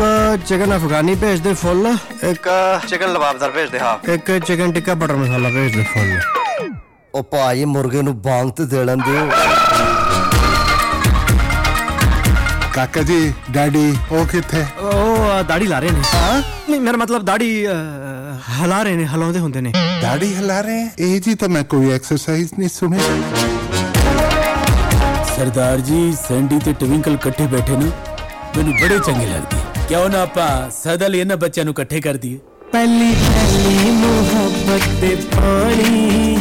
ਇੱਕ ਚਿਕਨ ਅਫਗਾਨੀ ਭੇਜ ਦੇ ਫੁੱਲ ਇੱਕ ਚਿਕਨ ਲਬਾਬਦਾਰ ਭੇਜ ਦੇ ਹਾਫ ਇੱਕ ਚਿਕਨ ਟਿੱਕਾ ਬਟਰ ਮਸਾਲਾ ਭੇਜ ਦੇ ਫੁੱਲ। ਉਹ ਭਾਈ ਮੁਰਗੇ ਨੂੰ ਬਾਂਗ ਤੇ ਦੇ ਲੈਣ ਦਿਓ ਕਾਕਾ ਜੀ ਡੈਡੀ ਉਹ ਕਿੱਥੇ? ਉਹ ਦਾੜੀ ਲਾ ਰਹੇ ਨੇ। ਹਾਂ? ਨਹੀਂ ਮੇਰਾ ਮਤਲਬ ਦਾੜੀ ਹਲਾ ਰਹੇ ਨੇ ਹਲਾਉਂਦੇ ਹੁੰਦੇ ਨੇ। ਦਾੜੀ ਹਿਲਾ ਰਹੇ? ਇਹ ਜੀ ਤਾਂ ਮੈਂ ਕੋਈ ਐਕਸਰਸਾਈਜ਼ ਨਹੀਂ ਸੁਣੀ ਸਰਦਾਰ ਜੀ ਸੈਂਡੀ ਤੇ ਟਵਿੰਕਲ ਇਕੱਠੇ ਬੈਠੇ ਨਾ ਮੈਨੂੰ ਬੜੇ ਚੰਗੇ ਲੱਗਦੇ। ਕਿਉਂ ਨਾ ਆਪਾਂ ਸਦਾ ਲਈ ਇਹਨਾਂ ਬੱਚਿਆਂ ਨੂੰ ਇਕੱਠੇ ਕਰ ਦਈਏ? ਪਹਿਲੀ ਪਹਿਲੀ ਮੁਹੱਬਤ ਦੇ ਪਾਣੀ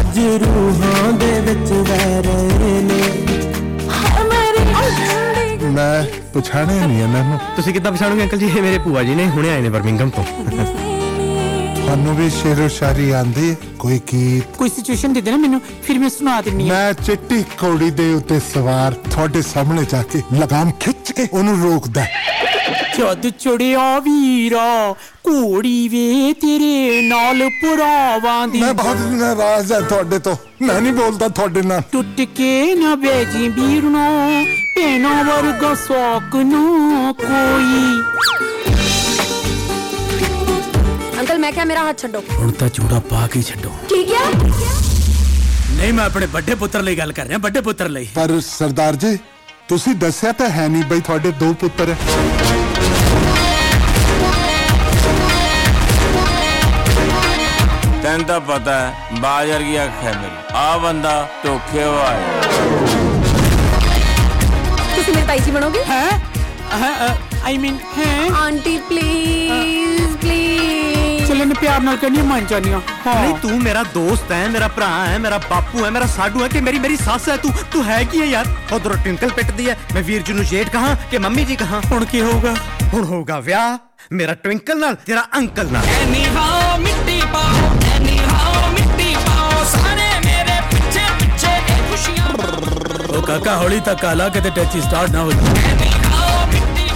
ਅੱਜ ਰੂਹਾਂ ਦੇ ਵਿੱਚ ਵਹਿ ਰਹੇ ਨੇ। ਮੈਂ ਪਛਾਣਿਆ ਨਹੀਂ ਇਹਨਾਂ ਨੂੰ। ਤੁਸੀਂ ਕਿੱਦਾਂ ਪਛਾਣੋਗੇ ਅੰਕਲ ਜੀ? ਇਹ ਮੇਰੇ ਭੂਆ ਜੀ ਨੇ ਹੁਣੇ ਆਏ ਨੇ ਬਰਮਿੰਗਮ ਤੋਂ। ਤੁਹਾਨੂੰ ਵੀ ਸ਼ੇਰੋ ਸ਼ਾਇਰੀ ਆਂਦੀ? ਕੋਈ ਗੀਤ। ਕੋਈ ਸਿਚੁਏਸ਼ਨ ਦੇ ਦੇ ਨਾ ਮੈਨੂੰ ਫਿਰ ਮੈਂ ਸੁਣਾ ਦਿੰਨੀ ਆ। ਮੈਂ ਚਿੱਟੀ ਘੋੜੀ ਦੇ ਉੱਤੇ ਸਵਾਰ ਤੁਹਾਡੇ ਸਾਹਮਣੇ ਜਾ ਕੇ ਲਗਾਮ ਖਿੱਚ ਕੇ ਉਹਨੂੰ ਰੋਕਦਾ। ਜਦ ਚੜਿਆ ਵੀਰਾ ਘੋੜੀ ਵੇ ਤੇਰੇ ਨਾਲ ਪੁਰਾਵਾਂ ਦੀ ਮੈਂ ਬਹੁਤ ਨਾਰਾਜ਼ ਹਾਂ ਤੁਹਾਡੇ ਤੋਂ। ਮੈਂ ਨਹੀਂ ਬੋਲਦਾ ਤੁਹਾਡੇ ਨਾਲ। ਟੁੱਟ ਕੇ ਨਾ ਵੇਜੀ ਵੀਰਨੋ ਪੈਣਾ ਵਰਗਾ ਸੌਕ ਨੂੰ ਕੋਈ। ਅੰਕਲ ਮੈਂ ਕਿਹਾ ਮੇਰਾ ਹੱਥ ਛੱਡੋ। ਹੁਣ ਤਾਂ ਚੂੜਾ ਪਾ ਕੇ ਛੱਡੋ। ਠੀਕ ਹੈ ਨਹੀਂ ਮੈਂ ਆਪਣੇ ਵੱਡੇ ਪੁੱਤਰ ਲਈ ਗੱਲ ਕਰ ਰਿਹਾ ਵੱਡੇ ਪੁੱਤਰ ਲਈ। ਪਰ ਸਰਦਾਰ ਜੀ ਤੁਸੀਂ ਦੱਸਿਆ ਤਾਂ ਹੈ ਨਹੀਂ ਬਈ ਤੁਹਾਡੇ ਦੋ ਪੁੱਤਰ। ਹੈ ਤੈਨੂੰ ਤਾਂ ਪਤਾ ਹੈ ਬਾਜ ਵਰਗੀ ਅੱਖ ਹੈ ਮੇਰੀ ਆ ਬੰਦਾ ਧੋਖੇਬਾਜ਼ ਤੁਸੀਂ ਮੇਰੇ ਤਾਈ ਜੀ ਬਣੋਗੇ ਹੈ ਆਈ ਮੀਨ ਹੈ ਆਂਟੀ ਪਲੀਜ਼ ਪਲੀਜ਼ ਚਲੇ ਨੇ ਪਿਆਰ ਨਾਲ ਕਹਿੰਦੀ ਮੰਨ ਜਾਨੀਆਂ ਨਹੀਂ ਤੂੰ ਮੇਰਾ ਦੋਸਤ ਹੈ ਮੇਰਾ ਭਰਾ ਹੈ ਮੇਰਾ ਬਾਪੂ ਹੈ ਮੇਰਾ ਸਾਡੂ ਹੈ ਕਿ ਮੇਰੀ ਮੇਰੀ ਸੱਸ ਹੈ ਤੂੰ ਤੂੰ ਹੈ ਕੀ ਹੈ ਯਾਰ ਉਧਰੋਂ ਟਿੰਕਲ ਪਿੱਟਦੀ ਹੈ ਮੈਂ ਵੀਰ ਜੀ ਨੂੰ ਜੇਠ ਕਹਾਂ ਕਿ ਮੰਮੀ ਜੀ ਕਹਾਂ ਹੁਣ ਕੀ ਹੋਊਗਾ ਹੁਣ ਹੋਊਗਾ ਵਿਆਹ ਮੇਰਾ ਟਵਿੰਕਲ ਨਾਲ ਤੇਰਾ ਅੰਕਲ ਨਾਲ ਐਨੀ ਹਾਓ ਮਿੱਟੀ ਪਾਓ ਐਨੀ ਹਾਓ ਮਿੱਟੀ ਪਾਓ ਸਾਰੇ ਮੇਰੇ ਪਿੱਛੇ ਪਿੱਛੇ ਇਹ ਖੁਸ਼ੀਆਂ ਉਹ ਕਾਕਾ ਹੌਲੀ ਤੱਕ ਆਲਾ ਕਿਤੇ ਟੈਚੀ ਸਟਾਰਟ ਨਾ ਹੋ ਐਨੀ ਹਾਓ ਮਿੱਟੀ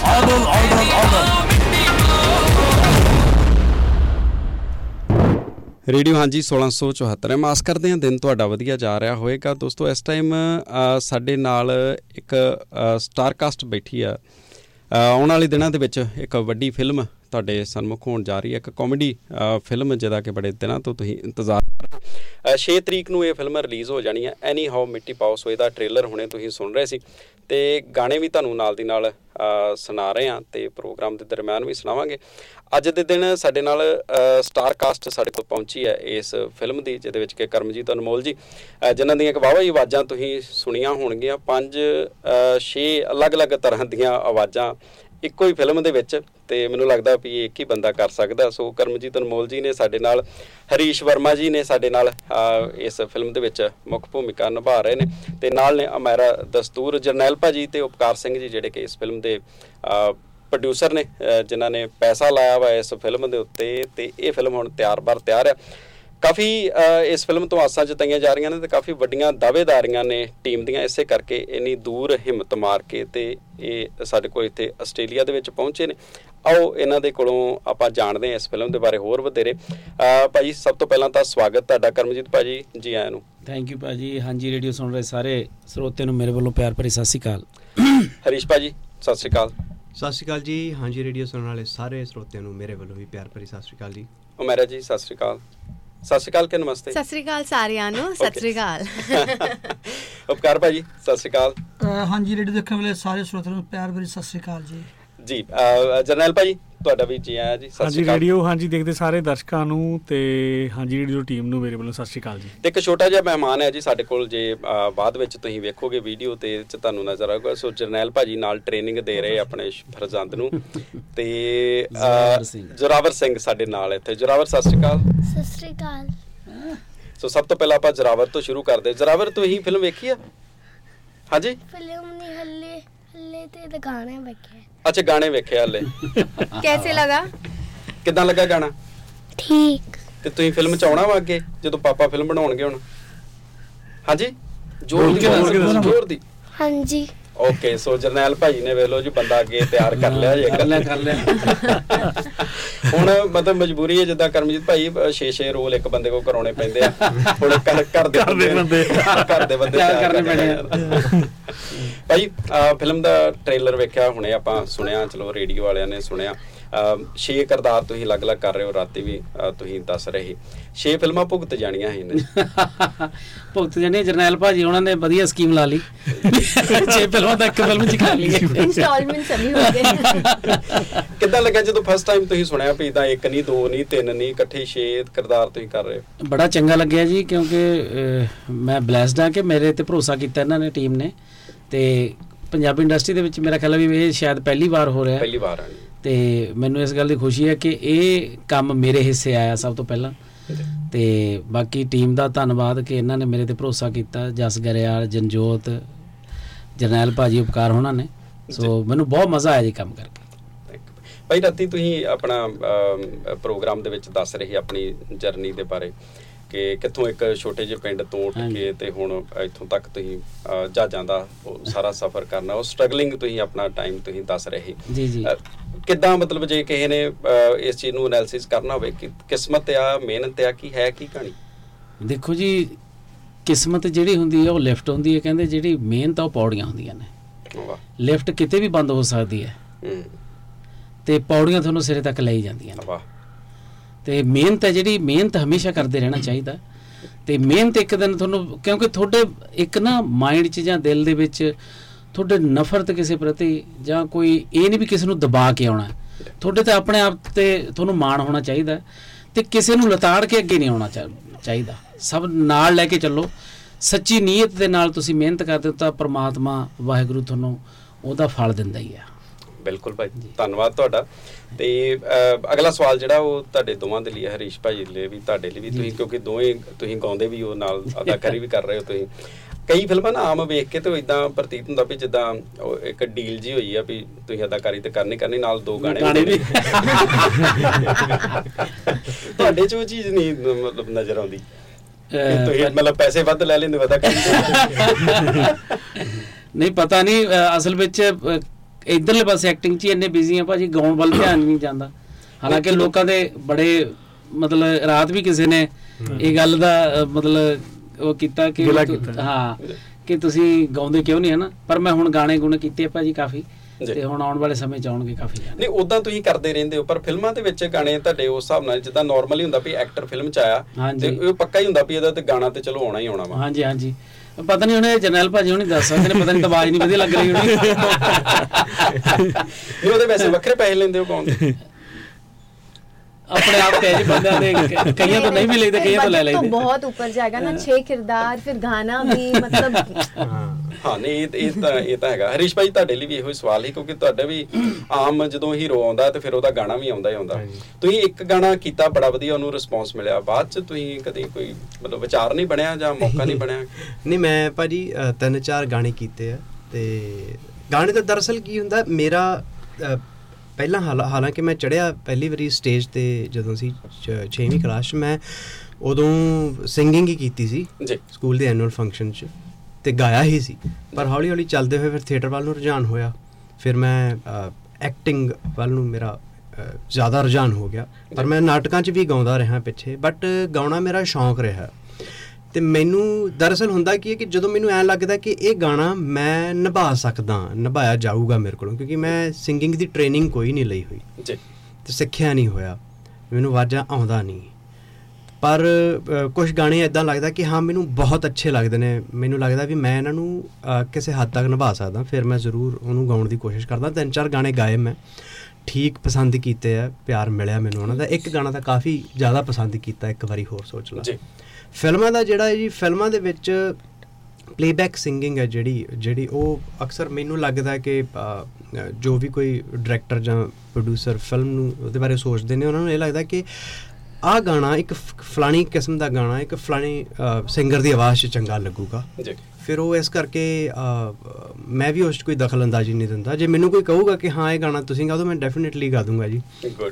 ਰੇਡੀਓ ਹਾਂਜੀ 1674 ਹੈ ਮਾਸ ਕਰਦੇ ਹਾਂ ਦਿਨ ਤੁਹਾਡਾ ਵਧੀਆ ਜਾ ਰਿਹਾ ਹੋਵੇਗਾ। ਦੋਸਤੋ ਇਸ ਟਾਈਮ ਅ, ਸਾਡੇ ਨਾਲ ਇੱਕ ਅ, ਸਟਾਰਕਾਸਟ ਬੈਠੀ ਆ। ਅ, ਆਉਣ ਵਾਲੇ ਦਿਨਾਂ ਦੇ ਵਿੱਚ ਇੱਕ ਵੱਡੀ ਫਿਲਮ ਤੁਹਾਡੇ ਸਨਮੁਖ ਹੋਣ ਜਾ ਰਹੀ ਹੈ। ਇੱਕ ਕਾਮੇਡੀ ਫਿਲਮ ਜਿਹਦਾ ਕਿ ਬੜੇ ਦਿਨਾਂ ਤੋਂ ਤੁਸੀਂ ਇੰਤਜ਼ਾਰ ਕਰ ਰਹੇ ਹੋ। 6 ਤਰੀਕ ਨੂੰ ਇਹ ਫਿਲਮ ਰਿਲੀਜ਼ ਹੋ ਜਾਣੀ ਹੈ। ਐਨੀ ਹਾਓ ਮਿੱਟੀ ਪਾਓ ਸੋ ਇਹਦਾ ਟ੍ਰੇਲਰ ਹੁਣੇ ਤੁਸੀਂ ਸੁਣ ਰਹੇ ਸੀ। ਤੇ ਗਾਣੇ ਵੀ ਤੁਹਾਨੂੰ ਨਾਲ ਦੀ ਨਾਲ ਅ, ਸੁਣਾ ਰਹੇ ਹਾਂ ਤੇ ਪ੍ਰੋਗਰਾਮ ਦੇ ਦਰਮਿਆਨ ਵੀ ਸੁਣਾਵਾਂਗੇ। ਅੱਜ ਦੇ ਦਿਨ ਸਾਡੇ ਨਾਲ ਅ, ਸਟਾਰ ਕਾਸਟ ਸਾਡੇ ਕੋਲ ਪਹੁੰਚੀ ਹੈ ਇਸ ਫਿਲਮ ਦੀ ਜਿਹਦੇ ਵਿੱਚ ਕਿ ਕਰਮਜੀਤ ਅਨਮੋਲ ਜੀ ਅ, ਜਿਨ੍ਹਾਂ ਦੀਆਂ ਇੱਕ ਵਾਵਾ ਹੀ ਆਵਾਜ਼ਾਂ ਤੁਸੀਂ ਸੁਣੀਆਂ ਹੋਣਗੀਆਂ। ਪੰਜ ਅ, ਛੇ ਅਲੱਗ-ਅਲੱਗ ਤਰ੍ਹਾਂ ਦੀਆਂ ਆਵਾਜ਼ਾਂ ਇੱਕੋ ਹੀ ਫਿਲਮ ਦੇ ਵਿੱਚ ਤੇ ਮੈਨੂੰ ਲੱਗਦਾ ਵੀ ਇਹ ਇੱਕ ਹੀ ਬੰਦਾ ਕਰ ਸਕਦਾ। ਸੋ ਕਰਮਜੀਤ ਅਨਮੋਲ ਜੀ ਨੇ ਸਾਡੇ ਨਾਲ ਹਰੀਸ਼ ਵਰਮਾ ਜੀ ਨੇ ਸਾਡੇ ਨਾਲ ਅ, ਇਸ ਫਿਲਮ ਦੇ ਵਿੱਚ ਮੁੱਖ ਭੂਮਿਕਾ ਨਿਭਾ ਰਹੇ ਨੇ। ਤੇ ਨਾਲ ਨੇ ਅਮੈਰਾ ਦਸਤੂਰ ਜਰਨੈਲ ਭਾਜੀ ਤੇ ਉਪਕਾਰ ਸਿੰਘ ਜੀ ਜਿਹੜੇ ਕਿ ਇਸ ਫਿਲਮ ਦੇ ਅ, ਪ੍ਰੋਡਿਊਸਰ ਨੇ ਅ, ਜਿਨ੍ਹਾਂ ਨੇ ਪੈਸਾ ਲਾਇਆ ਵਾ ਇਸ ਫਿਲਮ ਦੇ ਉੱਤੇ ਤੇ ਇਹ ਫਿਲਮ ਹੁਣ ਤਿਆਰ-ਬਰ ਤਿਆਰ ਆ। ਕਾਫੀ ਇਸ ਫਿਲਮ ਤੋਂ ਆਸਾਂ ਜਤਾਈਆਂ ਜਾ ਰਹੀਆਂ ਨੇ ਤੇ ਕਾਫੀ ਵੱਡੀਆਂ ਦਾਅਵੇਦਾਰੀਆਂ ਨੇ ਟੀਮ ਦੀਆਂ ਇਸੇ ਕਰਕੇ ਇੰਨੀ ਦੂਰ ਹਿੰਮਤ ਮਾਰ ਕੇ ਤੇ ਇਹ ਸਾਡੇ ਕੋਲ ਇੱਥੇ ਆਸਟ੍ਰੇਲੀਆ ਦੇ ਵਿੱਚ ਪਹੁੰਚੇ ਨੇ। ਆਓ ਇਹਨਾਂ ਦੇ ਕੋਲੋਂ ਆਪਾਂ ਜਾਣਦੇ ਹਾਂ ਇਸ ਫਿਲਮ ਦੇ ਬਾਰੇ ਹੋਰ ਵਧੇਰੇ। ਭਾਜੀ ਸਭ ਤੋਂ ਪਹਿਲਾਂ ਤਾਂ ਸਵਾਗਤ ਤੁਹਾਡਾ ਕਰਮਜੀਤ ਭਾਜੀ ਜੀ ਆਇਆਂ ਨੂੰ। ਥੈਂਕ ਯੂ ਭਾਜੀ। ਹਾਂਜੀ ਰੇਡੀਓ ਸੁਣ ਰਹੇ ਸਾਰੇ ਸਰੋਤੇ ਨੂੰ ਮੇਰੇ ਵੱਲੋਂ ਪਿਆਰ ਭਰੀ ਸਤਿ ਸ਼੍ਰੀ ਅਕਾਲ। ਹਰੀਸ਼ ਭਾਜੀ ਸਤਿ ਸ਼੍ਰੀ ਅਕਾਲ। ਸਤਿ ਸ਼੍ਰੀ ਅਕਾਲ ਜੀ। ਹਾਂਜੀ ਰੇਡੀਓ ਸੁਣਨ ਵਾਲੇ ਸਾਰੇ ਸਰੋਤਿਆਂ ਨੂੰ ਮੇਰੇ ਵੱਲੋਂ ਵੀ ਪਿਆਰ ਭਰੀ ਸਤਿ ਸ਼੍ਰੀ ਅਕਾਲ ਜੀ। ਉਮੈਰਾ ਜੀ ਸਤਿ ਸ਼੍ਰੀ ਅਕਾਲ। ਸਤਿ ਸ਼੍ਰੀ ਅਕਾਲ ਕਿ ਨਮਸਤੇ। ਸਤਿ ਸ੍ਰੀ ਅਕਾਲ ਸਾਰਿਆਂ ਨੂੰ ਸਤਿ ਸ੍ਰੀ ਅਕਾਲ। ਉਪਕਾਰ ਭਾਜੀ ਸਤਿ ਸ਼੍ਰੀ ਅਕਾਲ। ਹਾਂਜੀ ਰੇਡੀਓ ਦੇਖਣ ਵਾਲੇ ਸਾਰੇ ਸਰੋਤਿਆਂ ਨੂੰ ਪਿਆਰ ਭਰੀ ਸਤਿ ਸ੍ਰੀ ਅਕਾਲ ਜੀ। ਜੀ ਜਰਨੈਲ ਭਾਜੀ। ਤੁਹਾਡਾ ਵੀ ਜੀ ਆਇਆਂ ਜੀ ਸਤਿ ਹਾਂਜੀ ਸ਼੍ਰੀ ਅਕਾਲ। ਰੇਡੀਓ ਹਾਂਜੀ ਦੇਖਦੇ ਸਾਰੇ ਦਰਸ਼ਕਾਂ ਨੂੰ ਤੇ ਹਾਂਜੀ ਰੇਡੀਓ ਟੀਮ ਨੂੰ ਮੇਰੇ ਵੱਲੋਂ ਸਤਿ ਸ਼੍ਰੀ ਅਕਾਲ ਜੀ। ਤੇ ਇੱਕ ਛੋਟਾ ਜਿਹਾ ਮਹਿਮਾਨ ਹੈ ਜੀ ਸਾਡੇ ਕੋਲ ਜੇ ਬਾਅਦ ਵਿੱਚ ਤੁਸੀਂ ਵੇਖੋਗੇ ਵੀਡੀਓ ਤੇ ਇਹ 'ਚ ਤੁਹਾਨੂੰ ਨਜ਼ਰ ਆਊਗਾ। ਸੋ ਜਰਨੈਲ ਭਾਜੀ ਨਾਲ ਟ੍ਰੇਨਿੰਗ ਦੇ ਰਹੇ ਆਪਣੇ ਫਰਜ਼ੰਦ ਨੂੰ। ਤੇ ਜ਼ੋਰਾਵਰ ਸਿੰਘ। ਜ਼ੋਰਾਵਰ ਸਿੰਘ ਸਾਡੇ ਨਾਲ ਇੱਥੇ। ਜ਼ੋਰਾਵਰ ਸਤਿ ਸ਼੍ਰੀ ਅਕਾਲ। ਸਤਿ ਸ੍ਰੀ ਅਕਾਲ। ਸੋ ਸਭ ਤੋਂ ਪਹਿਲਾਂ ਆਪਾਂ ਜ਼ੋਰਾਵਰ ਤੋਂ ਸ਼ੁਰੂ ਕਰਦੇ ਜ਼ੋਰਾਵਰ ਤੁਸੀਂ ਫਿਲਮ ਵੇਖੀ ਆ? ਹਾਂਜੀ? ਫਿਲਮ ਨਹੀਂ ਹੱਲੇ ਹੱਲੇ ਤੇ ਤਾਂ ਗਾਣੇ ਵੇਖੇ ਅੱਛਾ ਗਾਣੇ ਵੇਖੇ ਹਾਲੇ। ਕੈਸੇ ਲਗਾ? ਕਿਦਾਂ ਲੱਗਾ ਗਾਣਾ? ਠੀਕ। ਤੇ ਤੁਸੀਂ ਫਿਲਮ ਚ ਆਉਣਾ ਵਾ ਅੱਗੇ ਜਦੋਂ ਪਾਪਾ ਫਿਲਮ ਬਣਾਉਣਗੇ ਹੁਣ? ਹਾਂਜੀ? ਜੋਰ ਦੀ ਬੋਲ ਕੇ ਦੱਸੋ। ਜੋਰ ਦੀ। ਹਾਂਜੀ। ਓਕੇ ਸੋ ਜਰਨੈਲ ਭਾਈ ਨੇ ਵੇਖ ਲਓ ਜੀ ਬੰਦਾ ਅੱਗੇ ਤਿਆਰ ਕਰ ਲਿਆ ਜੇ ਲਿਆ ਕਰ ਲਿਆ। ਹੁਣ ਮਤਲਬ ਮਜਬੂਰੀ ਹੈ ਜਿੱਦਾਂ ਕਰਮਜੀਤ ਭਾਈ 6-6 ਰੋਲ ਇੱਕ ਬੰਦੇ ਕੋ ਕਰਾਉਣੇ ਪੈਂਦੇ ਆ। ਹੁਣ ਘਰ ਘਰ ਦੇ ਬੰਦੇ ਘਰ ਦੇ ਬੰਦੇ ਤਿਆਰ ਕਰਨੇ ਪੈਣੇ ਆ। ਭਾਈ ਫਿਲਮ ਦਾ ਟ੍ਰੇਲਰ ਵੇਖਿਆ ਹੁਣੇ ਆਪਾਂ ਸੁਣਿਆ ਚਲੋ ਰੇਡੀਓ ਵਾਲਿਆਂ ਨੇ ਸੁਣਿਆ। ਛੇ ਕਰਤਾਰ ਤੁਸੀਂ ਅਲੱਗ-ਅਲੱਗ ਕਰ ਰਹੇ ਹੋ ਰਾਤੀ ਵੀ ਤੁਸੀਂ ਦੱਸ ਰਹੇ ਛੇ ਫਿਲਮਾਂ ਭੁਗਤ ਜਾਣੀਆਂ ਹਨ ਭੁਗਤ ਜਾਣੀਆਂ ਜਰਨੈਲ ਭਾਜੀ ਉਹਨਾਂ ਨੇ ਵਧੀਆ ਸਕੀਮ ਲਾ ਲਈ। ਛੇ ਫਿਲਮਾਂ ਦਾ ਇੱਕ ਫਿਲਮ ਚ ਕਰ ਲਈ। ਇਨਸਟਾਲਮੈਂਟ ਸਭੀ ਹੋ ਗਏ। ਕਿੱਦਾਂ ਲੱਗਾ ਜਦੋਂ ਫਸਟ ਟਾਈਮ ਤੁਸੀਂ ਸੁਣਿਆ ਵੀ ਇਦਾਂ ਇੱਕ ਨਹੀਂ ਦੋ ਨਹੀਂ ਤਿੰਨ ਨਹੀਂ ਇਕੱਠੇ ਛੇ ਕਰਤਾਰ ਤੁਸੀਂ ਕਰ ਰਹੇ ਹੋ? ਬੜਾ ਚੰਗਾ ਲੱਗਿਆ ਜੀ ਕਿਉਂਕਿ ਮੈਂ ਬlesed ਆ ਕਿ ਮੇਰੇ ਤੇ ਭਰੋਸਾ ਕੀਤਾ ਇਹਨਾਂ ਨੇ ਟੀਮ ਨੇ। ਤੇ ਪੰਜਾਬੀ ਇੰਡਸਟਰੀ ਦੇ ਵਿੱਚ ਮੇਰਾ ਖਿਆਲ ਵੀ ਇਹ ਸ਼ਾਇਦ ਪਹਿਲੀ ਵਾਰ ਹੋ ਰਿਹਾ। ਪਹਿਲੀ ਵਾਰ ਆ। ਤੇ ਮੈਨੂੰ ਇਸ ਗੱਲ ਦੀ ਖੁਸ਼ੀ ਹੈ ਕਿ ਇਹ ਕੰਮ ਮੇਰੇ ਹਿੱਸੇ ਆਇਆ ਸਭ ਤੋਂ ਪਹਿਲਾਂ। ਤੇ ਬਾਕੀ ਟੀਮ ਦਾ ਧੰਨਵਾਦ ਕਿ ਇਹਨਾਂ ਨੇ ਮੇਰੇ ਤੇ ਭਰੋਸਾ ਕੀਤਾ। ਜਸ ਗਰੇਵਾਲ ਜਨਜੋਤ ਜਰਨੈਲ ਭਾਜੀ ਉਪਕਾਰ ਹੋਣਾ ਨੇ। ਸੋ ਮੈਨੂੰ ਬਹੁਤ ਮਜ਼ਾ ਆਇਆ ਜੀ ਕੰਮ ਕਰਕੇ। ਭਾਈ ਰਾਤੀ ਤੁਸੀਂ ਆਪਣਾ ਪ੍ਰੋਗਰਾਮ ਦੇ ਵਿੱਚ ਦੱਸ ਰਹੇ ਆਪਣੀ ਜਰਨੀ ਦੇ ਬਾਰੇ। ਕਿ ਕਿੱਥੋਂ ਇੱਕ ਛੋਟੇ ਜਿਹੇ ਪਿੰਡ ਤੋਂ ਉੱਠ ਕੇ ਤੇ ਹੁਣ ਇੱਥੋਂ ਤੱਕ ਤੁਸੀਂ ਜਹਾਜ਼ਾਂ ਦਾ ਸਾਰਾ ਸਫ਼ਰ ਕਰਨਾ ਉਹ ਸਟਰਗਲਿੰਗ ਤੁਸੀਂ ਆਪਣਾ ਟਾਈਮ ਤੁਸੀਂ ਦੱਸ ਰਹੇ ਜੀ ਜੀ। ਕਿੱਦਾਂ ਮਤਲਬ ਜੇ ਕਿਸੇ ਨੇ ਇਸ ਚੀਜ਼ ਨੂੰ ਐਨਾਲਿਸਿਸ ਕਰਨਾ ਹੋਵੇ ਕਿ ਕਿਸਮਤ ਆ ਮਿਹਨਤ ਆ ਕੀ ਹੈ ਕੀ ਕਹਾਣੀ? ਦੇਖੋ ਜੀ ਕਿਸਮਤ ਜਿਹੜੀ ਹੁੰਦੀ ਹੈ ਉਹ ਲਿਫਟ ਹੁੰਦੀ ਹੈ ਕਹਿੰਦੇ ਜਿਹੜੀ ਮਿਹਨਤ ਆ ਉਹ ਪੌੜੀਆਂ ਹੁੰਦੀਆਂ ਨੇ। ਵਾਹ। ਲਿਫਟ ਕਿਤੇ ਵੀ ਬੰਦ ਹੋ ਸਕਦੀ ਹੈ। ਹੂੰ। ਤੇ ਪੌੜੀਆਂ ਤੁਹਾਨੂੰ ਸਿਰੇ ਤੱਕ ਲਈ ਜਾਂਦੀਆਂ ਨੇ। ਵਾਹ। ਤੇ ਮਿਹਨਤ ਹੈ ਜਿਹੜੀ ਮਿਹਨਤ ਹਮੇਸ਼ਾ ਕਰਦੇ ਰਹਿਣਾ ਚਾਹੀਦਾ। ਤੇ ਮਿਹਨਤ ਇੱਕ ਦਿਨ ਤੁਹਾਨੂੰ ਕਿਉਂਕਿ ਤੁਹਾਡੇ ਇੱਕ ਨਾ ਮਾਈਂਡ 'ਚ ਜਾਂ ਦਿਲ ਦੇ ਵਿੱਚ ਤੁਹਾਡੇ ਨਫ਼ਰਤ ਕਿਸੇ ਪ੍ਰਤੀ ਜਾਂ ਕੋਈ ਇਹ ਨਹੀਂ ਵੀ ਕਿਸੇ ਨੂੰ ਦਬਾ ਕੇ ਆਉਣਾ। ਤੁਹਾਡੇ ਤੇ ਆਪਣੇ ਆਪ ਤੇ ਤੁਹਾਨੂੰ ਮਾਣ ਹੋਣਾ ਚਾਹੀਦਾ। ਤੇ ਕਿਸੇ ਨੂੰ ਲਤਾੜ ਕੇ ਅੱਗੇ ਨਹੀਂ ਆਉਣਾ ਚਾਹੀਦਾ। ਸਭ ਨਾਲ ਲੈ ਕੇ ਚੱਲੋ। ਸੱਚੀ ਨੀਅਤ ਦੇ ਨਾਲ ਤੁਸੀਂ ਮਿਹਨਤ ਕਰਦੇ ਹੋ ਤਾਂ ਪ੍ਰਮਾਤਮਾ ਵਾਹਿਗੁਰੂ ਤੁਹਾਨੂੰ ਉਹਦਾ ਫਲ ਦਿੰਦਾ ਹੀ ਆ। ਬਿਲਕੁਲ ਭਾਈ ਧੰਨਵਾਦ ਤੁਹਾਡਾ। ਤੇ ਅਗਲਾ ਸਵਾਲ ਜਿਹੜਾ ਉਹ ਤੁਹਾਡੇ ਦੋਵਾਂ ਦੇ ਲਈ ਹੈ ਹਰੀਸ਼ ਦੇ ਲਈ ਵੀ ਤੁਹਾਡੇ ਲਈ ਵੀ ਤੁਸੀਂ ਕਿਉਂਕਿ ਦੋਵੇਂ ਤੁਸੀਂ ਗਾਉਂਦੇ ਵੀ ਹੋ ਨਾਲ ਅਦਾਕਾਰੀ ਵੀ ਕਰ ਰਹੇ ਹੋ ਤੁਸੀਂ। ਕਈ ਫਿਲਮਾਂ ਨਾ ਆਮ ਵੇਖ ਕੇ ਤੇ ਇਦਾਂ ਪ੍ਰਤੀਤ ਹੁੰਦਾ ਵੀ ਜਿੱਦਾਂ ਇੱਕ ਡੀਲ ਜੀ ਹੋਈ ਆ ਵੀ ਤੁਸੀਂ ਅਦਾਕਾਰੀ ਤੇ ਕਰਨੀ ਕਰਨੀ ਨਾਲ ਦੋ ਗਾਣੇ ਗਾਣੇ ਵੀ। ਤੁਹਾਡੇ ਚ ਉਹ ਚੀਜ਼ ਨਹੀਂ ਮਤਲਬ ਨਜ਼ਰ ਆਉਂਦੀ? ਤੁਸੀਂ ਮਤਲਬ ਪੈਸੇ ਵੱਧ ਲੈ ਲੈਂਦੇ ਹੋ ਅਦਾਕਾਰੀ ਦੇ ਨਹੀਂ ਪਤਾ ਨਹੀਂ ਅਸਲ ਵਿੱਚ ਇਧਰਲੇ ਪਾਸੇ ਐਕਟਿੰਗ 'ਚ ਹੀ ਇੰਨੇ ਬਿਜ਼ੀ ਆ ਭਾਜੀ ਗਾਉਣ ਵੱਲ ਧਿਆਨ ਨਹੀਂ ਜਾਂਦਾ ਹਾਲਾਂਕਿ ਲੋਕਾਂ ਦੇ ਬੜੇ ਮਤਲਬ ਰਾਤ ਵੀ ਕਿਸੇ ਨੇ ਇਹ ਗੱਲ ਦਾ ਮਤਲਬ ਉਹ ਕੀਤਾ ਕਿ। ਹਾਂ ਕਿ ਤੁਸੀਂ ਗਾਉਂਦੇ ਕਿਉਂ ਨਹੀਂ ਹਨਾ ਪਰ ਮੈਂ ਹੁਣ ਗਾਣੇ ਗੁਣੇ ਕੀਤੇ ਆ ਭਾਜੀ ਕਾਫੀ। ਤੇ ਹੁਣ ਆਉਣ ਵਾਲੇ ਸਮੇਂ 'ਚ ਆਉਣਗੇ ਕਾਫੀ ਗਾਣੇ ਨਹੀਂ ਉਦਾਂ ਤੁਸੀਂ ਕਰਦੇ ਰਹਿੰਦੇ ਹੋ ਪਰ ਫਿਲਮਾਂ ਦੇ ਵਿੱਚ ਗਾਣੇ ਤੁਹਾਡੇ ਉਸ ਹਿਸਾਬ ਨਾਲ ਜਿੱਦਾਂ ਨਾਰਮਲੀ ਹੁੰਦਾ ਵੀ ਐਕਟਰ ਫਿਲਮ ਚ ਆਇਆ। ਤੇ ਉਹ ਪੱਕਾ ਹੀ ਹੁੰਦਾ ਵੀ ਇਹਦਾ ਤੇ ਗਾਣਾ ਤੇ ਚਲੋ ਆਉਣਾ ਹੀ ਆਉਣਾ ਵਾ ਹਾਂਜੀ ਹਾਂਜੀ ਪਤਾ ਨਹੀਂ ਉਹਨੇ ਜਰਨੈਲ ਭਾਜੀ ਹੁਣੀ ਦੱਸ ਸਕਦੇ ਨੇ, ਪਤਾ ਨਹੀਂ ਤਾਂ ਆਵਾਜ਼ ਨਹੀਂ ਵਧੀਆ ਲੱਗ ਰਹੀ ਹੋਣੀ। ਨਹੀਂ, ਉਹਦੇ ਵੈਸੇ ਵੱਖਰੇ ਪੈਸੇ ਲੈਂਦੇ ਹੋ ਕੌਣ? ਦੇ ਆਪਣੇ ਆਪ ਤੇ ਜੀ ਬੰਦਿਆਂ ਦੇ ਕ- ਕਈਆਂ ਤੋਂ ਨਹੀਂ ਵੀ ਲਈਦੇ ਕਈਆਂ ਤੋਂ ਲੈ बजट तो ਲਈਦੇ बहुत ऊपर जाएगा ना छह किरदार फिर गाना भी मतलब ਹਾਂ ਨਹੀਂ ਇਹ ਇਹ ਤਾਂ ਇਹ ਤਾਂ ਹੈਗਾ ਹਰੀਸ਼ ਭਾਈ ਤੁਹਾਡੇ ਲਈ ਵੀ ਇਹੋ ਹੀ ਸਵਾਲ ਹੀ ਕਿਉਂਕਿ ਤੁਹਾਡੇ ਵੀ ਆਮ ਜਦੋਂ ਹੀਰੋ ਆਉਂਦਾ ਤੇ ਫਿਰ ਉਹਦਾ ਗਾਣਾ ਵੀ ਆਉਂਦਾ ਹੀ ਆਉਂਦਾ ਤੁਸੀਂ ਇੱਕ ਗਾਣਾ ਕੀਤਾ ਬੜਾ ਵਧੀਆ ਉਹਨੂੰ ਰਿਸਪੌਂਸ ਮਿਲਿਆ ਬਾਅਦ ਚ ਤੁਸੀਂ ਕਦੇ ਕੋਈ ਮਤਲਬ ਵਿਚਾਰ ਨਹੀਂ ਬਣਿਆ ਜਾਂ ਮੌਕਾ ਨਹੀਂ ਬਣਿਆ ਨਹੀਂ ਮੈਂ ਭਾਜੀ ਅ, ਤਿੰਨ ਚਾਰ ਗਾਣੇ ਕੀਤੇ ਆ ਤੇ ਗਾਣੇ ਤਾਂ ਦਰਅਸਲ ਕੀ ਹੁੰਦਾ ਮੇਰਾ ਅ, ਪਹਿਲਾਂ ਹਾਲਾ- ਹਾਲਾਂਕਿ ਮੈਂ ਚੜਿਆ ਪਹਿਲੀ ਵਾਰੀ ਸਟੇਜ ਤੇ ਜਦੋਂ ਸੀ 6ਵੀਂ ਕਲਾਸ 'ਚ ਮੈਂ ਉਦੋਂ ਸਿੰਗਿੰਗ ਹੀ ਕੀਤੀ ਸੀ ਜੀ। ਸਕੂਲ ਦੇ ਐਨੂਅਲ ਫੰਕਸ਼ਨ 'ਚ ਤੇ ਗਾਇਆ ਹੀ ਸੀ। ਪਰ ਹੌਲੀ ਹੌਲੀ ਚੱਲਦੇ ਹੋਏ ਫਿਰ ਥੀਏਟਰ ਵੱਲ ਨੂੰ ਰੁਝਾਨ ਹੋਇਆ। ਫਿਰ ਮੈਂ ਐਕਟਿੰਗ ਵੱਲ ਨੂੰ ਮੇਰਾ ਜ਼ਿਆਦਾ ਰੁਝਾਨ ਹੋ ਗਿਆ। ਪਰ ਮੈਂ ਨਾਟਕਾਂ 'ਚ ਵੀ ਗਾਉਂਦਾ ਰਿਹਾ ਪਿੱਛੇ ਬਟ ਗਾਉਣਾ ਮੇਰਾ ਸ਼ੌਂਕ ਰਿਹਾ। ਤੇ ਮੈਨੂੰ ਦਰਅਸਲ ਹੁੰਦਾ ਕੀ ਹੈ ਕਿ ਜਦੋਂ ਮੈਨੂੰ ਐਂ ਲੱਗਦਾ ਕਿ ਇਹ ਗਾਣਾ ਮੈਂ ਨਿਭਾ ਸਕਦਾ ਨਿਭਾਇਆ ਜਾਊਗਾ ਮੇਰੇ ਕੋਲੋਂ ਕਿਉਂਕਿ ਮੈਂ ਸਿੰਗਿੰਗ ਦੀ ਟ੍ਰੇਨਿੰਗ ਕੋਈ ਨਹੀਂ ਲਈ ਹੋਈ। ਜੀ। ਤੇ ਸਿੱਖਿਆ ਨਹੀਂ ਹੋਇਆ ਮੈਨੂੰ ਵਾਜਾ ਆਉਂਦਾ ਨਹੀਂ। ਪਰ ਕੁਝ ਗਾਣੇ ਇਦਾਂ ਲੱਗਦਾ ਕਿ ਹਾਂ ਮੈਨੂੰ ਬਹੁਤ ਅੱਛੇ ਲੱਗਦੇ ਨੇ। ਮੈਨੂੰ ਲੱਗਦਾ ਵੀ ਮੈਂ ਇਹਨਾਂ ਨੂੰ ਕਿਸੇ ਹੱਦ ਤੱਕ ਨਿਭਾ ਸਕਦਾ ਫਿਰ ਮੈਂ ਜ਼ਰੂਰ ਉਹਨੂੰ ਗਾਉਣ ਦੀ ਕੋਸ਼ਿਸ਼ ਕਰਦਾ। ਤਿੰਨ ਚਾਰ ਗਾਣੇ ਗਾਏ ਮੈਂ ਠੀਕ ਪਸੰਦ ਕੀਤੇ ਆ ਪਿਆਰ ਮਿਲਿਆ ਮੈਨੂੰ ਉਹਨਾਂ ਦਾ। ਇੱਕ ਗਾਣਾ ਤਾਂ ਕਾਫੀ ਜ਼ਿਆਦਾ ਪਸੰਦ ਕੀਤਾ ਇੱਕ ਵਾਰੀ ਹੋਰ ਸੋਚ ਲਾ। ਜੀ। ਫਿਲਮਾਂ ਦਾ ਜਿਹੜਾ ਹੈ ਜੀ ਫਿਲਮਾਂ ਦੇ ਵਿੱਚ ਪਲੇਬੈਕ ਸਿੰਗਿੰਗ ਹੈ ਜਿਹੜੀ ਜਿਹੜੀ ਉਹ ਅਕਸਰ ਮੈਨੂੰ ਲੱਗਦਾ ਹੈ ਕਿ ਅ, ਜੋ ਵੀ ਕੋਈ ਡਾਇਰੈਕਟਰ ਜਾਂ ਪ੍ਰੋਡਿਊਸਰ ਫਿਲਮ ਨੂੰ ਉਹਦੇ ਬਾਰੇ ਸੋਚਦੇ ਨੇ ਉਹਨਾਂ ਨੂੰ ਇਹ ਲੱਗਦਾ ਕਿ ਆਹ ਗਾਣਾ ਇੱਕ ਫ- ਫਲਾਣੀ ਕਿਸਮ ਦਾ ਗਾਣਾ ਇੱਕ ਫਲਾਣੀ ਸਿੰਗਰ ਦੀ ਆਵਾਜ਼ 'ਚ ਚੰਗਾ ਲੱਗੂਗਾ। ਜੀ। ਫਿਰ ਉਹ ਇਸ ਕਰਕੇ ਮੈਂ ਵੀ ਉਸ 'ਚ ਕੋਈ ਦਖਲ ਅੰਦਾਜ਼ੀ ਨਹੀਂ ਦਿੰਦਾ। ਜੇ ਮੈਨੂੰ ਕੋਈ ਕਹੂਗਾ ਕਿ ਹਾਂ ਇਹ ਗਾਣਾ ਤੁਸੀਂ ਗਾ ਦਿਓ ਮੈਂ ਡੈਫੀਨਿਟਲੀ ਗਾ ਦੂੰਗਾ ਜੀ.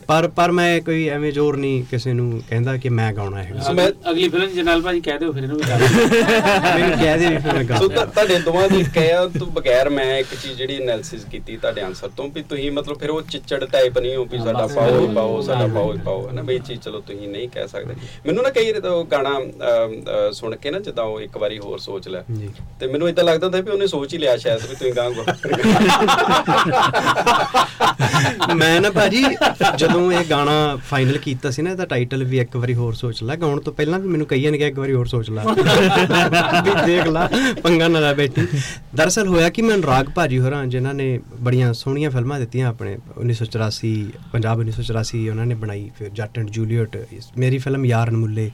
ਪਰ ਪਰ ਮੈਂ ਕੋਈ ਐਵੇਂ ਜ਼ੋਰ ਨਹੀਂ ਕਿਸੇ ਨੂੰ ਕਹਿੰਦਾ ਕਿ ਮੈਂ ਗਾਉਣਾ ਹੈ ਅਗਲੀ- ਅਗਲੀ ਫਿਲਮ ਜਨਾਲ ਭਾਜੀ ਕਹਿ ਦਿਓ ਫਿਰ ਇਹਨੂੰ ਵੀ ਗਾ ਦਿਓ। ਮੈਨੂੰ ਕਹਿ ਦੇ ਵੀ ਫਿਰ ਮੈਂ ਗਾ ਸੋ ਤੁ- ਤੁਹਾਡੇ ਦੋਵਾਂ ਦੀ ਕਹਿਆ ਤੋਂ ਬਗੈਰ ਮੈਂ ਇੱਕ ਚੀਜ਼ ਜਿਹੜੀ ਐਨਾਲਿਸਿਸ ਕੀਤੀ ਤੁਹਾਡੇ ਆਨਸਰ ਤੋਂ ਵੀ ਤੁਸੀਂ ਮਤਲਬ ਫਿਰ ਉਹ ਚਿੱਚੜ ਟਾਈਪ ਨਹੀਂ ਹੋ ਵੀ ਸਾਡਾ ਪਾਓ ਹੀ ਪਾਓ ਸਾਡਾ ਪਾਓ ਹੀ। ਪਾਓ ਹੈ ਨਾ? ਵੀ ਇਹ ਚੀਜ਼ ਚਲੋ ਤੁਸੀਂ ਨਹੀਂ ਕਹਿ ਸਕਦੇ। ਮੈਨੂੰ ਨਾ ਕਈ ਵਾਰੀ ਤਾਂ ਉਹ ਗਾਣਾ ਸੁਣ ਕੇ ਨਾ ਜਿੱਦਾਂ ਇੱਕ ਵਾਰੀ ਹੋਰ ਸੋਚ ਲੈ। ਜੀ। ਤੇ ਮੈਨੂੰ ਇਦਾਂ ਲੱਗਦਾ ਹੁੰਦਾ ਵੀ ਉਹਨੇ ਸੋਚ ਹੀ ਲਿਆ ਸ਼ਾਇਦ ਵੀ ਤੁਸੀਂ ਗਾਂ ਮੈਂ ਨਾ ਭਾਜੀ, ਜਦੋਂ ਇਹ ਗਾਣਾ ਫਾਈਨਲ ਕੀਤਾ ਸੀ ਨਾ, ਇਹਦਾ ਟਾਈਟਲ ਵੀ ਇੱਕ ਵਾਰੀ ਹੋਰ ਸੋਚ ਲੈ। ਗਾਉਣ ਤੋਂ ਪਹਿਲਾਂ ਵੀ ਮੈਨੂੰ ਕਈਆਂ ਨੇ ਕਿਹਾ ਇੱਕ ਵਾਰੀ ਹੋਰ ਸੋਚ ਲੈ। ਵੀ ਦੇਖ ਲਾ, ਪੰਗਾ ਨਾ ਲੈ ਬੈਠੀ ਦਰਅਸਲ ਹੋਇਆ ਕਿ ਮੈਂ ਅਨੁਰਾਗ ਭਾਜੀ ਹੋਰਾਂ, ਜਿਨ੍ਹਾਂ ਨੇ ਬੜੀਆਂ ਸੋਹਣੀਆਂ ਫਿਲਮਾਂ ਦਿੱਤੀਆਂ ਆਪਣੇ 1984 ਪੰਜਾਬ 1984 ਉਹਨਾਂ ਨੇ ਬਣਾਈ ਫਿਰ ਜੱਟ ਐਂਡ ਜੂਲੀਅਟ। ਇਸ- ਮੇਰੀ ਫਿਲਮ ਯਾਰ ਅਨਮੁੱਲੇ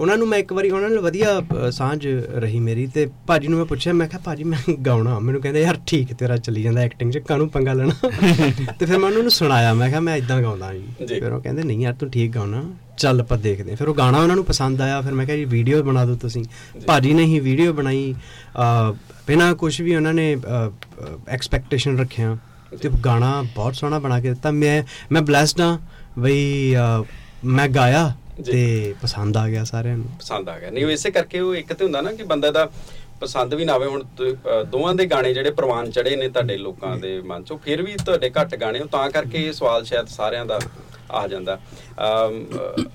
ਉਹਨਾਂ ਨੂੰ ਮੈਂ ਇੱਕ ਵਾਰੀ ਉਹਨਾਂ ਨਾਲ ਵਧੀਆ ਸਾਂਝ ਰਹੀ ਮੇਰੀ ਤੇ ਭਾਜੀ ਨੂੰ ਮੈਂ ਪੁੱਛਿਆ ਮੈਂ ਕਿਹਾ ਭਾਜੀ ਮੈਂ ਗਾਉਣਾ। ਮੈਨੂੰ ਕਹਿੰਦੇ ਯਾਰ ਠੀਕ ਤੇਰਾ ਚੱਲੀ ਜਾਂਦਾ ਐਕਟਿੰਗ 'ਚ ਕਾਹਨੂੰ ਪੰਗਾ ਲੈਣਾ? ਤੇ ਫਿਰ ਮੈਂ ਉਹਨਾਂ ਨੂੰ ਸੁਣਾਇਆ ਮੈਂ ਕਿਹਾ ਮੈਂ ਇਦਾਂ ਗਾਉਂਦਾ ਜੀ। ਫਿਰ ਉਹ ਕਹਿੰਦੇ ਨਹੀਂ ਯਾਰ ਤੂੰ ਠੀਕ ਗਾਉਣਾ ਚੱਲ ਆਪਾਂ ਦੇਖਦੇ। ਫਿਰ ਉਹ ਗਾਣਾ ਉਹਨਾਂ ਨੂੰ ਪਸੰਦ ਆਇਆ ਫਿਰ ਮੈਂ ਕਿਹਾ ਜੀ ਵੀਡੀਓ ਬਣਾ ਦਿਓ ਤੁਸੀਂ। ਭਾਜੀ ਨੇ ਹੀ ਵੀਡੀਓ ਬਣਾਈ ਬਿਨਾਂ ਕੁਝ ਵੀ ਉਹਨਾਂ ਨੇ ਐਕਸਪੈਕਟੇਸ਼ਨ ਰੱਖਿਆ ਤੇ ਗਾਣਾ ਬਹੁਤ ਸੋਹਣਾ ਬਣਾ ਕੇ ਦਿੱਤਾ। ਮੈਂ ਮੈਂ ਬlesed ਹਾਂ ਬਈ ਮੈਂ ਗਾਇਆ ਤੇ ਪਸੰਦ ਆ ਗਿਆ ਸਾਰਿਆਂ ਨੂੰ। ਪਸੰਦ ਆ ਗਿਆ। ਨਹੀਂ ਉਹ ਇਸੇ ਕਰਕੇ ਉਹ ਇੱਕ ਤੇ ਹੁੰਦਾ ਨਾ ਕਿ ਬੰਦਾ ਦਾ ਪਸੰਦ ਵੀ ਨਾ ਆਵੇ। ਹੁਣ ਦੋਵਾਂ ਦੇ ਗਾਣੇ ਜਿਹੜੇ ਪ੍ਰਵਾਨ ਚੜੇ ਨੇ ਤੁਹਾਡੇ ਲੋਕਾਂ ਦੇ ਮਨ ਚੋਂ ਫਿਰ ਵੀ ਤੁਹਾਡੇ ਘੱਟ ਗਾਣੇ ਤਾਂ ਕਰਕੇ ਇਹ ਸਵਾਲ ਸ਼ਾਇਦ ਸਾਰਿਆਂ ਦਾ ਆ ਜਾਂਦਾ।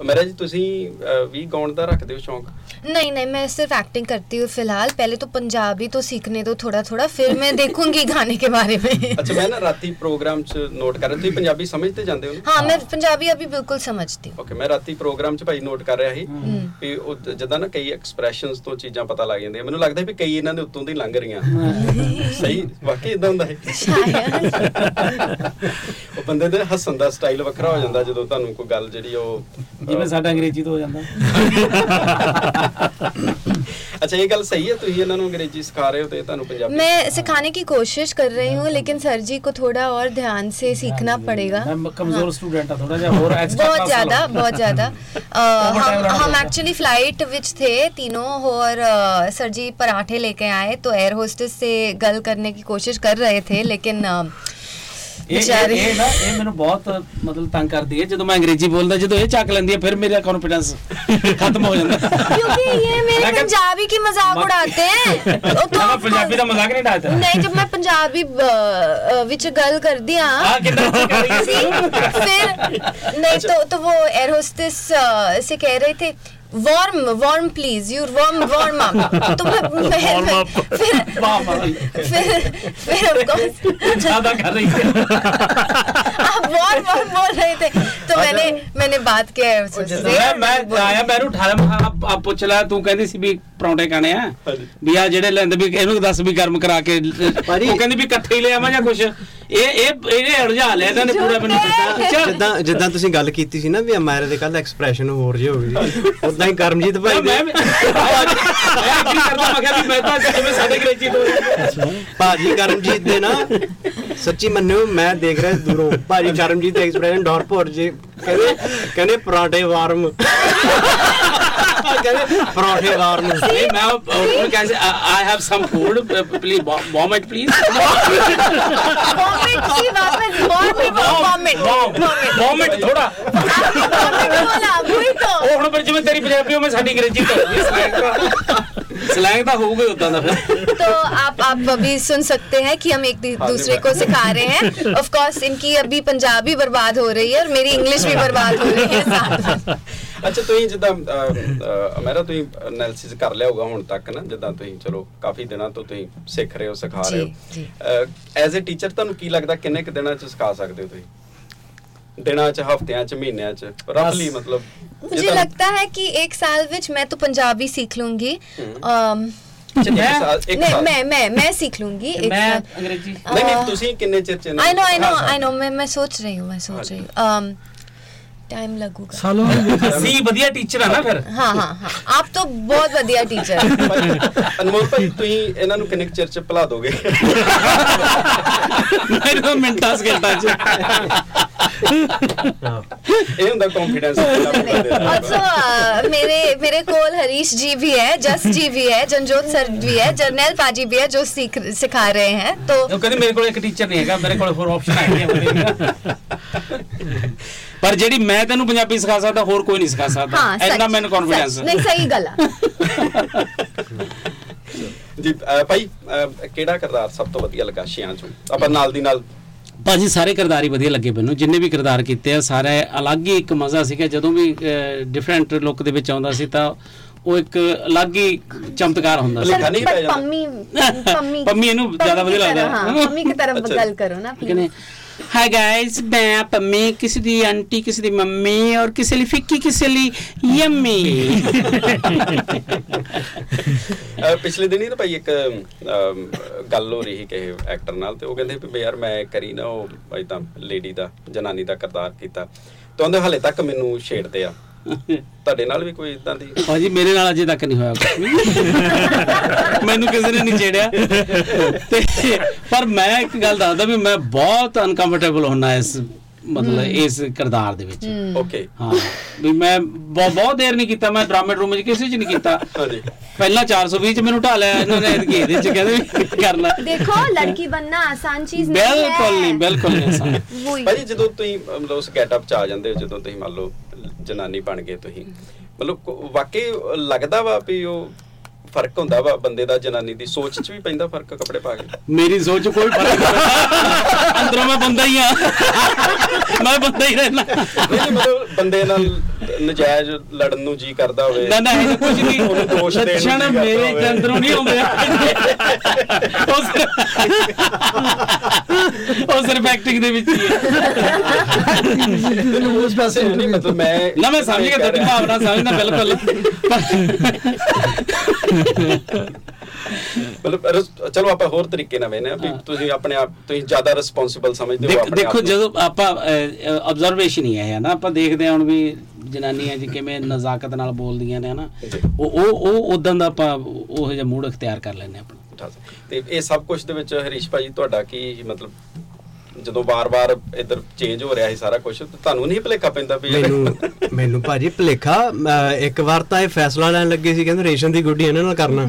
ਮੇਰਾ ਜੀ ਤੁਸੀਂ ਅ, ਵੀ ਗਾਉਣ ਦਾ ਰੱਖਦੇ ਹੋ ਸ਼ੌਂਕ नहीं नहीं मैं सिर्फ एक्टिंग करती हूँ फिलहाल पहले तो पंजाबी तो सीखने दो थोड़ा थोड़ा फिर मैं देखूंगी गाने के बारे में ਅੱਛਾ ਮੈਂ ਨਾ ਰਾਤੀ ਪ੍ਰੋਗਰਾਮ 'ਚ ਨੋਟ ਕਰ ਰਿਹਾ ਤੁਸੀਂ ਪੰਜਾਬੀ ਸਮਝਦੇ ਜਾਂਦੇ ਹੋ ਨਾ हाँ मैं पंजाबी अभी बिल्कुल समझती हूँ ਓਕੇ ਮੈਂ ਰਾਤੀ ਪ੍ਰੋਗਰਾਮ 'ਚ ਭਾਈ ਨੋਟ ਕਰ ਰਿਹਾ ਸੀ ਵੀ ਉਹ ਜ- ਜਿੱਦਾਂ ਨਾ ਕਈ ਐਕਸਪ੍ਰੈਸ਼ਨਸ ਤੋਂ ਚੀਜ਼ਾਂ ਪਤਾ ਲੱਗ ਜਾਂਦੀਆਂ ਮੈਨੂੰ ਲੱਗਦਾ ਵੀ ਕਈ ਇਹਨਾਂ ਦੇ ਉੱਤੋਂ ਦੀ ਲੰਘ ਰਹੀਆਂ ਸਹੀ ਵਾਕਈ ਇਦਾਂ ਹੁੰਦਾ ਹੈ ਉਹ ਬੰਦੇ ਦੇ ਹੱਸਣ ਦਾ ਸਟਾਈਲ ਵੱਖਰਾ ਹੋ ਜਾਂਦਾ ਜਦੋਂ ਤੁਹਾਨੂੰ ਕੋਈ ਗੱਲ ਜਿਹੜੀ ਉਹ ਜਿਵੇਂ ਸਾਡਾ ਅੰਗਰੇਜ਼ੀ ਤੋਂ ਹੋ ਜਾਂਦਾ ਅੱਛਾ ਇਹ ਗੱਲ ਸਹੀ ਹੈ ਤੁਸੀਂ ਇਹਨਾਂ ਨੂੰ ਅੰਗਰੇਜ਼ੀ ਸਿਖਾ ਰਹੇ ਹੋ ਤੇ ਤੁਹਾਨੂੰ ਪੰਜਾਬੀ मैं सिखाने की कोशिश कर रही हूँ लेकिन सर जी को थोड़ा और ध्यान से सीखना पड़ेगा ਮੈਂ ਕਮਜ਼ੋਰ ਸਟੂਡੈਂਟ ਆ ਥੋੜਾ ਜਿਹਾ ਹੋਰ ਐਕਸਟਰਾ बहुत ज्यादा बहुत ज्यादा अ, हम हम एक्चुअली फ्लाइट विच थे तीनों और अ, सर जी पराठे लेके आए तो एयर होस्टेस से गल करने की कोशिश कर रहे थे लेकिन अ, ਇਹ ਇਹ- ਇਹ ਨਾ ਇਹ ਮੈਨੂੰ ਬਹੁਤ ਮਤਲਬ ਤੰਗ ਕਰਦੀ ਹੈ ਜਦੋਂ ਮੈਂ ਅੰਗਰੇਜ਼ੀ ਬੋਲਦਾ ਜਦੋਂ ਇਹ ਚੱਕ ਲੈਂਦੀ ਹੈ ਫਿਰ ਮੇਰਾ ਕੌਨਫੀਡੈਂਸ ਖਤਮ ਹੋ ਜਾਂਦਾ क्योंकि ये मेरे पंजाबी की मजाक उड़ाते हैं वो तो ਮੈਂ ਪੰਜਾਬੀ ਦਾ ਮਜ਼ਾਕ ਨਹੀਂ ਡਾਲਦਾ नहीं जब मैं पंजाबी अ, अ, विच गल कर दिया हाँ, कितना अच्छा कर रही है। फिर नहीं तो तो वो एयर होस्टेस अ, से कह रहे थे Warm warm please you warm warm up तो मैं Warm up. फिर वाह, वाह। फिर फिर of course ज्यादा कर रही है आप वार्म वार्म बोल रहे थे तो मैंने मैंने बात किया एयर होस्टेस से ਮੈਂ ਮੈਂ ਆਇਆ ਮੈਨੂੰ ਉਠਾਇਆ ਮੈਂ ਕਿਹਾ, ਆਪ ਆਪ ਪੁੱਛ ਲੈ ਤੂੰ ਕਹਿੰਦੀ ਸੀ ਵੀ ਪਰੌਂਠੇ ਖਾਣੇ ਆ ਵੀ ਆ ਜਿਹੜੇ ਲੈਂਦੇ ਵੀ ਇਹਨੂੰ ਦੱਸ ਵੀ ਗਰਮ ਕਰਾ ਕੇ ਉਹ ਕਹਿੰਦੀ ਵੀ ਇਕੱਠੇ ਹੀ ਲੈ ਆਵਾਂ ਜਾਂ ਕੁਛ ਇਹ ਇਹ ਇਹਨੇ ਅੜਜਾ ਲਿਆ ਇਹਨਾਂ ਨੇ ਪੂਰਾ ਮੈਨੂੰ ਦਿੱਤਾ। ਜਿੱਦਾਂ ਜਿੱਦਾਂ ਤੁਸੀਂ ਗੱਲ ਕੀਤੀ ਸੀ ਨਾ ਵੀ ਅਮਾਇਰਾ ਦੇ ਕੱਲ ਐਕਸਪ੍ਰੈਸ਼ਨ ਹੋਰ ਜਿਹੇ ਹੋ ਸੀ ਉਦਾਂ ਹੀ ਕਰਮਜੀਤ ਭਾਈ ਦੇ ਮੈਂ ਮੈਂ ਐਗਰੀ ਕਰਦਾ ਮੈਂ ਕਿਹਾ ਵੀ ਮੈਂ ਤਾਂ ਜਿਵੇਂ ਸਾਡੇ ਅੰਗਰੇਜ਼ੀ ਤੋਂ ਭਾਜੀ ਕਰਮਜੀਤ ਦੇ ਨਾ ਸੱਚੀ ਮੰਨਿਓ ਮੈਂ ਦੇਖ ਰਿਹਾ ਦੂਰੋਂ ਭਾਜੀ ਕਰਮਜੀਤ ਦੇ ਐਕਸਪ੍ਰੈਸ਼ਨ ਡੌਰ ਭੋਰ ਜੀ ਕਹਿੰਦੇ ਕਹਿੰਦੇ ਪਰਾਂਠੇ ਵਾਰਮ। ਕਹਿੰਦੇ ਪਰਾਂਠੇ ਵਾਰਮ ਨਹੀਂ ਮੈਂ ਉਹ ਕਹਿੰਦੇ I have some food please vomit please vomit की वापस वॉमिट वॉमिट वॉमिट ਵੋਮਿਟ ਥੋੜਾ बोला वही तो ਉਹ ਹੁਣ ਪਰ ਜਿਵੇਂ ਤੇਰੀ ਪੰਜਾਬੀ ਉਹ ਮੈਂ ਸਾਡੀ ਅੰਗਰੇਜ਼ੀ ਤੋਂ ਸਲੈਂਗ ਦਾ ਸਲੈਂਗ ਤਾਂ ਹੋਊਗਾ ਹੀ ਉਦਾਂ ਦਾ ਫਿਰ तो आप आप अभी सुन सकते हैं कि हम एक दू- दूसरे को सिखा रहे हैं ऑफ कोर्स इनकी अभी पंजाबी बर्बाद हो रही है और मेरी इंग्लिश भी बर्बाद हो रही है साथ में ਅੱਛਾ ਤੁਸੀਂ ਜਿੱਦਾਂ ਅਮੇਰਾ ਤੁਸੀਂ ਐਨਾਲਿਸਿਸ ਕਰ ਲਿਆ ਹੋਊਗਾ ਹੁਣ ਤੱਕ ਨਾ ਜਿੱਦਾਂ ਤੁਸੀਂ ਚਲੋ ਕਾਫੀ ਦਿਨਾਂ ਤੋਂ ਤੁਸੀਂ ਸਿੱਖ ਰਹੇ ਹੋ ਸਿਖਾ ਰਹੇ ਜੀ, ਹੋ ਐਜ਼ ਅ ਟੀਚਰ ਤੁਹਾਨੂੰ ਕੀ ਲੱਗਦਾ ਕਿੰਨੇ ਕੁ ਦਿਨਾਂ ਚ ਸਿਖਾ ਸਕਦੇ ਹੋ ਤੁਸੀਂ ਦਿਨਾਂ ਚ ਹਫ਼ਤਿਆਂ ਚ ਮਹੀਨਿਆਂ ਚ ਰਫਲੀ ਮਤਲਬ ਜੇ मुझे ਤੁਹਾਨੂੰ- लगता है कि एक साल विच मैं तो पंजाबी सीख लूंगी अम, ਅੱਛਾ, ਇੱਕ ਸਾਲ ਇੱਕ नहीं ਸਾਲ मैं मैं मैं सीख लूंगी एक ਮੈਂ साल ਅੰਗਰੇਜ਼ੀ ਨਹੀਂ ਨਹੀਂ ਤੁਸੀਂ ਕਿੰਨੇ ਚਿਰ ਚ आई नो आई नो ਹਾਂ, ਹਾਂ। आई नो मैं मैं सोच रही हूँ मैं सोच ਟਾਈਮ ਲੱਗੂਗਾ। ਸਾਲੋਂ ਅਸੀਂ ਵਧੀਆ ਟੀਚਰ ਆ ਨਾ ਫਿਰ। ਹਾਂ ਹਾਂ ਹਾਂ। ਆਪ ਤਾਂ ਬਹੁਤ ਵਧੀਆ ਟੀਚਰ ਅਨਮੋਲ ਭਾਈ ਤੁਸੀਂ ਇਹਨਾਂ ਨੂੰ ਕਿੰਨੇ ਚਿਰ ਚ ਭਲਾ ਦੋਗੇ? ਮੈਂ ਤਾਂ ਮਿੰਟਾਂ ਸਕੇਟਾਂ ਚ ਇਹ ਹੁੰਦਾ ਕੌਨਫੀਡੈਂਸ ਆਲਸੋ ਮੇਰੇ ਮੇਰੇ ਕੋਲ ਹਰੀਸ਼ ਜੀ ਵੀ ਹੈ ਜਸ ਜੀ ਵੀ ਹੈ ਜਨਜੋਤ ਸਰ ਵੀ ਹੈ ਜਰਨੈਲ ਪਾਜੀ ਵੀ ਹੈ ਜੋ ਸਿੱਖ ਸਿਖਾ ਰਹੇ ਹੈ ਤੋ ਕਹਿੰਦੇ ਮੇਰੇ ਕੋਲ ਇੱਕ ਟੀਚਰ ਨਹੀਂ ਹੈਗਾ ਮੇਰੇ ਕੋਲ ਹੋਰ ਆਪਸ਼ਨ ਆਈ ਹੈ ਪਰ ਜਿਹੜੀ ਮੈਂ ਤੈਨੂੰ ਪੰਜਾਬੀ ਸਿਖਾ ਸਕਦਾ ਹੋਰ ਕੋਈ ਨਹੀਂ ਸਿਖਾ ਸਕਦਾ। ਐਨਾ ਮੈਨੂੰ ਕੌਨਫੀਡੈਂਸ ਨਹੀਂ ਸਹੀ ਗੱਲ ਆ। ਜੀ ਭਾਈ ਕਿਹੜਾ ਕਿਰਦਾਰ ਸਭ ਤੋਂ ਵਧੀਆ ਲੱਗਾ ਸ਼ਿਆਂ ਚੋਂ? ਆਪਾਂ ਨਾਲ ਦੀ ਨਾਲ ਭਾਜੀ ਸਾਰੇ ਕਿਰਦਾਰ ਹੀ ਵਧੀਆ ਲੱਗੇ ਮੈਨੂੰ। ਜਿੰਨੇ ਵੀ ਕਿਰਦਾਰ ਕੀਤੇ ਆ ਸਾਰੇ ਅਲੱਗ ਹੀ ਇੱਕ ਮਜ਼ਾ ਸੀਗਾ। ਜਦੋਂ ਵੀ ਡਿਫਰੈਂਟ ਲੁੱਕ ਦੇ ਵਿੱਚ ਆਉਂਦਾ ਸੀ ਤਾਂ ਉਹ ਇੱਕ ਅਲੱਗ ਹੀ ਚਮਤਕਾਰ ਹੁੰਦਾ ਸੀ। ਨਹੀਂ ਪੈ ਜਾਂਦਾ। ਪੰਮੀ ਪੰਮੀ ਇਹਨੂੰ ਜ਼ਿਆਦਾ ਵਧੀਆ ਲੱਗਦਾ। ਹਾਂ ਪੰਮੀ ਕੀ ਤਰ੍ਹਾਂ ਗੱਲ ਕਰੋ ਨਾ? ਪਲੀਜ਼। ਹਾਈ ਗਾਇਸ ਮੈਂ ਪੰਮੀ ਕਿਸੇ ਦੀ ਆਂਟੀ ਕਿਸੇ ਦੀ ਮੰਮੀ ਔਰ ਕਿਸੇ ਲਈ ਫਿੱਕੀ ਕਿਸੇ ਲਈ ਯੰਮੀ। ਅ, ਪਿਛਲੇ ਦਿਨੀ ਨਾ ਭਾਈ ਇੱਕ ਅਮ, ਗੱਲ ਹੋ ਰਹੀ ਸੀ ਕਿਸੇ ਐਕਟਰ ਨਾਲ ਤੇ ਉਹ ਕਹਿੰਦੇ ਵੀ ਯਾਰ ਮੈਂ ਕਰੀ ਨਾ ਉਹ ਭਾਈ ਤਾਂ ਲੇਡੀ ਦਾ ਜਨਾਨੀ ਦਾ ਕਿਰਦਾਰ ਕੀਤਾ। ਤੇ ਉਹਦੇ ਹਲੇ ਤੱਕ ਮੈਨੂੰ ਛੇੜਦੇ ਆ। ਤੁਹਾਡੇ ਨਾਲ ਵੀ ਕੋਈ ਇਦਾਂ ਦੀ? ਹਾਂਜੀ ਮੇਰੇ ਨਾਲ ਅਜੇ ਤੱਕ ਨਹੀਂ ਹੋਇਆ ਮੈਨੂੰ ਕਿਸੇ ਨੇ ਨਹੀਂ ਛੇੜਿਆ। ਤੇ ਪਰ ਮੈਂ ਇੱਕ ਗੱਲ ਦੱਸਦਾ ਵੀ ਮੈਂ ਬਹੁਤ ਅਨਕੰਫਰਟੇਬਲ ਹੁੰਨਾ ਇਸ ਮਤਲਬ ਇਸ ਕਿਰਦਾਰ ਦੇ ਵਿੱਚ। ਓਕੇ ਹਾਂ ਵੀ ਮੈਂ ਬਹੁਤ ਦੇਰ ਨਹੀਂ ਕੀਤਾ ਮੈਂ ਡਰਾਮੇ ਰੂਮ ਵਿੱਚ ਕਿਸੇ ਚ ਨਹੀਂ ਕੀਤਾ। ਪਹਿਲਾਂ 420 ਚ ਮੈਨੂੰ ਢਾ ਲਿਆ ਇਹਨਾਂ ਨੇ ਕਿ ਇਹਦੇ ਚ ਕਹਿੰਦੇ ਕਰਨਾ। ਦੇਖੋ ਲੜਕੀ ਬੰਨਾ ਆਸਾਨ ਚੀਜ਼ ਨਹੀਂ ਹੈ। ਬਿਲਕੁਲ ਨਹੀਂ ਬਿਲਕੁਲ ਨਹੀਂ ਆਸਾਨ। ਭਾਜੀ ਜਦੋਂ ਤੁਸੀਂ ਮਤਲਬ ਉਸ ਗੈਟਅਪ ਚ ਆ ਜਾਂਦੇ ਹੋ ਜਦੋਂ ਤੁਸੀਂ ਮੰਨ ਲਓ ਜਨਾਨੀ ਬਣ ਗਏ ਤੁਸੀਂ। ਮਤਲਬ ਕੋ- ਵਾਕਈ ਲੱਗਦਾ ਵਾ ਵੀ ਉਹ ਫ਼ਰਕ ਹੁੰਦਾ ਵਾ ਬੰਦੇ ਦਾ ਜਨਾਨੀ ਦੀ। ਸੋਚ ਚ ਵੀ ਪੈਂਦਾ ਫ਼ਰਕ ਕੱਪੜੇ ਪਾ ਕੇ। ਮੇਰੀ ਸੋਚ 'ਚ ਕੋਈ ਫ਼ਰਕ ਨਹੀਂ। ਅੰਦਰੋਂ ਮੈਂ ਬੰਦਾ ਹੀ ਆ ਮੈਂ ਬੰਦਾ ਹੀ ਰਹਿਣਾ ਨਹੀਂ ਮਤਲਬ ਬੰਦੇ ਨਾਲ ਨਜਾਇਜ਼ ਲੜਨ ਨੂੰ ਜੀ ਕਰਦਾ ਹੋਵੇ। ਨਾ ਨਾ ਇਹ ਕੁਝ ਨਹੀਂ। ਉਹਨੂੰ ਦੋਸ਼ ਦੇਣ ਨੂੰ ਲੱਛਣ ਮੇਰੇ। ਚ ਅੰਦਰੋਂ ਨਹੀਂ ਆਉਂਦੇ। ਉਹ ਸਿਰਫ ਉਹ ਸਿਰਫ ਐਕਟਿੰਗ ਦੇ ਵਿੱਚ ਹੀ ਹੈ। ਉਸ ਪਾਸੇ ਨਹੀਂ ਮਤਲਬ ਮੈਂ ਨਾ ਮੈਂ ਸਮਝ ਗਿਆ ਤੁਹਾਡੀ ਭਾਵਨਾ ਸਮਝਦਾ ਬਿਲਕੁਲ। ਮਤਲਬ ਚਲੋ ਆਪਾਂ ਹੋਰ ਤਰੀਕੇ ਨਾਲ ਵੇਨੇ ਵੀ ਤੁਸੀਂ ਆਪਣੇ ਆਪ ਤੁਸੀਂ ਜ਼ਿਆਦਾ ਰਿਸਪੌਂਸਿਬਲ ਸਮਝਦੇ ਹੋ ਆਪਣੇ ਦੇਖੋ। ਜਦੋਂ ਆਪਾਂ ਆਬਜ਼ਰਵੇਸ਼ਨ ਹੀ ਹੈ ਨਾ ਆਪਾਂ ਦੇਖਦੇ ਹਾਂ ਹੁਣ ਵੀ ਜਨਾਨੀਆਂ ਜੀ ਕਿਵੇਂ ਨਜ਼ਾਕਤ ਨਾਲ ਬੋਲਦੀਆਂ ਨੇ ਹਨਾ ਉਹ ਉਹ ਉਹ ਉਦਾਂ ਦਾ ਆਪਾਂ ਉਹ ਜਿਹਾ ਮੂਡ ਇਖਤਿਆਰ ਕਰ ਲੈਂਦੇ ਆਪਣਾ। ਤੇ ਇਹ ਸਭ ਕੁਝ ਦੇ ਵਿੱਚ ਹਰੀਸ਼ ਭਾਜੀ ਤੁਹਾਡਾ ਕੀ ਮਤਲਬ ਜਦੋਂ ਵਾਰ-ਵਾਰ ਇੱਧਰ ਚੇਂਜ ਹੋ ਰਿਹਾ ਸੀ ਸਾਰਾ ਕੁਝ ਤੁਹਾਨੂੰ ਨਹੀਂ ਭੁਲੇਖਾ ਪੈਂਦਾ ਵੀ ਇਹ- ਮੈਨੂੰ ਮੈਨੂੰ ਭਾਜੀ ਭਲੇਖਾ ਇੱਕ ਵਾਰ ਤਾਂ ਇਹ ਫੈਸਲਾ ਲੈਣ ਲੱਗੇ ਸੀ, ਕਹਿੰਦੇ ਰੇਸ਼ਮ ਦੀ ਗੁੱਡੀ ਇਹਨਾਂ ਨਾਲ ਕਰਨਾ।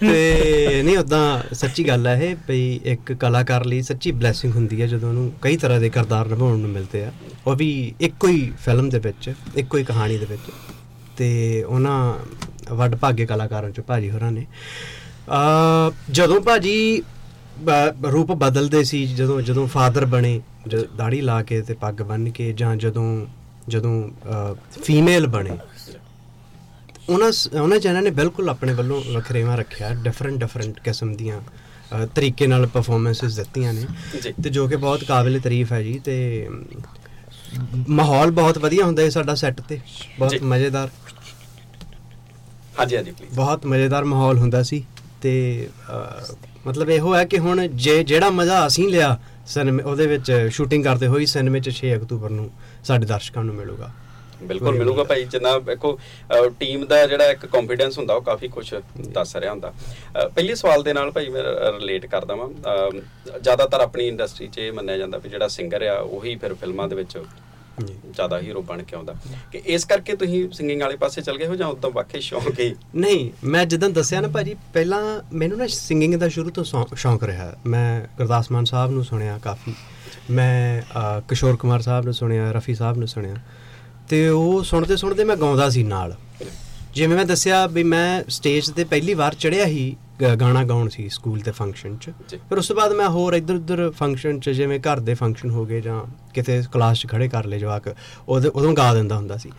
ਤੇ ਨਹੀਂ ਉਦਾਂ ਸੱਚੀ ਗੱਲ ਹੈ ਇਹ, ਵੀ ਇੱਕ ਕਲਾਕਾਰ ਲਈ ਸੱਚੀ ਬਲੇਸਿੰਗ ਹੁੰਦੀ ਹੈ ਜਦੋਂ ਉਹਨੂੰ ਕਈ ਤਰ੍ਹਾਂ ਦੇ ਕਿਰਦਾਰ ਨਿਭਾਉਣ ਨੂੰ ਮਿਲਦੇ ਆ। ਉਹ ਵੀ ਇੱਕੋ ਹੀ ਫਿਲਮ ਦੇ ਵਿੱਚ, ਇੱਕੋ ਹੀ ਕਹਾਣੀ ਦੇ ਵਿੱਚ। ਤੇ ਉਹਨਾਂ ਵੱਡ ਭਾਗੇ ਕਲਾਕਾਰਾਂ ਚੋਂ ਭਾਜੀ ਹੋਰਾਂ ਨੇ। ਅ ਜਦੋਂ ਭਾਜੀ ਰੂਪ ਬਦਲਦੇ ਸੀ ਜਦੋਂ ਜਦੋਂ ਫਾਦਰ ਬਣੇ ਦਾੜੀ ਲਾ ਕੇ ਤੇ ਪੱਗ ਬੰਨ ਕੇ ਜਾਂ ਜਦੋਂ ਜਦੋਂ ਫੀਮੇਲ ਬਣੇ ਉਹਨਾਂ ਉਹਨਾਂ ਚ ਇਹਨਾਂ ਨੇ ਬਿਲਕੁਲ ਆਪਣੇ ਵੱਲੋਂ ਵਖਰੇਵਾ ਰੱਖਿਆ ਡਿਫਰੈਂਟ ਡਿਫਰੈਂਟ ਕਿਸਮ ਦੀਆਂ ਤਰੀਕੇ ਨਾਲ ਪਰਫਾਰਮੈਂਸਸ ਦਿੱਤੀਆਂ ਨੇ। ਤੇ ਜੋ ਕਿ ਬਹੁਤ ਕਾਬਿਲ ਤਾਰੀਫ ਹੈ ਜੀ ਤੇ ਮਾਹੌਲ ਬਹੁਤ ਵਧੀਆ ਹੁੰਦਾ ਹੈ ਸਾਡਾ ਸੈੱਟ ਤੇ ਬਹੁਤ ਮਜ਼ੇਦਾਰ। ਹਾਂਜੀ ਹਾਂਜੀ ਪਲੀਜ਼ ਬਹੁਤ ਮਜ਼ੇਦਾਰ ਮਾਹੌਲ ਹੁੰਦਾ ਸੀ। ਤੇ ਮਤਲਬ ਇਹੋ ਹੈ ਕਿ ਹੁਣ ਜੇ ਜਿਹੜਾ ਮਜ਼ਾ ਅਸੀਂ ਲਿਆ ਸਿਨੇਮੇ ਉਹਦੇ ਵਿੱਚ ਸ਼ੂਟਿੰਗ ਕਰਦੇ ਹੋਈ ਸਿਨੇਮੇ 'ਚ 6 ਅਕਤੂਬਰ ਨੂੰ ਸਾਡੇ ਦਰਸ਼ਕਾਂ ਨੂੰ ਮਿਲੂਗਾ। ਬਿਲਕੁਲ ਮਿਲੂਗਾ ਭਾਈ ਜਿੰਨਾ ਵੇਖੋ ਟੀਮ ਦਾ ਜਿਹੜਾ ਇੱਕ ਕੰਫੀਡੈਂਸ ਹੁੰਦਾ ਉਹ ਕਾਫੀ ਕੁਝ ਦੱਸ ਰਿਹਾ ਹੁੰਦਾ। ਪਹਿਲੇ ਸਵਾਲ ਦੇ ਨਾਲ ਭਾਈ ਮੈਂ ਰਿਲੇਟ ਕਰਦਾ ਵਾਂ। ਜ਼ਿਆਦਾਤਰ ਆਪਣੀ ਇੰਡਸਟਰੀ 'ਚ ਇਹ ਮੰਨਿਆ ਜਾਂਦਾ ਵੀ ਜਿਹੜਾ ਸਿੰਗਰ ਆ ਉਹੀ ਫਿਰ ਫਿਲਮਾਂ ਦੇ ਵਿੱਚ ਜ਼ਿਆਦਾ ਹੀਰੋ ਬਣ ਕੇ ਆਉਂਦਾ। ਕਿ ਇਸ ਕਰਕੇ ਤੁਸੀਂ ਸਿੰਗਿੰਗ ਵਾਲੇ ਪਾਸੇ ਚਲ ਗਏ ਹੋ ਜਾਂ ਉਦੋਂ ਵਾਕਈ ਸ਼ੌਂਕ ਹੀ? ਨਹੀਂ ਮੈਂ ਜਿੱਦਾਂ ਦੱਸਿਆ ਨਾ ਭਾਜੀ ਪਹਿਲਾਂ ਮੈਨੂੰ ਨਾ ਸਿੰਗਿੰਗ ਦਾ ਸ਼ੁਰੂ ਤੋਂ ਸ਼ੌਂਕ ਰਿਹਾ। ਮੈਂ ਗੁਰਦਾਸ ਮਾਨ ਸਾਹਿਬ ਨੂੰ ਸੁਣਿਆ ਕਾਫੀ। ਮੈਂ ਕਿਸ਼ੋਰ ਕੁਮਾਰ ਸਾਹਿਬ ਨੂੰ ਸੁਣਿਆ ਰਫੀ ਸਾਹਿਬ ਨੂੰ ਸੁਣਿਆ। ਤੇ ਉਹ ਸੁਣਦੇ ਸੁਣਦੇ ਮੈਂ ਗਾਉਂਦਾ ਸੀ ਨਾਲ। ਜਿਵੇਂ ਮੈਂ ਦੱਸਿਆ ਵੀ ਮੈਂ ਸਟੇਜ ਤੇ ਪਹਿਲੀ ਵਾਰ ਚੜਿਆ ਹੀ ਗਾਣਾ ਗਾਉਣ ਸੀ ਸਕੂਲ ਦੇ ਫੰਕਸ਼ਨ 'ਚ। ਫਿਰ ਉਸ ਤੋਂ ਬਾਅਦ ਮੈਂ ਹੋਰ ਇੱਧਰ ਉੱਧਰ ਫੰਕਸ਼ਨ 'ਚ ਜਿਵੇਂ ਘਰ ਦੇ ਫੰਕਸ਼ਨ ਹੋ ਗਏ ਜਾਂ ਕਿਤੇ ਕਲਾਸ 'ਚ ਖੜੇ ਕਰ ਲਏ ਜਵਾਕ ਉਦੋਂ ਉਦੋਂ ਗਾ ਦਿੰਦਾ ਹੁੰਦਾ ਸੀ।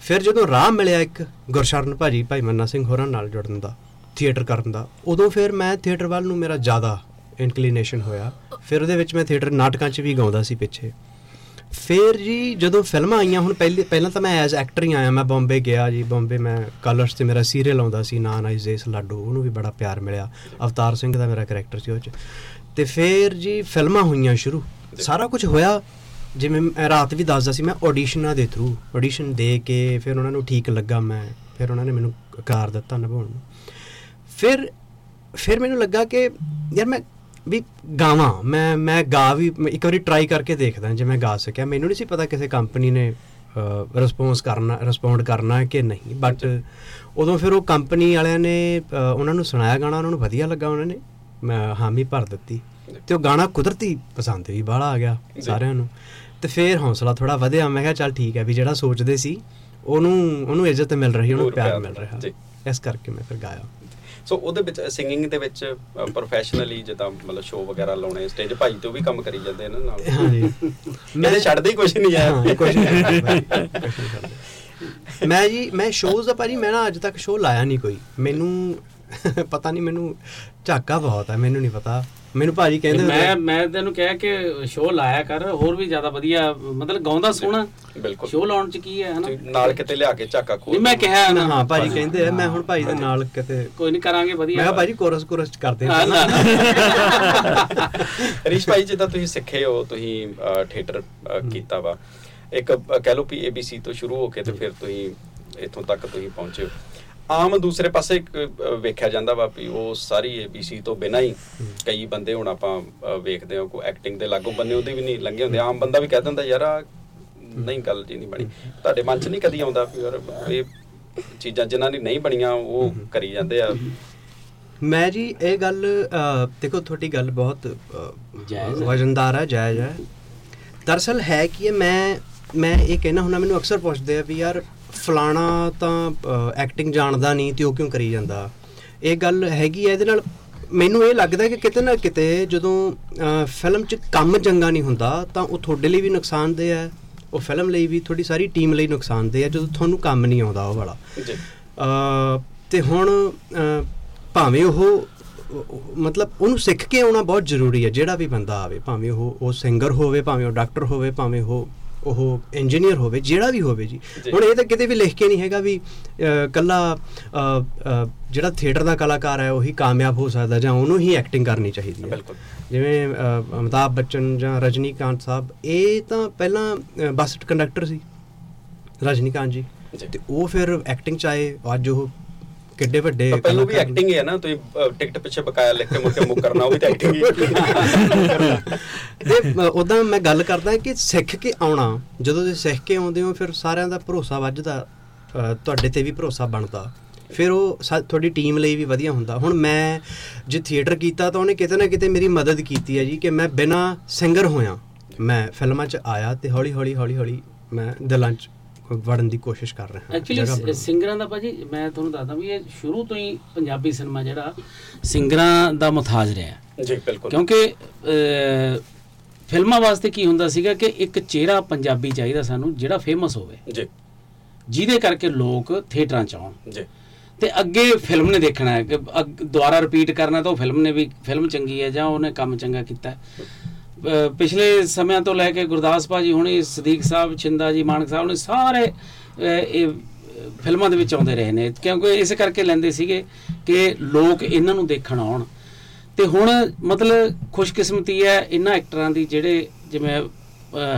ਫਿਰ ਜਦੋਂ ਰਾਹ ਮਿਲਿਆ ਇੱਕ ਗੁਰਸ਼ਰਨ ਭਾਜੀ ਭਾਈ ਮੰਨਾ ਸਿੰਘ ਹੋਰਾਂ ਨਾਲ ਜੁੜਨ ਦਾ ਥੀਏਟਰ ਕਰਨ ਦਾ ਉਦੋਂ ਫਿਰ ਮੈਂ ਥੀਏਟਰ ਵੱਲ ਨੂੰ ਮੇਰਾ ਜ਼ਿਆਦਾ ਇਨਕਲੀਨੇਸ਼ਨ ਹੋਇਆ। ਫਿਰ ਉਹਦੇ ਵਿੱਚ ਮੈਂ ਥੀਏਟਰ ਨਾਟਕਾਂ 'ਚ ਵੀ ਗਾਉਂਦਾ ਸੀ ਪਿੱਛੇ। ਫਿਰ ਜੀ ਜਦੋਂ ਫਿਲਮਾਂ ਆਈਆਂ, ਹੁਣ ਪਹਿਲੇ, ਪਹਿਲਾਂ ਤਾਂ ਮੈਂ ਐਜ਼ ਐਕਟਰ ਹੀ ਆਇਆ, ਮੈਂ ਬੰਬੇ ਗਿਆ ਜੀ, ਬੰਬੇ ਮੈਂ ਕਲਰਸ ਤੇ ਮੇਰਾ ਸੀਰੀਅਲ ਆਉਂਦਾ ਸੀ ਨਾਨ ਆਈਜ਼ੇਸ ਲਾਡੂ, ਉਹਨੂੰ ਵੀ ਬੜਾ ਪਿਆਰ ਮਿਲਿਆ, ਅਵਤਾਰ ਸਿੰਘ ਦਾ ਮੇਰਾ ਕੈਰੈਕਟਰ ਸੀ ਉਹ ਚ। ਤੇ ਫਿਰ ਜੀ ਫਿਲਮਾਂ ਹੋਈਆਂ ਸ਼ੁਰੂ, ਸਾਰਾ ਕੁਝ ਹੋਇਆ, ਜਿਵੇਂ ਮੈਂ ਰਾਤ ਵੀ ਦੱਸਦਾ ਸੀ, ਮੈਂ ਆਡੀਸ਼ਨਾਂ ਦੇ ਥਰੂ ਆਡੀਸ਼ਨ ਦੇ ਕੇ ਫਿਰ ਉਹਨਾਂ ਨੂੰ ਠੀਕ ਲੱਗਾ ਮੈਂ, ਫਿਰ ਉਹਨਾਂ ਨੇ ਮੈਨੂੰ ਕਾਰ ਦਿੱਤਾ ਨਿਭਾਉਣ ਨੂੰ। ਫਿਰ ਫਿਰ ਮੈਨੂੰ ਲੱਗਾ ਕਿ ਯਾਰ ਮੈਂ ਵੀ ਗਾਵਾਂ ਮੈਂ ਮੈਂ ਗਾ ਵੀ ਇੱਕ ਵਾਰੀ ਟਰਾਈ ਕਰਕੇ ਦੇਖਦਾ ਜੇ ਮੈਂ ਗਾ ਸਕਿਆ। ਮੈਨੂੰ ਨਹੀਂ ਸੀ ਪਤਾ ਕਿਸੇ ਕੰਪਨੀ ਨੇ ਰਿਸਪੌਂਸ ਕਰਨਾ ਰਿਸਪੌਂਡ ਕਰਨਾ ਹੈ ਕਿ ਨਹੀਂ ਬਟ ਉਦੋਂ ਫਿਰ ਉਹ ਕੰਪਨੀ ਵਾਲਿਆਂ ਨੇ ਉਹਨਾਂ ਨੂੰ ਸੁਣਾਇਆ ਗਾਣਾ ਉਹਨਾਂ ਨੂੰ ਵਧੀਆ ਲੱਗਾ ਉਹਨਾਂ ਨੇ। ਮੈਂ ਹਾਮੀ ਭਰ ਦਿੱਤੀ। ਤੇ ਉਹ ਗਾਣਾ ਕੁਦਰਤੀ ਪਸੰਦ ਵੀ ਬਾਹਲਾ ਆ ਗਿਆ ਸਾਰਿਆਂ ਨੂੰ। ਤੇ ਫਿਰ ਹੌਸਲਾ ਥੋੜਾ ਵਧਿਆ। ਮੈਂ ਕਿਹਾ ਚੱਲ ਠੀਕ ਹੈ ਵੀ ਜਿਹੜਾ ਸੋਚਦੇ ਸੀ ਉਹਨੂੰ ਉਹਨੂੰ ਇੱਜ਼ਤ ਮਿਲ ਰਹੀ ਉਹਨੂੰ ਪਿਆਰ ਮਿਲ ਰਿਹਾ। ਇਸ ਕਰਕੇ ਮੈਂ ਫਿਰ ਗਾਇਆ। ਸੋ ਉਹਦੇ ਵਿੱਚ ਸਿੰਗਿੰਗ ਦੇ ਵਿੱਚ ਪ੍ਰੋਫੈਸ਼ਨਲੀ ਜਿੱਦਾਂ ਮਤਲਬ ਸ਼ੋਅ ਵਗੈਰਾ ਲਾਉਣੇ ਸਟੇਜ ਭਾਈ ਤੇ ਉਹ ਵੀ ਕੰਮ ਕਰੀ ਜਾਂਦੇ ਨੇ ਨਾਲ। ਹਾਂਜੀ। ਮੈਂ ਛੱਡਦੇ ਹੀ ਕੁਝ ਨਹੀਂ ਹੈ ਕੁਛ ਨਹੀਂ। ਮੈਂ ਜੀ ਮੈਂ ਸ਼ੋਜ਼ ਦਾ ਭਾਜੀ ਮੈਂ ਨਾ ਅੱਜ ਤੱਕ ਸ਼ੋਅ ਲਾਇਆ ਨਹੀਂ ਕੋਈ। ਮੈਨੂੰ ਪਤਾ ਨਹੀਂ ਮੈਨੂੰ ਝਾਕਾ ਬਹੁਤ ਹੈ ਮੈਨੂੰ ਨਹੀਂ ਪਤਾ। ਮੈਨੂੰ ਭਾਜੀ ਕਹਿੰਦੇ ਹੁੰਦੇ ਮੈਂ ਮੈਂ ਤੈਨੂੰ ਕਿਹਾ ਕਿ ਸ਼ੋਅ ਲਾਇਆ ਕਰ ਹੋਰ ਵੀ ਜ਼ਿਆਦਾ ਵਧੀਆ ਮਤਲਬ ਗਾਉਂਦਾ ਸੋਹਣਾ। ਬਿਲਕੁਲ। ਸ਼ੋਅ ਲਾਉਣ ਚ ਕੀ ਹੈ ਹਨਾ? ਨਾਲ ਕਿਤੇ ਲਿਆ ਕੇ ਝਾਕਾ ਖੋਲ ਮੈਂ ਕਿਹਾ ਨਾ। ਹਾਂ ਭਾਜੀ ਕਹਿੰਦੇ ਮੈਂ ਹੁਣ ਭਾਜੀ ਦੇ ਨਾਲ ਕਿਤੇ ਕੋਈ ਨਹੀਂ ਕਰਾਂਗੇ ਮੈਂ ਵਧੀਆ ਕਿਹਾ ਭਾਜੀ ਕੋਰਸ ਕੋਰਸ ਚ ਕਰਦੇ ਹਾਂ, ਰਿਸ਼ ਭਾਈ ਜਿੱਦਾਂ ਤੁਸੀਂ ਸਿੱਖੇ ਹੋ ਤੁਸੀਂ ਥੀਏਟਰ ਕੀਤਾ ਵਾ। ਇੱਕ ਕਹਿ ਲਓ ਵੀ ABC ਤੋਂ ਸ਼ੁਰੂ ਹੋ ਕੇ ਤੇ ਫਿਰ ਤੁਸੀਂ ਇੱਥੋਂ ਤੱਕ ਤੁਸੀਂ ਪਹੁੰਚੇ ਹੋ। ਆਮ ਦੂਸਰੇ ਪਾਸੇ ਵੇਖਿਆ ਜਾਂਦਾ ਵਾ ਵੀ ਉਹ ਸਾਰੀ ABC ਤੋਂ ਬਿਨਾਂ ਹੀ ਕਈ ਬੰਦੇ ਹੁਣ ਆਪਾਂ ਵੇਖਦੇ ਹਾਂ ਕੋਈ ਐਕਟਿੰਗ ਦੇ ਲਾਗੋਂ ਬੰਨੇ ਉਹਦੇ ਵੀ ਨਹੀਂ ਲੰਘੇ ਹੁੰਦੇ। ਆਮ ਬੰਦਾ ਵੀ ਕਹਿ ਦਿੰਦਾ ਯਾਰ ਆ ਨਹੀਂ ਗੱਲ ਜੀ ਨਹੀਂ ਬਣੀ। ਤੁਹਾਡੇ ਮਨ 'ਚ ਨਹੀਂ ਕਦੀ ਆਉਂਦਾ ਵੀ ਯਾਰ ਇਹ ਚੀਜ਼ਾਂ ਜਿਨ੍ਹਾਂ ਦੀ ਨਹੀਂ ਬਣੀਆਂ ਉਹ ਕਰੀ ਜਾਂਦੇ ਆ? ਮੈਂ ਜੀ ਇਹ ਗੱਲ ਦੇਖੋ ਤੁਹਾਡੀ ਗੱਲ ਬਹੁਤ ਜਾਇਜ਼ ਹੈ। ਵਜਨਦਾਰ ਹੈ ਜਾਇਜ਼ ਹੈ। ਦਰਅਸਲ ਹੈ ਕਿ ਇਹ ਮੈਂ ਮੈਂ ਇਹ ਕਹਿਣਾ ਹੁੰਦਾ ਮੈਨੂੰ ਅਕਸਰ ਪੁੱਛਦੇ ਆ ਵੀ ਯਾਰ ਫਲਾਣਾ ਤਾਂ ਐਕਟਿੰਗ ਜਾਣਦਾ ਨਹੀਂ ਤੇ ਉਹ ਕਿਉਂ ਕਰੀ ਜਾਂਦਾ? ਇਹ ਗੱਲ ਹੈਗੀ ਹੈ ਇਹਦੇ ਨਾਲ। ਮੈਨੂੰ ਇਹ ਲੱਗਦਾ ਕਿ ਕਿਤੇ ਨਾ ਕਿਤੇ ਜਦੋਂ ਫਿਲਮ 'ਚ ਕੰਮ ਚੰਗਾ ਨਹੀਂ ਹੁੰਦਾ ਤਾਂ ਉਹ ਤੁਹਾਡੇ ਲਈ ਵੀ ਨੁਕਸਾਨਦੇਹ ਹੈ ਉਹ ਫਿਲਮ ਲਈ ਵੀ ਤੁਹਾਡੀ ਸਾਰੀ ਟੀਮ ਲਈ ਨੁਕਸਾਨਦੇਹ ਹੈ ਜਦੋਂ ਤੁਹਾਨੂੰ ਕੰਮ ਨਹੀਂ ਆਉਂਦਾ ਉਹ ਵਾਲਾ। ਜੀ। ਅ, ਤੇ ਹੁਣ ਭਾਵੇਂ ਉਹ ਉਹ- ਮਤਲਬ ਉਹਨੂੰ ਸਿੱਖ ਕੇ ਆਉਣਾ ਬਹੁਤ ਜ਼ਰੂਰੀ ਹੈ ਜਿਹੜਾ ਵੀ ਬੰਦਾ ਆਵੇ ਭਾਵੇਂ ਉਹ ਉਹ ਸਿੰਗਰ ਹੋਵੇ ਭਾਵੇਂ ਉਹ ਡਾਕਟਰ ਹੋਵੇ ਭਾਵੇਂ ਉਹ ਉਹ ਇੰਜੀਨੀਅਰ ਹੋਵੇ ਜਿਹੜਾ ਵੀ ਹੋਵੇ ਜੀ। ਹੁਣ ਇਹ ਤਾਂ ਕਿਤੇ ਵੀ ਲਿਖ ਕੇ ਨਹੀਂ ਹੈਗਾ ਵੀ ਕੱਲਾ ਜਿਹੜਾ ਥੀਏਟਰ ਦਾ ਕਲਾਕਾਰ ਹੈ ਉਹੀ ਕਾਮਯਾਬ ਹੋ ਸਕਦਾ ਜਾਂ ਉਹਨੂੰ ਹੀ ਐਕਟਿੰਗ ਕਰਨੀ ਚਾਹੀਦੀ ਹੈ ਜਿਵੇਂ ਅ, ਅਮਿਤਾਭ ਬੱਚਨ ਜਾਂ ਰਜਨੀਕਾਂਤ ਸਾਹਿਬ ਇਹ ਤਾਂ ਪਹਿਲਾਂ ਬੱਸ ਕੰਡਕਟਰ ਸੀ ਰਜਨੀਕਾਂਤ ਜੀ ਜੀ। ਤੇ ਉਹ ਫਿਰ ਐਕਟਿੰਗ ਚ ਆਏ ਅੱਜ ਉਹ ਕਿੱਡੇ ਵੱਡੇ ਪਹਿਲਾਂ ਵੀ ਐਕਟਿੰਗ ਹੀ ਹੈ ਨਾ ਤੁਸੀਂ ਟਿਕਟ ਪਿੱਛੇ ਬਕਾਇਆ ਲਿਖ ਕੇ ਮੁੜ ਮੁੱਕ ਕਰਨਾ ਉਹ ਵੀ ਤਾਂ ਐਕਟਿੰਗ ਹੀ ਤੇ ਉਦਾਂ ਮੈਂ ਗੱਲ ਕਰਦਾ ਕਿ ਸਿੱਖ ਕੇ ਆਉਣਾ ਜਦੋਂ ਤੁਸੀਂ ਸਿੱਖ ਕੇ ਆਉਂਦੇ ਹੋ ਫਿਰ ਸਾਰਿਆਂ ਦਾ ਭਰੋਸਾ ਵੱਜਦਾ ਤੁਹਾਡੇ ਤੇ ਵੀ ਭਰੋਸਾ ਬਣਦਾ। ਫਿਰ ਉਹ ਤੁਹਾਡੀ ਟੀਮ ਲਈ ਵੀ ਵਧੀਆ ਹੁੰਦਾ। ਹੁਣ ਮੈਂ ਜੇ ਥੀਏਟਰ ਕੀਤਾ ਤਾਂ ਉਹਨੇ ਕਿਤੇ ਨਾ ਕਿਤੇ ਮੇਰੀ ਮਦਦ ਕੀਤੀ ਹੈ ਜੀ ਕਿ ਮੈਂ ਬਿਨਾ ਸਿੰਗਰ ਹੋਇਆ ਮੈਂ ਫਿਲਮਾਂ 'ਚ ਆਇਆ ਤੇ ਹੌਲੀ ਹੌਲੀ ਹੌਲੀ ਹੌਲੀ ਮੈਂ ਦਿਲਾਂ 'ਚ ਵੜਨ ਦੀ ਕੋਸ਼ਿਸ਼ ਕਰ ਰਿਹਾ ਜਗ੍ਹਾ ਐਕਚੁਅਲੀ। ਸਿੰਗਰਾਂ ਦਾ ਭਾਜੀ ਮੈਂ ਤੁਹਾਨੂੰ ਦੱਸਦਾ ਵੀ ਇਹ ਸ਼ੁਰੂ ਤੋਂ ਹੀ ਪੰਜਾਬੀ ਸਿਨੇਮਾ ਜਿਹੜਾ ਸਿੰਗਰਾਂ ਦਾ ਮੁਤਾਜ ਰਿਹਾ ਜੀ ਬਿਲਕੁਲ। ਕਿਉਂਕਿ ਫਿਲਮਾਂ ਵਾਸਤੇ ਕੀ ਹੁੰਦਾ ਸੀਗਾ ਕਿ ਇੱਕ ਚਿਹਰਾ ਪੰਜਾਬੀ ਚਾਹੀਦਾ ਸਾਨੂੰ ਜਿਹੜਾ ਫੇਮਸ ਹੋਵੇ। ਜੀ। ਜਿਹਦੇ ਕਰਕੇ ਲੋਕ ਥੀਏਟਰਾਂ 'ਚ ਆਉਣ। ਜੀ। ਤੇ ਅੱਗੇ ਫਿਲਮ ਨੇ ਦੇਖਣਾ ਹੈ ਕਿ ਦੁਬਾਰਾ ਰਿਪੀਟ ਕਰਨਾ ਤਾਂ ਉਹ ਫਿਲਮ ਨੇ ਵੀ ਫਿਲਮ ਚੰਗੀ ਹੈ ਜਾਂ ਉਹਨੇ ਕੰਮ ਚੰਗਾ ਕੀਤਾ ਹੈ। ਪਿਛਲੇ ਸਮਿਆਂ ਤੋਂ ਲੈ ਕੇ ਗੁਰਦਾਸ ਭਾਜੀ ਹੁਣੇ ਸਦੀਕ ਸਾਹਿਬ ਛਿੰਦਾ ਜੀ ਮਾਨਕ ਸਾਹਿਬ ਨੇ ਸਾਰੇ ਇਹ ਫਿਲਮਾਂ ਦੇ ਵਿੱਚ ਆਉਂਦੇ ਰਹੇ ਨੇ। ਕਿਉਂਕਿ ਇਸ ਕਰਕੇ ਲੈਂਦੇ ਸੀਗੇ ਕਿ ਲੋਕ ਇਹਨਾਂ ਨੂੰ ਦੇਖਣ ਆਉਣ। ਤੇ ਹੁਣ ਮਤਲਬ ਖੁਸ਼ਕਿਸਮਤੀ ਹੈ ਇਹਨਾਂ ਐਕਟਰਾਂ ਦੀ ਜਿਹੜੇ ਜਿਵੇਂ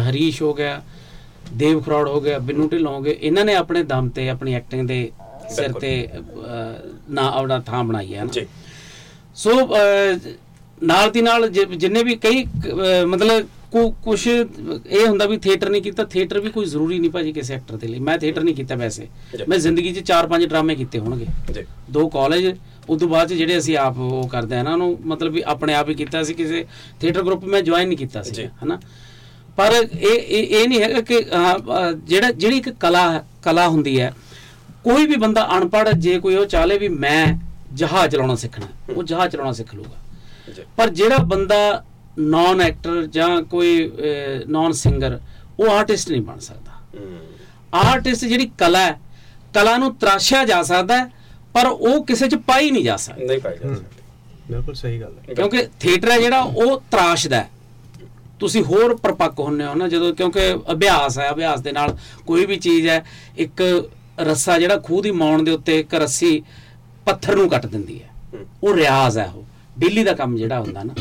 ਹਰੀਸ਼ ਹੋ ਗਿਆ ਦੇਵ ਖਰੋੜ ਹੋ ਗਿਆ ਬਿੰਨੂ ਢਿੱਲੋਂ ਹੋ ਗਏ ਇਹਨਾਂ ਨੇ ਆਪਣੇ ਦਮ ਤੇ ਆਪਣੀ ਐਕਟਿੰਗ ਦੇ ਸਿਰ। ਤੇ ਨਾ ਆਪਣਾ ਥਾਂ ਬਣਾਈ ਹੈ ਜੀ। ਸੋ ਨਾਲ ਦੀ ਨਾਲ ਜਿੰਨੇ ਵੀ ਕਈ ਮਤਲਬ ਕੁਝ ਇਹ ਹੁੰਦਾ ਵੀ ਥੀਏਟਰ ਨਹੀਂ ਕੀਤਾ ਥੀਏਟਰ ਵੀ ਕੋਈ ਜ਼ਰੂਰੀ ਨਹੀਂ ਭਾਜੀ ਕਿਸੇ ਐਕਟਰ ਦੇ ਲਈ। ਮੈਂ ਥੀਏਟਰ ਨਹੀਂ ਕੀਤਾ ਵੈਸੇ। ਮੈਂ ਜ਼ਿੰਦਗੀ 'ਚ 4-5 ਡਰਾਮੇ ਕੀਤੇ ਹੋਣਗੇ। ਦੋ ਕਾਲਜ ਉਸ ਤੋਂ ਬਾਅਦ ਜਿਹੜੇ ਅਸੀਂ ਆਪ ਉਹ ਕਰਦੇ ਆ ਨਾ ਉਹਨੂੰ ਮਤਲਬ ਵੀ ਆਪਣੇ ਆਪ ਹੀ ਕੀਤਾ ਸੀ ਕਿਸੇ ਥੀਏਟਰ ਗਰੁੱਪ ਮੈਂ ਜੁਆਇਨ ਨਹੀਂ ਕੀਤਾ ਸੀ। ਹਨਾ? ਪਰ ਇਹ ਇਹ ਨਹੀਂ ਹੈਗਾ ਕਿ ਜਿਹੜਾ ਜਿਹੜੀ ਇੱਕ ਕਲਾ ਕਲਾ ਹੁੰਦੀ ਹੈ ਕੋਈ ਵੀ ਬੰਦਾ ਅਨਪੜ੍ਹ ਜੇ ਕੋਈ ਉਹ ਚਾਹਲੇ ਵੀ ਮੈਂ ਜਹਾਜ਼ ਚਲਾਉਣਾ ਸਿੱਖਣਾ ਉਹ ਜਹਾਜ਼ ਚਲਾਉਣਾ ਸਿੱਖ ਲੂਗਾ ਪਰ ਜਿਹੜਾ ਬੰਦਾ ਨਾਨ ਐਕਟਰ ਜਾਂ ਕੋਈ ਨਾਨ ਸਿੰਗਰ ਉਹ ਆਰਟਿਸਟ ਨਹੀਂ ਬਣ ਸਕਦਾ। ਹਮ, ਆਰਟਿਸਟ ਜਿਹੜੀ ਕਲਾ ਹੈ ਕਲਾ ਨੂੰ ਤਰਾਸ਼ਿਆ ਜਾ ਸਕਦਾ ਪਰ ਉਹ ਕਿਸੇ 'ਚ ਪਾਈ ਨਹੀਂ ਜਾ ਸਕਦੀ। ਨਹੀਂ ਪਾਈ ਜਾ ਸਕਦੀ। ਬਿਲਕੁਲ ਸਹੀ ਗੱਲ ਹੈ। ਕਿਉਂਕਿ ਥੀਏਟਰ ਹੈ ਜਿਹੜਾ ਉਹ ਤਰਾਸ਼ਦਾ ਹੈ। ਤੁਸੀਂ ਹੋਰ ਪਰਪੱਕ ਹੁੰਨੇ ਹੋ ਨਾ ਜਦੋਂ ਕਿਉਂਕਿ ਅਭਿਆਸ ਹੈ ਅਭਿਆਸ ਦੇ ਨਾਲ ਕੋਈ ਵੀ ਚੀਜ਼ ਹੈ ਇੱਕ ਰੱਸਾ ਜਿਹੜਾ ਖੂਹ ਦੀ ਮੌਣ ਦੇ ਉੱਤੇ ਇੱਕ ਰੱਸੀ ਪੱਥਰ ਨੂੰ ਕੱਟ ਦਿੰਦੀ ਹੈ। ਉਹ ਰਿਆਜ਼ ਹੈ ਉਹ। ਡੇਲੀ ਦਾ ਕੰਮ ਜਿਹੜਾ ਹੁੰਦਾ ਨਾ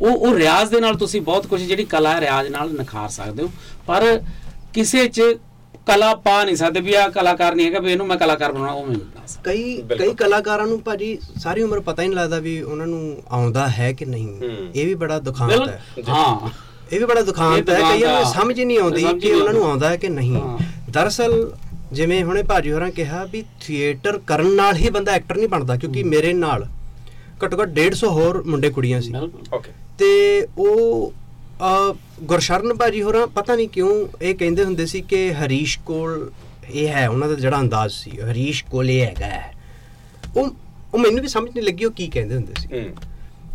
ਉਹ ਉਹ ਰਿਆਜ਼ ਦੇ ਨਾਲ ਤੁਸੀਂ ਬਹੁਤ ਕੁਝ ਜਿਹੜੀ ਕਲਾ ਹੈ ਰਿਆਜ਼ ਨਾਲ ਨਿਖਾਰ ਸਕਦੇ ਹੋ। ਪਰ ਕਿਸੇ 'ਚ ਕਲਾ ਪਾ ਨਹੀਂ ਸਕਦੇ ਵੀ ਆ ਕਲਾਕਾਰ ਨਹੀਂ ਹੈਗਾ ਵੀ ਇਹਨੂੰ ਮੈਂ ਕਲਾਕਾਰ ਬਣਾਉਣਾ ਉਹ ਮੈਨੂੰ ਸਕਦਾ ਕਈ ਕਈ ਕਲਾਕਾਰਾਂ ਨੂੰ ਭਾਜੀ ਸਾਰੀ ਉਮਰ ਪਤਾ ਹੀ ਨਹੀਂ ਲੱਗਦਾ ਵੀ ਉਹਨਾਂ ਨੂੰ ਆਉਂਦਾ ਹੈ ਕਿ ਨਹੀਂ। ਇਹ ਵੀ ਬੜਾ ਦੁਖਾਂਤ ਹੈ। ਹਾਂ। ਇਹ ਵੀ ਬੜਾ ਦੁਖਾਂਤ ਹੈ ਕਈਆਂ ਨੂੰ। ਸਮਝ ਹੀ ਨਹੀਂ ਆਉਂਦੀ ਕਿ ਉਹਨਾਂ ਨੂੰ ਆਉਂਦੀ। ਆਉਂਦਾ ਹੈ ਕਿ ਨਹੀਂ। ਦਰਅਸਲ ਜਿਵੇਂ ਹੁਣੇ ਭਾਜੀ ਹੋਰਾਂ ਕਿਹਾ ਵੀ ਥੀਏਟਰ ਕਰਨ ਨਾਲ ਹੀ ਬੰਦਾ ਐਕਟਰ ਨਹੀਂ ਬਣਦਾ ਕਿਉਂਕਿ ਮੇਰੇ ਨਾਲ ਘੱਟੋ ਘੱਟ 150 ਹੋਰ ਮੁੰਡੇ ਕੁੜੀਆਂ ਸੀ। ਓਕੇ ਤੇ ਉਹ ਅ, ਗੁਰਸ਼ਰਨ ਭਾਜੀ ਹੋਰਾਂ ਪਤਾ ਨਹੀਂ ਕਿਉਂ ਇਹ ਕਹਿੰਦੇ ਹੁੰਦੇ ਸੀ ਕਿ ਹਰੀਸ਼ ਕੋਲ ਇਹ ਹੈ ਉਹਨਾਂ ਦਾ ਜਿਹੜਾ ਅੰਦਾਜ਼ ਸੀ ਹਰੀਸ਼ ਕੋਲ ਇਹ ਹੈਗਾ। ਉਹ ਉਹ ਮੈਨੂੰ ਵੀ ਸਮਝ ਨਹੀਂ ਲੱਗੀ ਉਹ ਕੀ ਕਹਿੰਦੇ ਹੁੰਦੇ ਸੀ।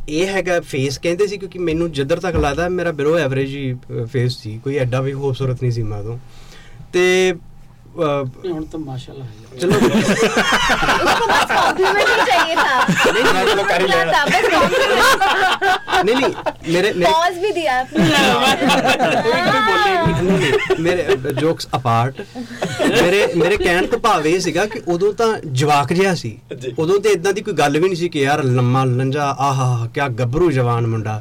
ਇਹ ਹੈਗਾ ਫੇਸ ਕਹਿੰਦੇ ਸੀ ਕਿਉਂਕਿ ਮੈਨੂੰ ਜਿੱਧਰ ਤੱਕ ਲੱਗਦਾ ਮੇਰਾ ਬਿਲੋ ਐਵਰੇਜ ਹੀ ਫੇਸ ਸੀ ਕੋਈ ਐਡਾ ਵੀ ਖੂਬਸੂਰਤ ਨਹੀਂ ਸੀ ਮੈਂ ਤੇ ਨਹੀਂ, ਹੁਣ ਤਾਂ ਮਾਸ਼ਾਅੱਲਾ ਹੈ ਚਲੋ कॉम्प्लीमेंट ही चाहिए था नहीं, था, बस compliment। ਨਹੀਂ ਨਹੀਂ ਮੇਰੇ ਮੇਰੇ पॉज भी दिया आपने ਮੇਰੇ ਜੋਕਸ ਅਪਾਰਟ ਮੇਰੇ ਮੇਰੇ ਕਹਿਣ ਤੋਂ ਭਾਵ ਇਹ ਸੀਗਾ ਕਿ ਉਦੋਂ ਤਾਂ ਜਵਾਕ ਜਿਹਾ ਸੀ ਉਦੋਂ ਤੇ ਇਦਾਂ ਦੀ ਕੋਈ ਗੱਲ ਵੀ ਨਹੀਂ ਸੀ ਕਿ ਯਾਰ ਲੰਮਾ ਲੰਜਾ ਆਹਾ ਕਿਆ ਗੱਭਰੂ ਜਵਾਨ ਮੁੰਡਾ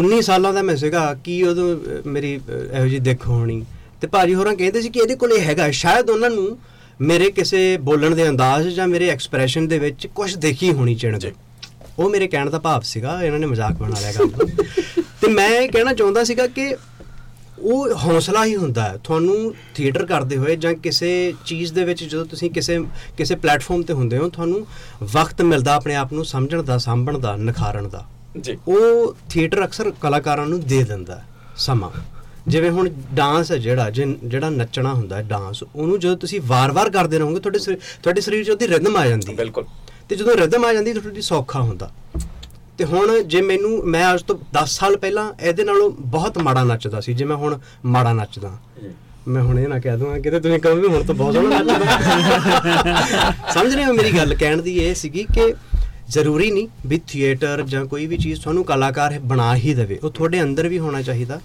19 ਸਾਲਾਂ ਦਾ ਮੈਂ ਸੀਗਾ ਕੀ ਉਦੋਂ ਅਹ, ਮੇਰੀ ਅਹ, ਇਹੋ ਜੀ ਦੇਖ ਹੋਣੀ ਤੇ ਭਾਜੀ ਹੋਰਾਂ ਕਹਿੰਦੇ ਸੀ ਕਿ ਇਹਦੇ ਕੋਲ ਹੈਗਾ ਸ਼ਾਇਦ ਉਹਨਾਂ ਨੂੰ ਮੇਰੇ ਕਿਸੇ ਬੋਲਣ ਦੇ ਅੰਦਾਜ਼ ਜਾਂ ਮੇਰੇ ਐਕਸਪ੍ਰੈਸ਼ਨ ਦੇ ਵਿੱਚ ਕੁਝ ਦੇਖੀ ਹੋਣੀ ਚਿਣਦੇ ਉਹ ਮੇਰੇ ਕਹਿਣ ਦਾ ਭਾਵ ਸੀਗਾ ਇਹਨਾਂ ਨੇ ਮਜ਼ਾਕ ਬਣਾ ਲਿਆ ਗੱਲ। ਤੇ ਮੈਂ ਇਹ ਕਹਿਣਾ ਚਾਹੁੰਦਾ ਸੀਗਾ ਕਿ ਉਹ ਹੌਸਲਾ ਹੀ ਹੁੰਦਾ ਹੈ। ਤੁਹਾਨੂੰ ਥੀਏਟਰ ਕਰਦੇ ਹੋਏ ਜਾਂ ਕਿਸੇ ਚੀਜ਼ ਦੇ ਵਿੱਚ ਜਦੋਂ ਤੁਸੀਂ ਕਿਸੇ ਕਿਸੇ ਪਲੇਟਫਾਰਮ ਤੇ ਹੁੰਦੇ ਹੋ ਤੁਹਾਨੂੰ ਵਕਤ ਮਿਲਦਾ ਆਪਣੇ ਆਪ ਨੂੰ ਸਮਝਣ ਦਾ ਸਾਂਭਣ ਦਾ ਨਿਖਾਰਨ ਦਾ। ਜੀ। ਉਹ ਥੀਏਟਰ ਅਕਸਰ ਕਲਾਕਾਰਾਂ ਨੂੰ ਦੇ ਦਿੰਦਾ ਸਮਾਂ। ਜਿਵੇਂ ਹੁਣ ਡਾਂਸ ਹੈ ਜਿਹੜਾ ਜਿਹੜਾ ਨੱਚਣਾ ਹੁੰਦਾ ਹੈ ਡਾਂਸ ਉਹਨੂੰ ਜਦੋਂ ਤੁਸੀਂ ਵਾਰ-ਵਾਰ ਕਰਦੇ ਰਹੋਗੇ ਤੁਹਾਡੇ ਤੁਹਾਡੇ ਸਰੀਰ 'ਚ ਉਹਦੀ ਰਿਦਮ ਆ ਜਾਂਦੀ ਬਿਲਕੁਲ। ਤੇ ਜਦੋਂ ਰਿਦਮ ਆ ਜਾਂਦੀ ਤੁਹਾਡੀ ਸੌਖਾ ਹੁੰਦਾ। ਤੇ ਹੁਣ ਜੇ ਮੈਨੂੰ ਮੈਂ ਅੱਜ ਤੋਂ 10 ਸਾਲ ਪਹਿਲਾਂ ਇਹਦੇ ਨਾਲੋਂ ਬਹੁਤ ਮਾੜਾ ਨੱਚਦਾ ਸੀ ਜੇ ਮੈਂ ਹੁਣ ਮਾੜਾ ਨੱਚਦਾ। ਮੈਂ ਹੁਣ ਇਹ ਨਾ ਕਹਿ ਦਵਾਂ ਕਿਤੇ ਤੁਸੀਂ ਕਹੋ ਵੀ ਹੁਣ ਤਾਂ ਬਹੁਤ ਸੋਹਣਾ ਨੱਚਦਾ। ਸਮਝ ਰਹੇ ਹੋ ਮੇਰੀ ਗੱਲ? ਕਹਿਣ ਦੀ ਇਹ ਸੀਗੀ ਕਿ ਜ਼ਰੂਰੀ ਨਹੀਂ ਵੀ ਥੀਏਟਰ ਜਾਂ ਕੋਈ ਵੀ ਚੀਜ਼ ਤੁਹਾਨੂੰ ਕਲਾਕਾਰ ਬਣਾ ਹੀ ਦੇਵੇ। ਉਹ ਤੁਹਾਡੇ ਅੰਦਰ ਵੀ ਹੋਣਾ ਚਾਹੀਦਾ।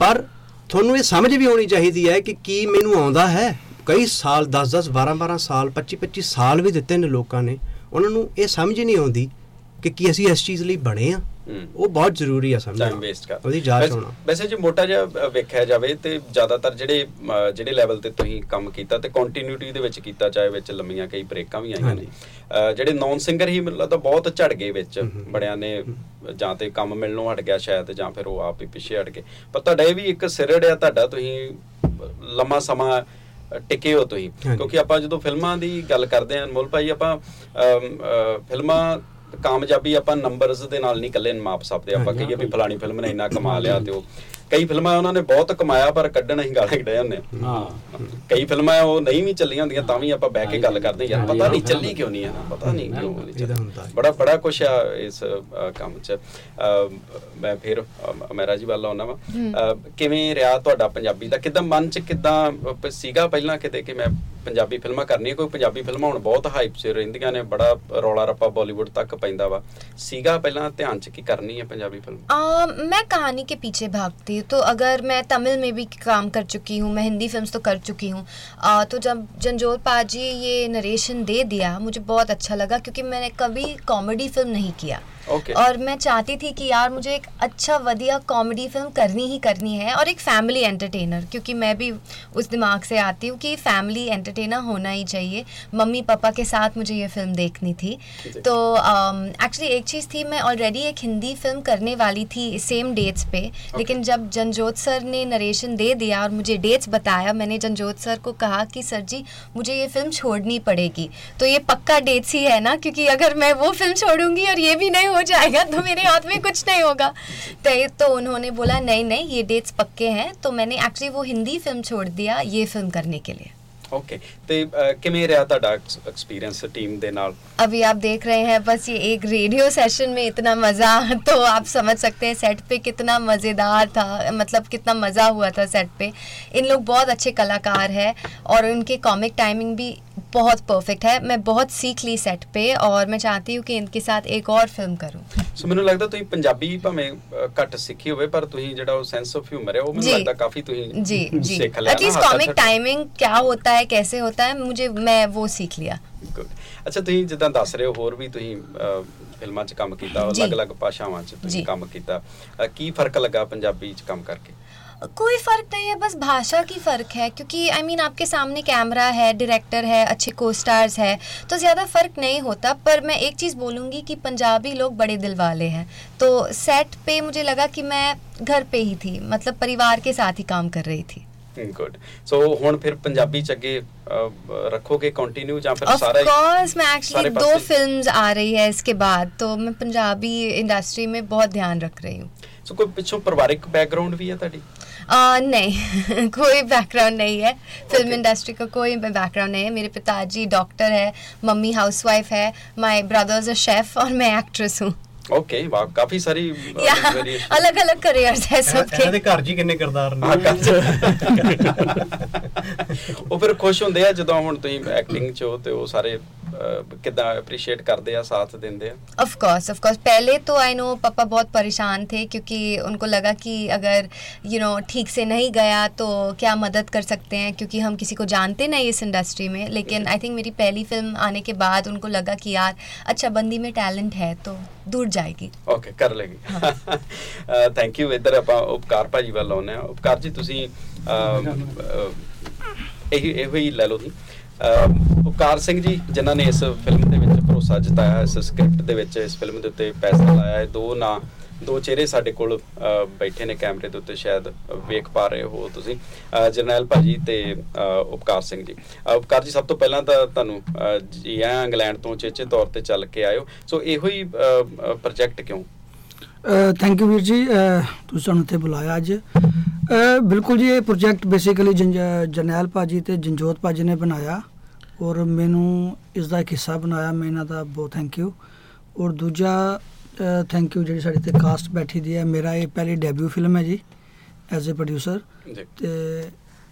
ਪਰ ਤੁਹਾਨੂੰ ਇਹ ਸਮਝ ਵੀ ਹੋਣੀ ਚਾਹੀਦੀ ਹੈ ਕਿ ਕੀ ਮੈਨੂੰ ਆਉਂਦਾ ਹੈ। ਕਈ ਸਾਲ 10 10 12 12 ਸਾਲ 25 25 ਸਾਲ ਵੀ ਦਿੱਤੇ ਨੇ ਲੋਕਾਂ ਨੇ। ਉਹਨਾਂ ਨੂੰ ਇਹ ਸਮਝ ਨਹੀਂ ਆਉਂਦੀ ਕਿ ਕੀ ਅਸੀਂ ਇਸ ਚੀਜ਼ ਲਈ ਬਣੇ ਆ? ਉਹ ਬਹੁਤ ਜ਼ਰੂਰੀ ਆ ਸਮਝਣਾ ਟਾਈਮ ਵੇਸਟ ਕਰ। ਉਹਦੀ ਜਾਂਚ ਹੋਣਾ। ਵੈਸੇ ਜੇ ਮੋਟਾ ਜਿਹਾ ਵੇਖਿਆ ਜਾਵੇ ਤੇ ਜ਼ਿਆਦਾਤਰ ਜਿਹੜੇ ਜਿਹੜੇ ਲੈਵਲ ਤੇ ਤੁਸੀਂ ਕੰਮ ਕੀਤਾ ਤੇ ਕੰਟੀਨਿਊਟੀ ਦੇ ਵਿੱਚ ਕੀਤਾ ਚਾਹੇ ਵਿੱਚ ਲੰਮੀਆਂ ਕਈ ਬ੍ਰੇਕਾਂ ਵੀ ਆਈਆਂ ਨੇ। ਜਿਹੜੇ ਨੌਨ ਸਿੰਗਰ ਹੀ ਮੈਨੂੰ ਲੱਗਦਾ ਬਹੁਤ ਝੜ ਗਏ ਵਿੱਚ। ਬੜਿਆਂ ਨੇ ਜਾਂ ਤੇ ਕੰਮ ਮਿਲਣੋਂ ਹਟ ਗਿਆ ਸ਼ਾਇਦ ਜਾਂ ਫਿਰ ਉਹ ਆਪ ਹੀ ਪਿੱਛੇ ਹਟ ਗਏ। ਪਰ ਤੁਹਾਡਾ ਇਹ ਵੀ ਇੱਕ ਸਿਰੜ ਆ ਤੁਹਾਡਾ ਤੁਸੀਂ ਲੰਮਾ ਸਮਾਂ ਟਿਕੇ ਹੋ ਤੁਸੀਂ। ਕਿਉਂਕਿ ਆਪਾਂ ਜਦੋਂ ਫਿਲਮਾਂ ਦੀ ਗੱਲ ਕਰਦੇ ਹਾਂ ਅਨਮੋਲ ਭਾਈ ਆਪਾਂ ਫਿਲਮਾਂ ਕਾਮਯਾਬੀ ਆਪਾਂ ਨੰਬਰਸ ਦੇ ਨਾਲ ਨਹੀਂ ਇਕੱਲੇ ਮਾਪ ਸਕਦੇ ਆਪਾਂ ਕਹੀਏ ਵੀ ਫਲਾਣੀ ਫਿਲਮ ਨੇ ਇੰਨਾ ਕਮਾ ਲਿਆ ਤੇ ਉਹ ਕਈ ਫਿਲਮਾਂ ਉਹਨਾਂ ਨੇ ਬਹੁਤ ਕਮਾਇਆ ਪਰ ਕੱਢਣ ਅਸੀਂ ਗਾਲਾਂ ਕੱਢੇ ਹੁੰਦੇ ਹਾਂ। ਕਈ ਫਿਲਮਾਂ ਉਹ ਨਹੀਂ ਵੀ ਚੱਲੀਆਂ ਹੁੰਦੀਆਂ ਤਾਂ ਵੀ ਆਪਾਂ ਬਹਿ ਕੇ ਗੱਲ ਕਰਦੇ ਯਾਰ ਪਤਾ ਨਹੀਂ ਚੱਲੀ ਕਿਉਂ ਨਹੀਂ ਆ ਪਤਾ ਨਹੀਂ ਕਿਉਂ ਨਹੀਂ ਬੜਾ ਬੜਾ ਕੁਛ ਆ ਇਸ ਕੰਮ 'ਚ। ਮੈਂ ਫਿਰ ਮੇਰਾ ਜੀ ਵੱਲ ਆਉਣਾ ਵਾ। ਕਿਵੇਂ ਰਿਹਾ ਤੁਹਾਡਾ ਪੰਜਾਬੀ ਦਾ? ਕਿਦਾਂ ਮਨ 'ਚ ਕਿਦਾਂ ਸੀਗਾ ਪਹਿਲਾਂ ਕਿਤੇ ਕਿ ਮੈਂ ਪੰਜਾਬੀ ਫਿਲਮਾਂ ਕਰਨੀ ਕੋਈ ਪੰਜਾਬੀ ਫਿਲਮਾਂ ਹੁਣ ਬਹੁਤ ਹਾਈਪ 'ਚ ਰਹਿੰਦੀਆਂ ਨੇ ਬੜਾ ਰੌਲਾ ਰੱਪਾ ਬਾਲੀਵੁੱਡ ਤੱਕ ਪੈਂਦਾ ਵਾ। ਸੀਗਾ ਪਹਿਲਾਂ ਧਿਆਨ 'ਚ ਕੀ ਕਰਨੀ ਹੈ ਪੰਜਾਬੀ ਫਿਲਮ? ਮੈਂ ਕਹਾਣੀ ਕੇ ਪਿੱਛੇ ਭਾਗਤੀ हूँ। तो अगर मैं तमिल में भी काम कर चुकी हूँ, मैं हिंदी फ़िल्म तो कर चुकी हूँ तो जब जंजोल पाजी ये नरेशन दे दिया, मुझे बहुत अच्छा लगा क्योंकि मैंने कभी कॉमेडी फ़िल्म नहीं किया। ओके और मैं चाहती थी कि यार मुझे एक अच्छा वधिया कॉमेडी फ़िल्म करनी ही करनी है और एक फैमिली एंटरटेनर क्योंकि मैं भी उस दिमाग से आती हूँ कि फैमिली एंटरटेनर होना ही चाहिए। मम्मी पापा के साथ मुझे ये फ़िल्म देखनी थी। तो एक्चुअली एक चीज़ थी मैं ऑलरेडी एक हिंदी फ़िल्म करने वाली थी सेम डेट्स पे। लेकिन जब जनजोत सर ने नरेशन दे दिया और मुझे डेट्स बताया मैंने जनजोत सर को कहा कि सर जी मुझे ये फ़िल्म छोड़नी पड़ेगी। तो ये पक्का डेट्स ही है ना? क्योंकि अगर मैं वो फ़िल्म छोड़ूँगी और ये भी नहीं हो जाएगा तो मेरे हाथ में कुछ नहीं होगा तो ये- तो उन्होंने बोला नहीं नहीं ये डेट्स पक्के हैं तो मैंने एक्चुअली वो हिंदी फिल्म छोड़ दिया ये फिल्म करने के लिए ਓਕੇ ਤੇ ਅ, ਕਿਵੇਂ ਰਿਹਾ ਤੁਹਾਡਾ ਐਕਸਪੀਰੀਅੰਸ ਟੀਮ ਦੇ ਨਾਲ अभी आप देख रहे हैं बस ये एक रेडियो सेशन में इतना मज़ा तो आप समझ सकते हैं सेट पे कितना मज़ेदार था मतलब कितना मज़ा हुआ था सेट पे इन लोग बहुत अच्छे कलाकार हैं और उनके कॉमिक टाइमिंग भी बहुत परफेक्ट है मैं बहुत सीख ली सेट पे और मैं चाहती हूँ कि इनके साथ एक और फिल्म करूँ ਸੋ ਮੈਨੂੰ ਲੱਗਦਾ ਤੁਸੀਂ ਪੰਜਾਬੀ ਭਾਵੇਂ ਅ, ਘੱਟ ਸਿੱਖੀ ਹੋਵੇ ਪਰ ਤੁਸੀਂ ਜਿਹੜਾ ਉਹ ਸੈਂਸ ਆਫ ਹਿਊਮਰ ਹੈ ਉਹ ਮੈਨੂੰ ਜੀ। ਲੱਗਦਾ ਕਾਫੀ ਤੁਸੀਂ जी जी ਸਿੱਖ ਲਿਆ एटलीस्ट कॉमिक टाइमिंग क्या होता है कैसे होता है मुझे मैं वो सीख लिया Good. ਅੱਛਾ ਤੁਸੀਂ ਜਿੱਦਾਂ ਦੱਸ ਰਹੇ ਹੋ ਹੋਰ ਵੀ ਤੁਸੀਂ ਅ, ਫਿਲਮਾਂ 'ਚ ਕੰਮ ਕੀਤਾ ਜੀ। ਅਲੱਗ-ਅਲੱਗ ਭਾਸ਼ਾਵਾਂ 'ਚ ਤੁਸੀਂ ਜੀ। ਕੰਮ ਕੀਤਾ ਅ, ਕੀ ਫਰਕ ਲੱਗਾ ਪੰਜਾਬੀ 'ਚ ਕੰਮ ਕਰਕੇ कोई फ़र्क नहीं है बस भाषा की फ़र्क है क्योंकि आई I मीन mean, आपके सामने कैमरा है डायरेक्टर है अच्छे को स्टार्स है तो ज़्यादा फ़र्क नहीं होता पर मैं एक चीज़ बोलूँगी कि पंजाबी लोग बड़े दिल वाले हैं तो सेट पे मुझे लगा कि मैं घर पे ही थी मतलब परिवार के साथ ही काम कर रही थी ਗੁੱਡ ਸੋ ਹੁਣ ਫਿਰ ਪੰਜਾਬੀ ਚ ਅੱਗੇ ਅ, ਰੱਖੋਗੇ ਕੰਟੀਨਿਊ ਜਾਂ ਫਿਰ ऑफ ਸਾਰਾ ਹੀ कोर्स मैं सारे एक्चुअली दो पासे- फिल्म्स आ रही है इसके बाद तो मैं पंजाबी इंडस्ट्री में बहुत ध्यान रख रही हूँ ਸੋ ਕੋਈ ਪਿੱਛੋਂ ਪਰਿਵਾਰਿਕ ਬੈਕਗ੍ਰਾਉਂਡ ਵੀ ਹੈ ਤੁਹਾਡੀ आ, नहीं कोई बैकग्राउंड नहीं है फिल्म इंडस्ट्री का कोई बैकग्राउंड नहीं है मेरे पिताजी डॉक्टर है मम्मी हाउसवाइफ है माय ब्रदर्स अ शेफ और मैं एक्ट्रेस हूँ ਓਕੇ ਵਾਹ ਕਾਫੀ ਸਾਰੀ ਅਲੱਗ ਅਲੱਗ ਕੈਰੀਅਰਸ ਹੈ ਸਭ ਕੇ ਇਹਨਾਂ ਦੇ ਘਰ ਜੀ ਕਿੰਨੇ ਕਰਦਾਰ ਨੇ। ਉਹ ਫਿਰ ਖੁਸ਼ ਹੁੰਦੇ ਆ ਜਦੋਂ ਹੁਣ ਤੁਸੀਂ ਐਕਟਿੰਗ ਚ ਹੋ ਤੇ ਉਹ ਸਾਰੇ ਕਿੱਦਾਂ ਅਪਰੀਸ਼ੀਏਟ ਕਰਦੇ ਆ ਸਾਥ ਦਿੰਦੇ ਆ ऑफ कोर्स ऑफ कोर्स पहले तो आई नो पापा बहुत परेशान थे क्योंकि उनको लगा कि अगर यू नो ठीक से नहीं गया तो क्या मदद कर सकते हैं क्योंकि हम किसी को जानते नहीं इस इंडस्ट्री में लेकिन आई थिंक मेरी पहली फिल्म आने के बाद उनको लगा कि यार अच्छा बंदी में टैलेंट है तो दूर जाएगी ਓਕੇ ਕਰ ਲੇਗੀ ਥੈਂਕ ਯੂ ਇੱਧਰ ਆਪਾਂ ਉਪਕਾਰ ਭਾਜੀ ਵੱਲ ਆਉਂਦੇ ਆ ਉਪਕਾਰ ਜੀ ਤੁਸੀਂ ਅ, ਅ, ਇਹੀ ਇਹੋ ਹੀ ਲੈ ਲਓ ਤੁਸੀਂ ਅ, ਉਪਕਾਰ ਸਿੰਘ ਜੀ ਜਿਨ੍ਹਾਂ ਨੇ ਇਸ ਫਿਲਮ ਦੇ ਵਿੱਚ ਭਰੋਸਾ ਜਤਾਇਆ ਇਸ ਸਕ੍ਰਿਪਟ ਦੇ ਵਿੱਚ ਇਸ ਫਿਲਮ ਦੇ ਉੱਤੇ ਪੈਸਾ ਲਾਇਆ ਹੈ ਦੋ ਨਾਂ ਦੋ ਚਿਹਰੇ ਸਾਡੇ ਕੋਲ ਅ, ਬੈਠੇ ਨੇ ਕੈਮਰੇ ਦੇ ਉੱਤੇ ਸ਼ਾਇਦ ਵੇਖ ਪਾ ਰਹੇ ਹੋ ਤੁਸੀਂ। ਅ, ਜਰਨੈਲ ਭਾਜੀ ਤੇ ਅ, ਉਪਕਾਰ ਸਿੰਘ ਜੀ। ਅ, ਉਪਕਾਰ ਜੀ ਸਭ ਤੋਂ ਪਹਿਲਾਂ ਤਾਂ ਤੁਹਾਨੂੰ ਅ, ਜੀ ਆਇਆਂ ਇੰਗਲੈਂਡ ਤੋਂ ਚੇਚੇ ਤੌਰ ਤੇ ਚੱਲ ਕੇ ਆਇਓ। ਸੋ ਇਹੋ ਹੀ ਪ੍ਰੋਜੈਕਟ ਕਿਉਂ? ਥੈਂਕ ਯੂ ਵੀਰ ਜੀ ਤੁਸੀਂ ਸਾਨੂੰ ਇੱਥੇ ਬੁਲਾਇਆ ਅੱਜ। ਬਿਲਕੁਲ ਜੀ ਇਹ ਪ੍ਰੋਜੈਕਟ ਬੇਸਿਕਲੀ ਜਰਨੈਲ ਭਾਜੀ ਤੇ ਜੰਜੋਤ ਭਾਜੀ ਨੇ ਬਣਾਇਆ ਔਰ ਮੈਨੂੰ ਇਸ ਦਾ ਇੱਕ ਹਿੱਸਾ ਬਣਾਇਆ ਮੈਂ ਇਹਨਾਂ ਦਾ ਬਹੁਤ ਥੈਂਕ ਯੂ ਔਰ ਦੂਜਾ ਥੈਂਕ ਯੂ ਜਿਹੜੀ ਸਾਡੇ ਤੇ ਕਾਸਟ ਬੈਠੀ ਦੀ ਹੈ ਮੇਰਾ ਇਹ ਪਹਿਲੀ ਡੈਬਿਊ ਫਿਲਮ ਹੈ ਜੀ ਐਜ਼ ਅ ਪ੍ਰੋਡਿਊਸਰ ਤੇ